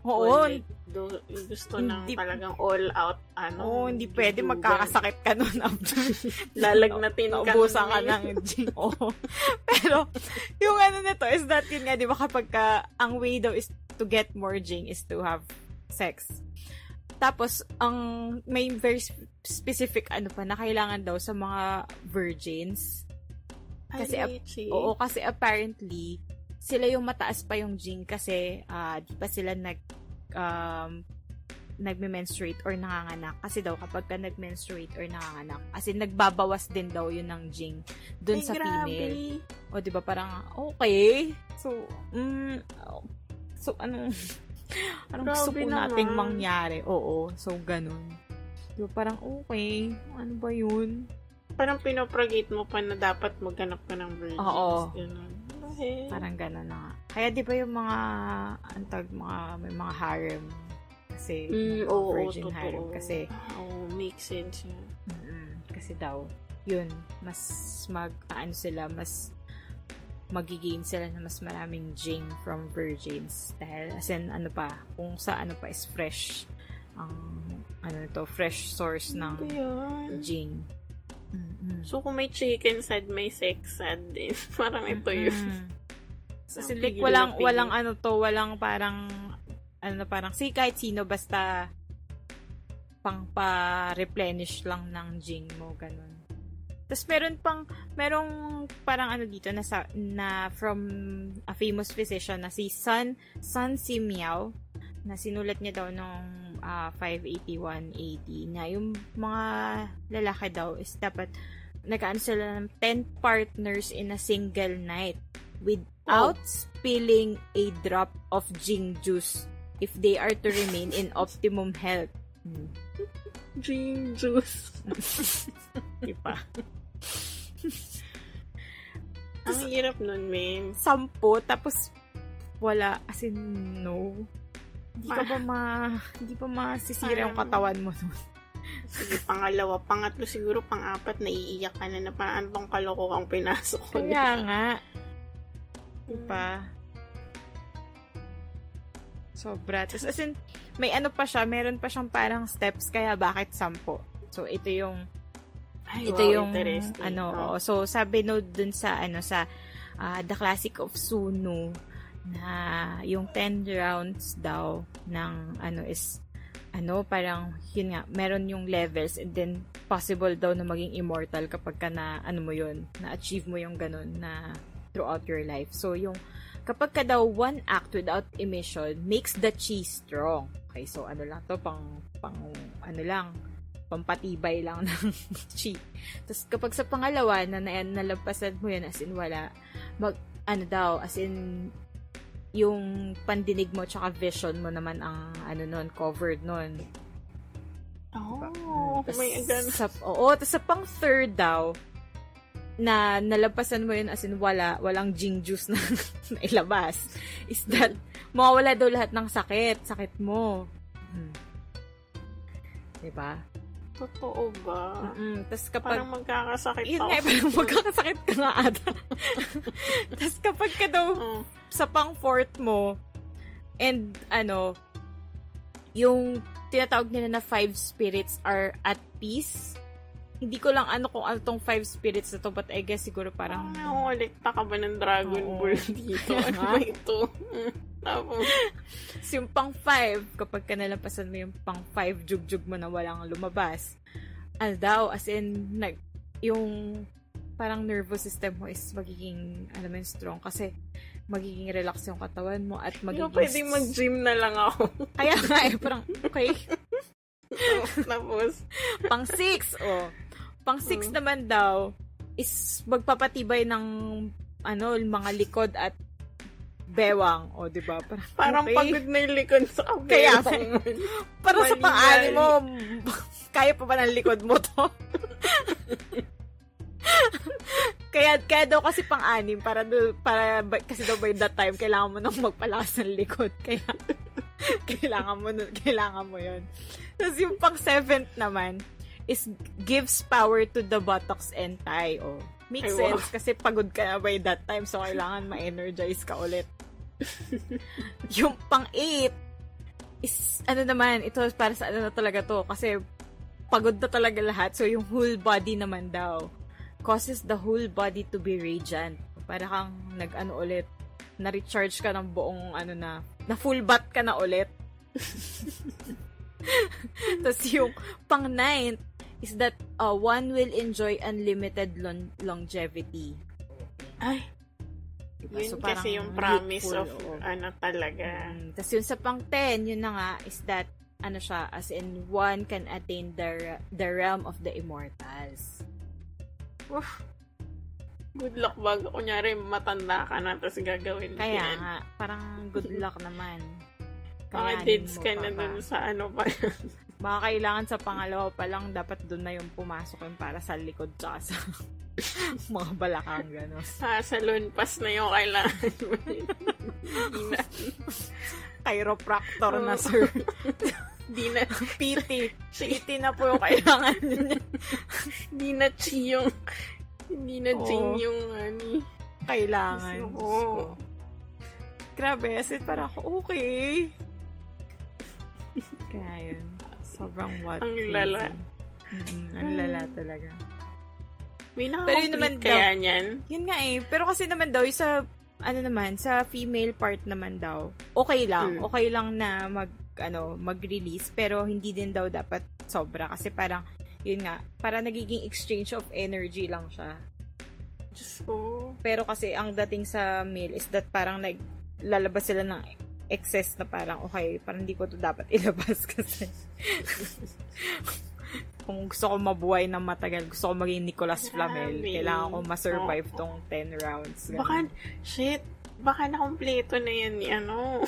Oo, like, do, gusto ng Hindi- talagang all out, ano. Oo, hindi pwede dudugan. magkakasakit ka nun after. Lalagnatin ka. Naubusan ka ng gym. Oo. Pero, yung ano na to is that yun nga, di ba kapag ka, ang way daw is to get more jing is to have sex. Tapos, ang may very sp- specific ano pa na kailangan daw sa mga virgins. Kasi, Ay, Richie. Oo, kasi apparently, sila yung mataas pa yung jing kasi ah, di pa sila nag um, nagme-menstruate or nanganganak. Kasi daw, kapag ka nag-menstruate or nanganganak, as in, nagbabawas din daw yun ng jing dun Ay, sa grabe. female. O, di ba, parang, okay. So, mm, so, anong, anong gusto Grabe po nating naman. mangyari? Oo, so, ganun. Di ba, parang, okay, ano ba yun? Parang pinoprogate mo pa na dapat maghanap ka ng virgins. Oo. Ganun. Okay. Parang gano'n na nga. Kaya di ba yung mga, ang tawag, mga, may mga harem. Kasi, Mm, oo, virgin totoo. harem. Kasi, Oo, makes sense yun. mm, kasi daw, yun, mas mag, ano sila, mas magigain sila na mas maraming jing from virgins. Dahil, as in, ano pa, kung sa ano pa is fresh, ang, ano to, fresh source ng Ano yan? jing. Mm-mm. So, kung may chicken sad, may sex sad din. Parang ito yun. Mm. So, Ang like, walang, pigil. walang ano to, walang parang, ano parang, si kahit sino, basta, pang pa-replenish lang ng jing mo, ganun. Tapos meron pang, merong parang ano dito na, sa, na from a famous physician na si Sun, Sun Simiao, na sinulat niya daw nung ah, 581 AD na yung mga lalaki daw is dapat nag-ano sila ng 10 partners in a single night without spilling a drop of jing juice if they are to remain in optimum health. Hmm. Dream juice. Diba? Ang hirap nun, men. Sampo, tapos wala, as in, no. Hindi ka ba ma, hindi pa masisira yung katawan mo nun. Sige, pangalawa. Pangatlo siguro, pang-apat, naiiyak ka na na paano bang kalokokang pinasok ko. Kaya nga. Diba? Sobra. Tapos, as in, may ano pa siya, meron pa siyang parang steps, kaya bakit sampo? So, ito yung Ay, ito wow, yung ano Oh. so sabi no dun sa ano sa ah, The Classic of Sunu na yung 10 rounds daw ng ano is ano parang yun nga meron yung levels and then possible daw na maging immortal kapag ka na ano mo yun na achieve mo yung ganun na throughout your life so yung kapag ka daw one act without emission makes the chi strong okay so ano lang to pang pang ano lang pampatibay lang ng chi. Tapos kapag sa pangalawa na, na nalampasan mo yan as in wala, mag, ano daw, as in yung pandinig mo tsaka vision mo naman ang ano nun, covered nun. Oh, Tas may ganun. Sa, oo, tapos sa pang third daw, na nalampasan mo yun as in wala, walang jing juice na nailabas, is that mawawala daw lahat ng sakit, sakit mo. Hmm. Diba? Totoo ba? Mm, tapos kapag Parang magkakasakit yun ako. nga, parang magkakasakit ka nga ata. Tapos kapag ka daw Oh. sa pang fourth mo, and ano, yung tinatawag nila na five spirits are at peace. Hindi ko lang ano kung ano tong five spirits na to, but I guess siguro Parang parang... nangungulikta ka ba ng Dragon Oo. Ball dito? Ano ba ito? Tapos, So, yung pang five, kapag ka nalampasan mo yung pang five jug-jug mo na walang lumabas, ano daw, as in, nag, yung parang nervous system mo is magiging, alam mo strong. Kasi, magiging relax yung katawan mo at magiging... ko pwedeng mag-gym na lang ako. Kaya nga eh, parang, okay, Tapos, pang six, oh. Pang six Mm. naman daw, is magpapatibay ng, ano, mga likod at bewang, o, di ba? Parang, Parang okay. pagod na yung likod sa Kaya, kabewang. para sa yan. mo, kaya pa ba ng likod mo to? kaya, kaya daw kasi pang-anim, para, do, para kasi daw by that time, kailangan mo nang magpalakas ng likod. Kaya, kailangan mo, nun- kailangan mo yon Tapos yung pang-seventh naman, is gives power to the buttocks and thigh. Oh. Makes Ay, wow. sense kasi pagod ka na by that time so kailangan ma-energize ka ulit. yung pang-8 is ano naman, ito para sa ano na talaga to kasi pagod na talaga lahat so yung whole body naman daw causes the whole body to be radiant. Para kang nag-ano ulit, na-recharge ka ng buong ano na, na full bath ka na ulit. Tapos yung pang ninth is that uh, one will enjoy unlimited lon- longevity. Ay, Diba? yun So, parang kasi yung promise of oo. ano talaga. Mm, Tapos yun sa pang 10, yun na nga, is that, ano siya, as in, one can attain the, the realm of the immortals. Uff. Good luck bago kunyari matanda ka na tapos gagawin Kaya yan. nga, parang good luck naman. Mga Kayanin dates ka na dun sa ano pa. Baka kailangan sa pangalawa pa lang, dapat doon na yung pumasok yung para sa likod tsaka sa mga balakang gano'n. sa salon pass na yung kailangan mo. Chiropractor na, sir. di na, PT. PT na po yung kailangan niya. di na chi yung, hindi na. Jane yung ano. Kailangan. Oo. Grabe, as in, parang okay. Kaya yun. Sobrang what Ang lala. Mm, ang lala talaga. May Pero yun naman kaya niyan. Yun nga eh. Pero kasi naman daw, yung sa, ano naman, sa female part naman daw, okay lang. Hmm. Okay lang na mag, ano, mag-release. Pero hindi din daw dapat sobra. Kasi parang, yun nga, para nagiging exchange of energy lang siya. Diyos ko. Pero kasi ang dating sa male is that parang naglalabas sila ng excess na parang okay, parang hindi ko to dapat ilabas kasi kung gusto ko mabuhay ng matagal, gusto ko maging Nicolas Flamel, Grabe. kailangan ko ma-survive Oo. tong 10 rounds. Ganun. Baka, shit, baka nakompleto na yan ni ano.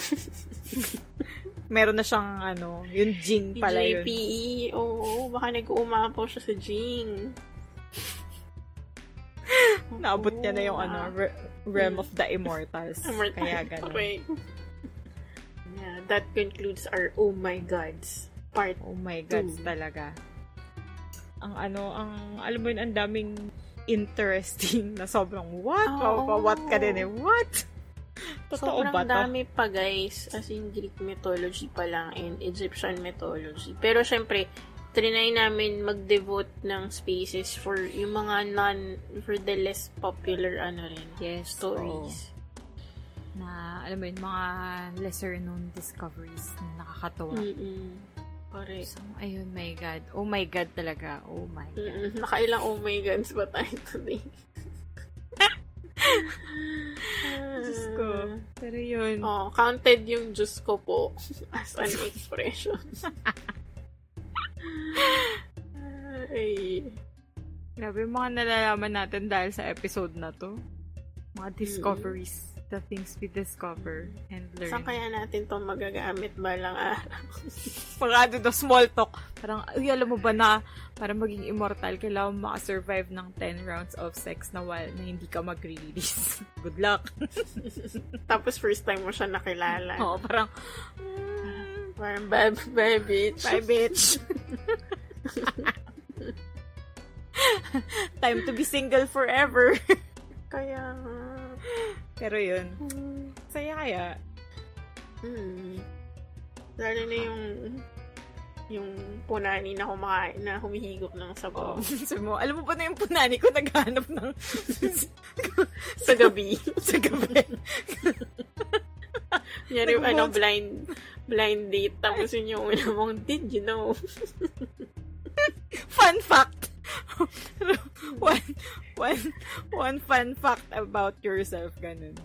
Meron na siyang ano, yung Jing pala yun. JPE, oo. Baka nag-uumapaw siya sa Jing. Naabot niya na yung ano, re- realm of the immortals. Immortal. Kaya ganun. Okay. That concludes our Oh My Gods part. Oh my God, Two. talaga. Ang ano, ang, alam mo yun, ang daming interesting na sobrang what? Oo. what ka din eh? What? Totoo Sobrang ba to? dami pa guys, as in Greek mythology pa lang and Egyptian mythology. Pero syempre, trinay namin mag-devote ng spaces for yung mga non, for the less popular ano rin, Yes, stories. Na, alam mo yun, mga lesser known discoveries na nakakatawa. Mm-mm. Correct. So, ayun, my God. Oh my God talaga. Oh my God. Mm-mm. Nakailang oh my gods ba tayo today? Diyos ko. Pero yun. Oh, counted yung Diyos ko po as an expression. Ay. Grabe yung mga nalalaman natin dahil sa episode na to. Mga discoveries. The things we discover and learn. Saan kaya natin to magagamit balang araw? Pagkado daw small talk. Parang, uy, alam mo ba na para maging immortal, kailangan makasurvive ng 10 rounds of sex na while na hindi ka mag-release. Good luck. Tapos first time mo siya nakilala. Oo, parang, mm, Parang, bye, bye, bitch. bye, bitch. Time to be single forever. Kaya nga. Pero yun, Hmm. saya kaya. Hmm. Lalo na yung yung punani na kumakain na humihigop ng sabaw Oh, mo, alam mo ba na yung punani ko naghanap ng sa gabi. sa gabi. Kunyari, Nag-vote. ano, blind blind date. Tapos yun yung una mong, did you know? fun fact. one, one, one fun fact about yourself, ganun.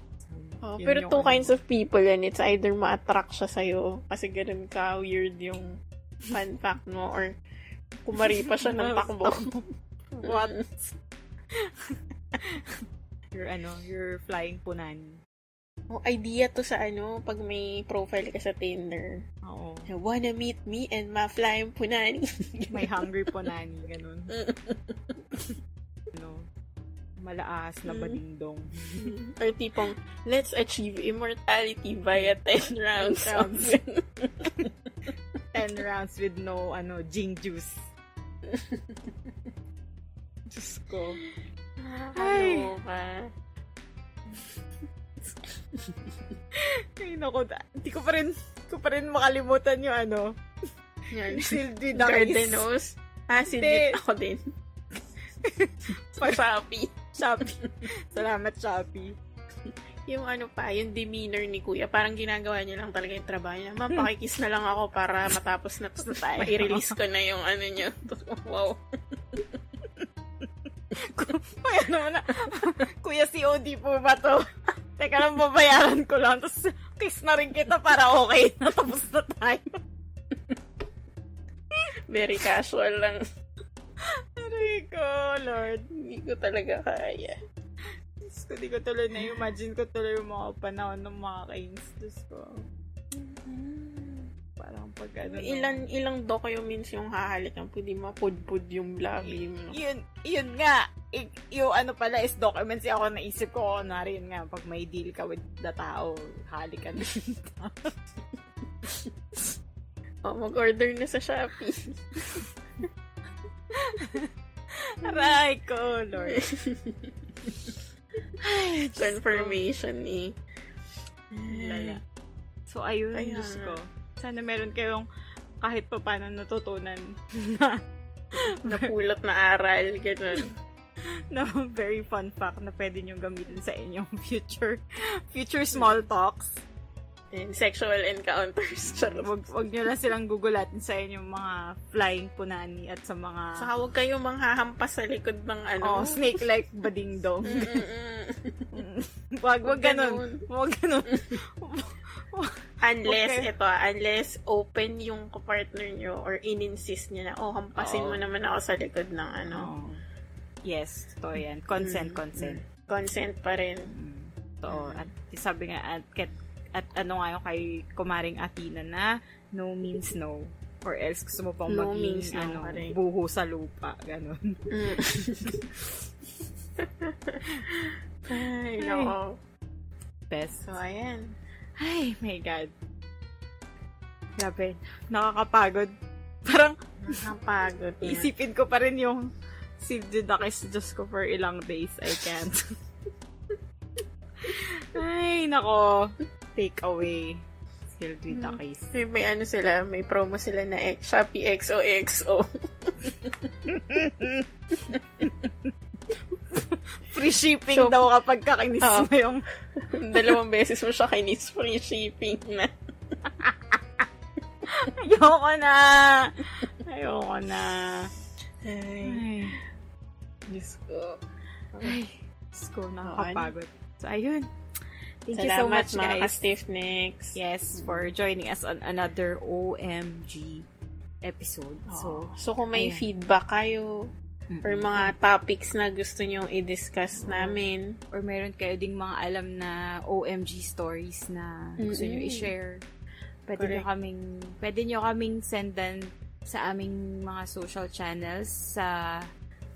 Oh, Yun pero two ano. kinds of people yan. It's either ma-attract siya sa'yo kasi ganun ka weird yung fun fact mo or kumari pa siya ng takbo. What? your ano, your flying punani. Oh, idea to sa ano, pag may profile ka sa Tinder. Oo. Wanna meet me and ma flying punani. May hungry po nani, ganun. ano, malaas na Mm. badingdong. Or tipong, let's achieve immortality via 10 rounds. rounds. 10 rounds with no, ano, jing juice. Diyos ko. Ay. Ay, naku. Hindi ko pa rin, ko pa rin makalimutan yung ano, Yan. Sildy Garden Dice. nose. Ah, sinit ako din. Shopee. Shopee. Salamat, Shopee. Yung ano pa, yung demeanor ni Kuya, parang ginagawa niya lang talaga yung trabaho niya. Ma'am, pakikis na lang ako para matapos na to. tayo. Ma-release ko na yung ano niya. wow. Ay, ano na. Kuya, COD po ba to? Teka lang, babayaran ko lang. Tapos, kiss na rin kita para okay. Natapos na tayo. Very casual lang. Aray ko, Lord. Hindi ko talaga kaya. Diyos ko, di ko tuloy na imagine ko tuloy yung mga panahon ng mga kings. Diyos ko. Parang pag ano. no. Ilan, ilang documents yung hahalikan. Pwede mapudpud yung labi mo. Yun, yun nga. I- yung ano pala is documents yung ako naisip ko na rin nga pag may deal ka with the tao, yung tao. Oh, mag-order na sa Shopee. Aray ko, Lord. Confirmation eh. Lala. So, ayun, Kaya Diyos ko. Sana meron kayong kahit pa paano natutunan na, Napulot na aral, ganun. na very fun fact na pwede nyo gamitin sa inyong future future small talks. And sexual encounters. Charot. Wag, wag nyo lang silang gugulatin sa inyong mga flying punani at sa mga Saka huwag kayong manghahampas sa likod ng ano. oh, snake-like badingdong. Mm-mm. wag, wag Huwag ganun. Wag ganun. Unless, Okay. ito unless open yung partner nyo or in-insist nyo na, oh, hampasin Oo. mo naman ako sa likod ng ano. Oh. Yes, totoo yan. Consent, Mm, consent. Consent pa rin. Mm. Totoo. At sabi nga, at, at, at ano nga yung kay kumaring Athena na, no means no. Or else gusto mo pang No maging means no ano, pa rin. buho sa lupa. Ganon. Mm. Ay, Ay. nako. Best. So, ayan. Ay, my God. Grabe. Nakakapagod. Parang, Nakapagod. na. isipin ko pa rin yung si Judakis Diyos ko for ilang days. I can't. Ay, nako. Take away. Still Judakis. May, may ano sila, may promo sila na X, Shopee XOXO. Free shipping So, daw kapag kakinis Oo. mo yung... Dalawang beses mo siya kinis free shipping na. Ayoko na! Ayoko na. Ay, Ay, Diyos ko. ay. Diyos ko, nakakapagod. So, ayun. Thank Salamat you so much, mga guys. ka-stiff necks. Yes, for joining us on another OMG episode. So, So, kung may ayan. feedback kayo mm-mm. or mga topics na gusto nyong i-discuss namin, or meron kayo ding mga alam na OMG stories na gusto nyo Mm-mm. i-share, pwede nyo Correct. kaming, pwede nyo kaming sendan sa aming mga social channels sa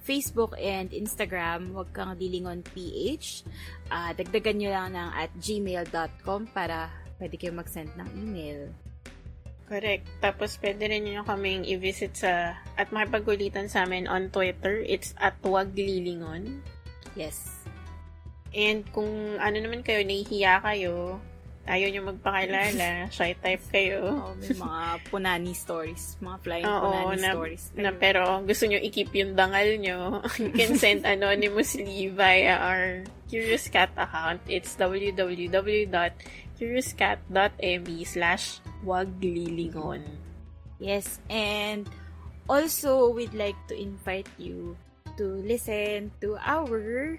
Facebook and Instagram, wag kang dilingon PH. Ah, dagdagan nyo lang ng at gmail.com para pwede kayo mag-send ng email. Correct. Tapos, pwede rin nyo kaming i-visit sa at makipagkulitan sa amin on Twitter. It's at waglilingon. Yes. And kung ano naman kayo, nahihiya kayo, ayaw nyo magpakilala, shy type kayo, Oh, may mga punani stories, mga flying Oo, punani na- stories. na pero gusto nyo i-keep yung dangal nyo, you can send anonymously via our Curious Cat account. It's www.curiouscat.me slash waglilingon. Yes, and also we'd like to invite you to listen to our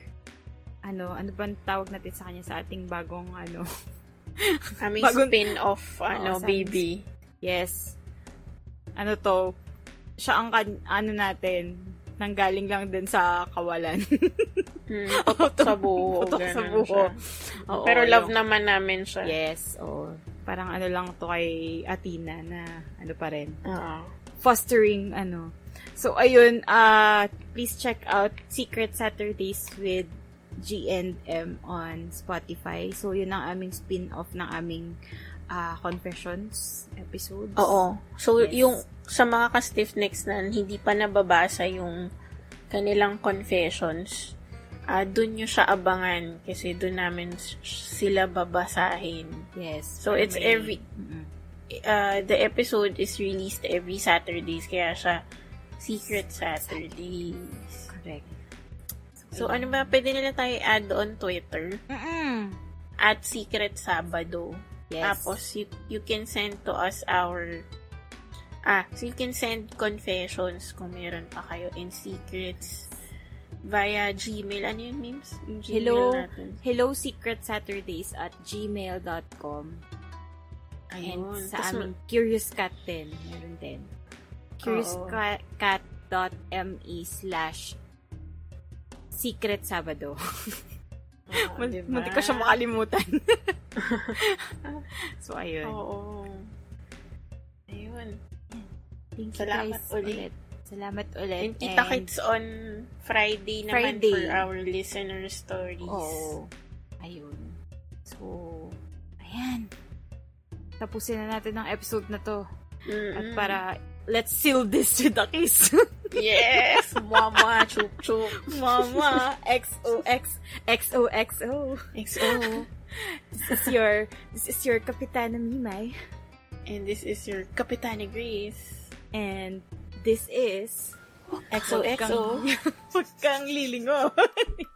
ano, ano bang tawag natin sa kanya sa ating bagong ano? Aming Bagong- spin-off, ano, sa baby. Yes. Ano to? Siya ang kan- ano natin, nanggaling lang din sa kawalan. Hmm, putok sa buho. Putok sa buho. Oo, Pero love yung- naman namin siya. Yes, oo. Parang ano lang to kay Athena na ano pa rin. Oo. Fostering, ano. So, ayun, uh, please check out Secret Saturdays with G&M on Spotify. So, yun ang aming spin-off ng aming ah, confessions episodes. Oo. So, Yes. yung sa mga ka-stiff necks na hindi pa nababasa yung kanilang confessions, ah dun nyo siya abangan kasi dun namin sila babasahin. Yes. So, it's May- every-. Uh, the episode is released every Saturdays, kaya siya Secret Saturdays. Correct. So, ano ba, pwede nila tayo add on Twitter Mm-mm. at Secret Sabado. Yes. Tapos, you, you can send to us our ah, so you can send confessions kung meron pa kayo in secrets via Gmail. Ano yun, memes? Yung Gmail Hello, natin. hello secret saturdays at gmail.com Ayun. and sa Tas aming Curious Cat din, meron din. curiouscat.me slash secret sabado. Ah, Mun- diba? Munti ko siya makalimutan. so, ayun. Oo. Ayun. Thank you Salamat guys ulit. Salamat ulit. And kita-kits on Friday naman Friday. for our listener stories. Oo. Ayun. So, ayan. Tapusin na natin ang episode na to. Mm-mm. At para, let's seal this with a kiss. Yes! Mama, chup chup. Mama, XOX, XOXO. XO. This is your, this is your Kapitana Mimay. And this is your Kapitana Grace. And this is XOXO. Huwag kang lilingo.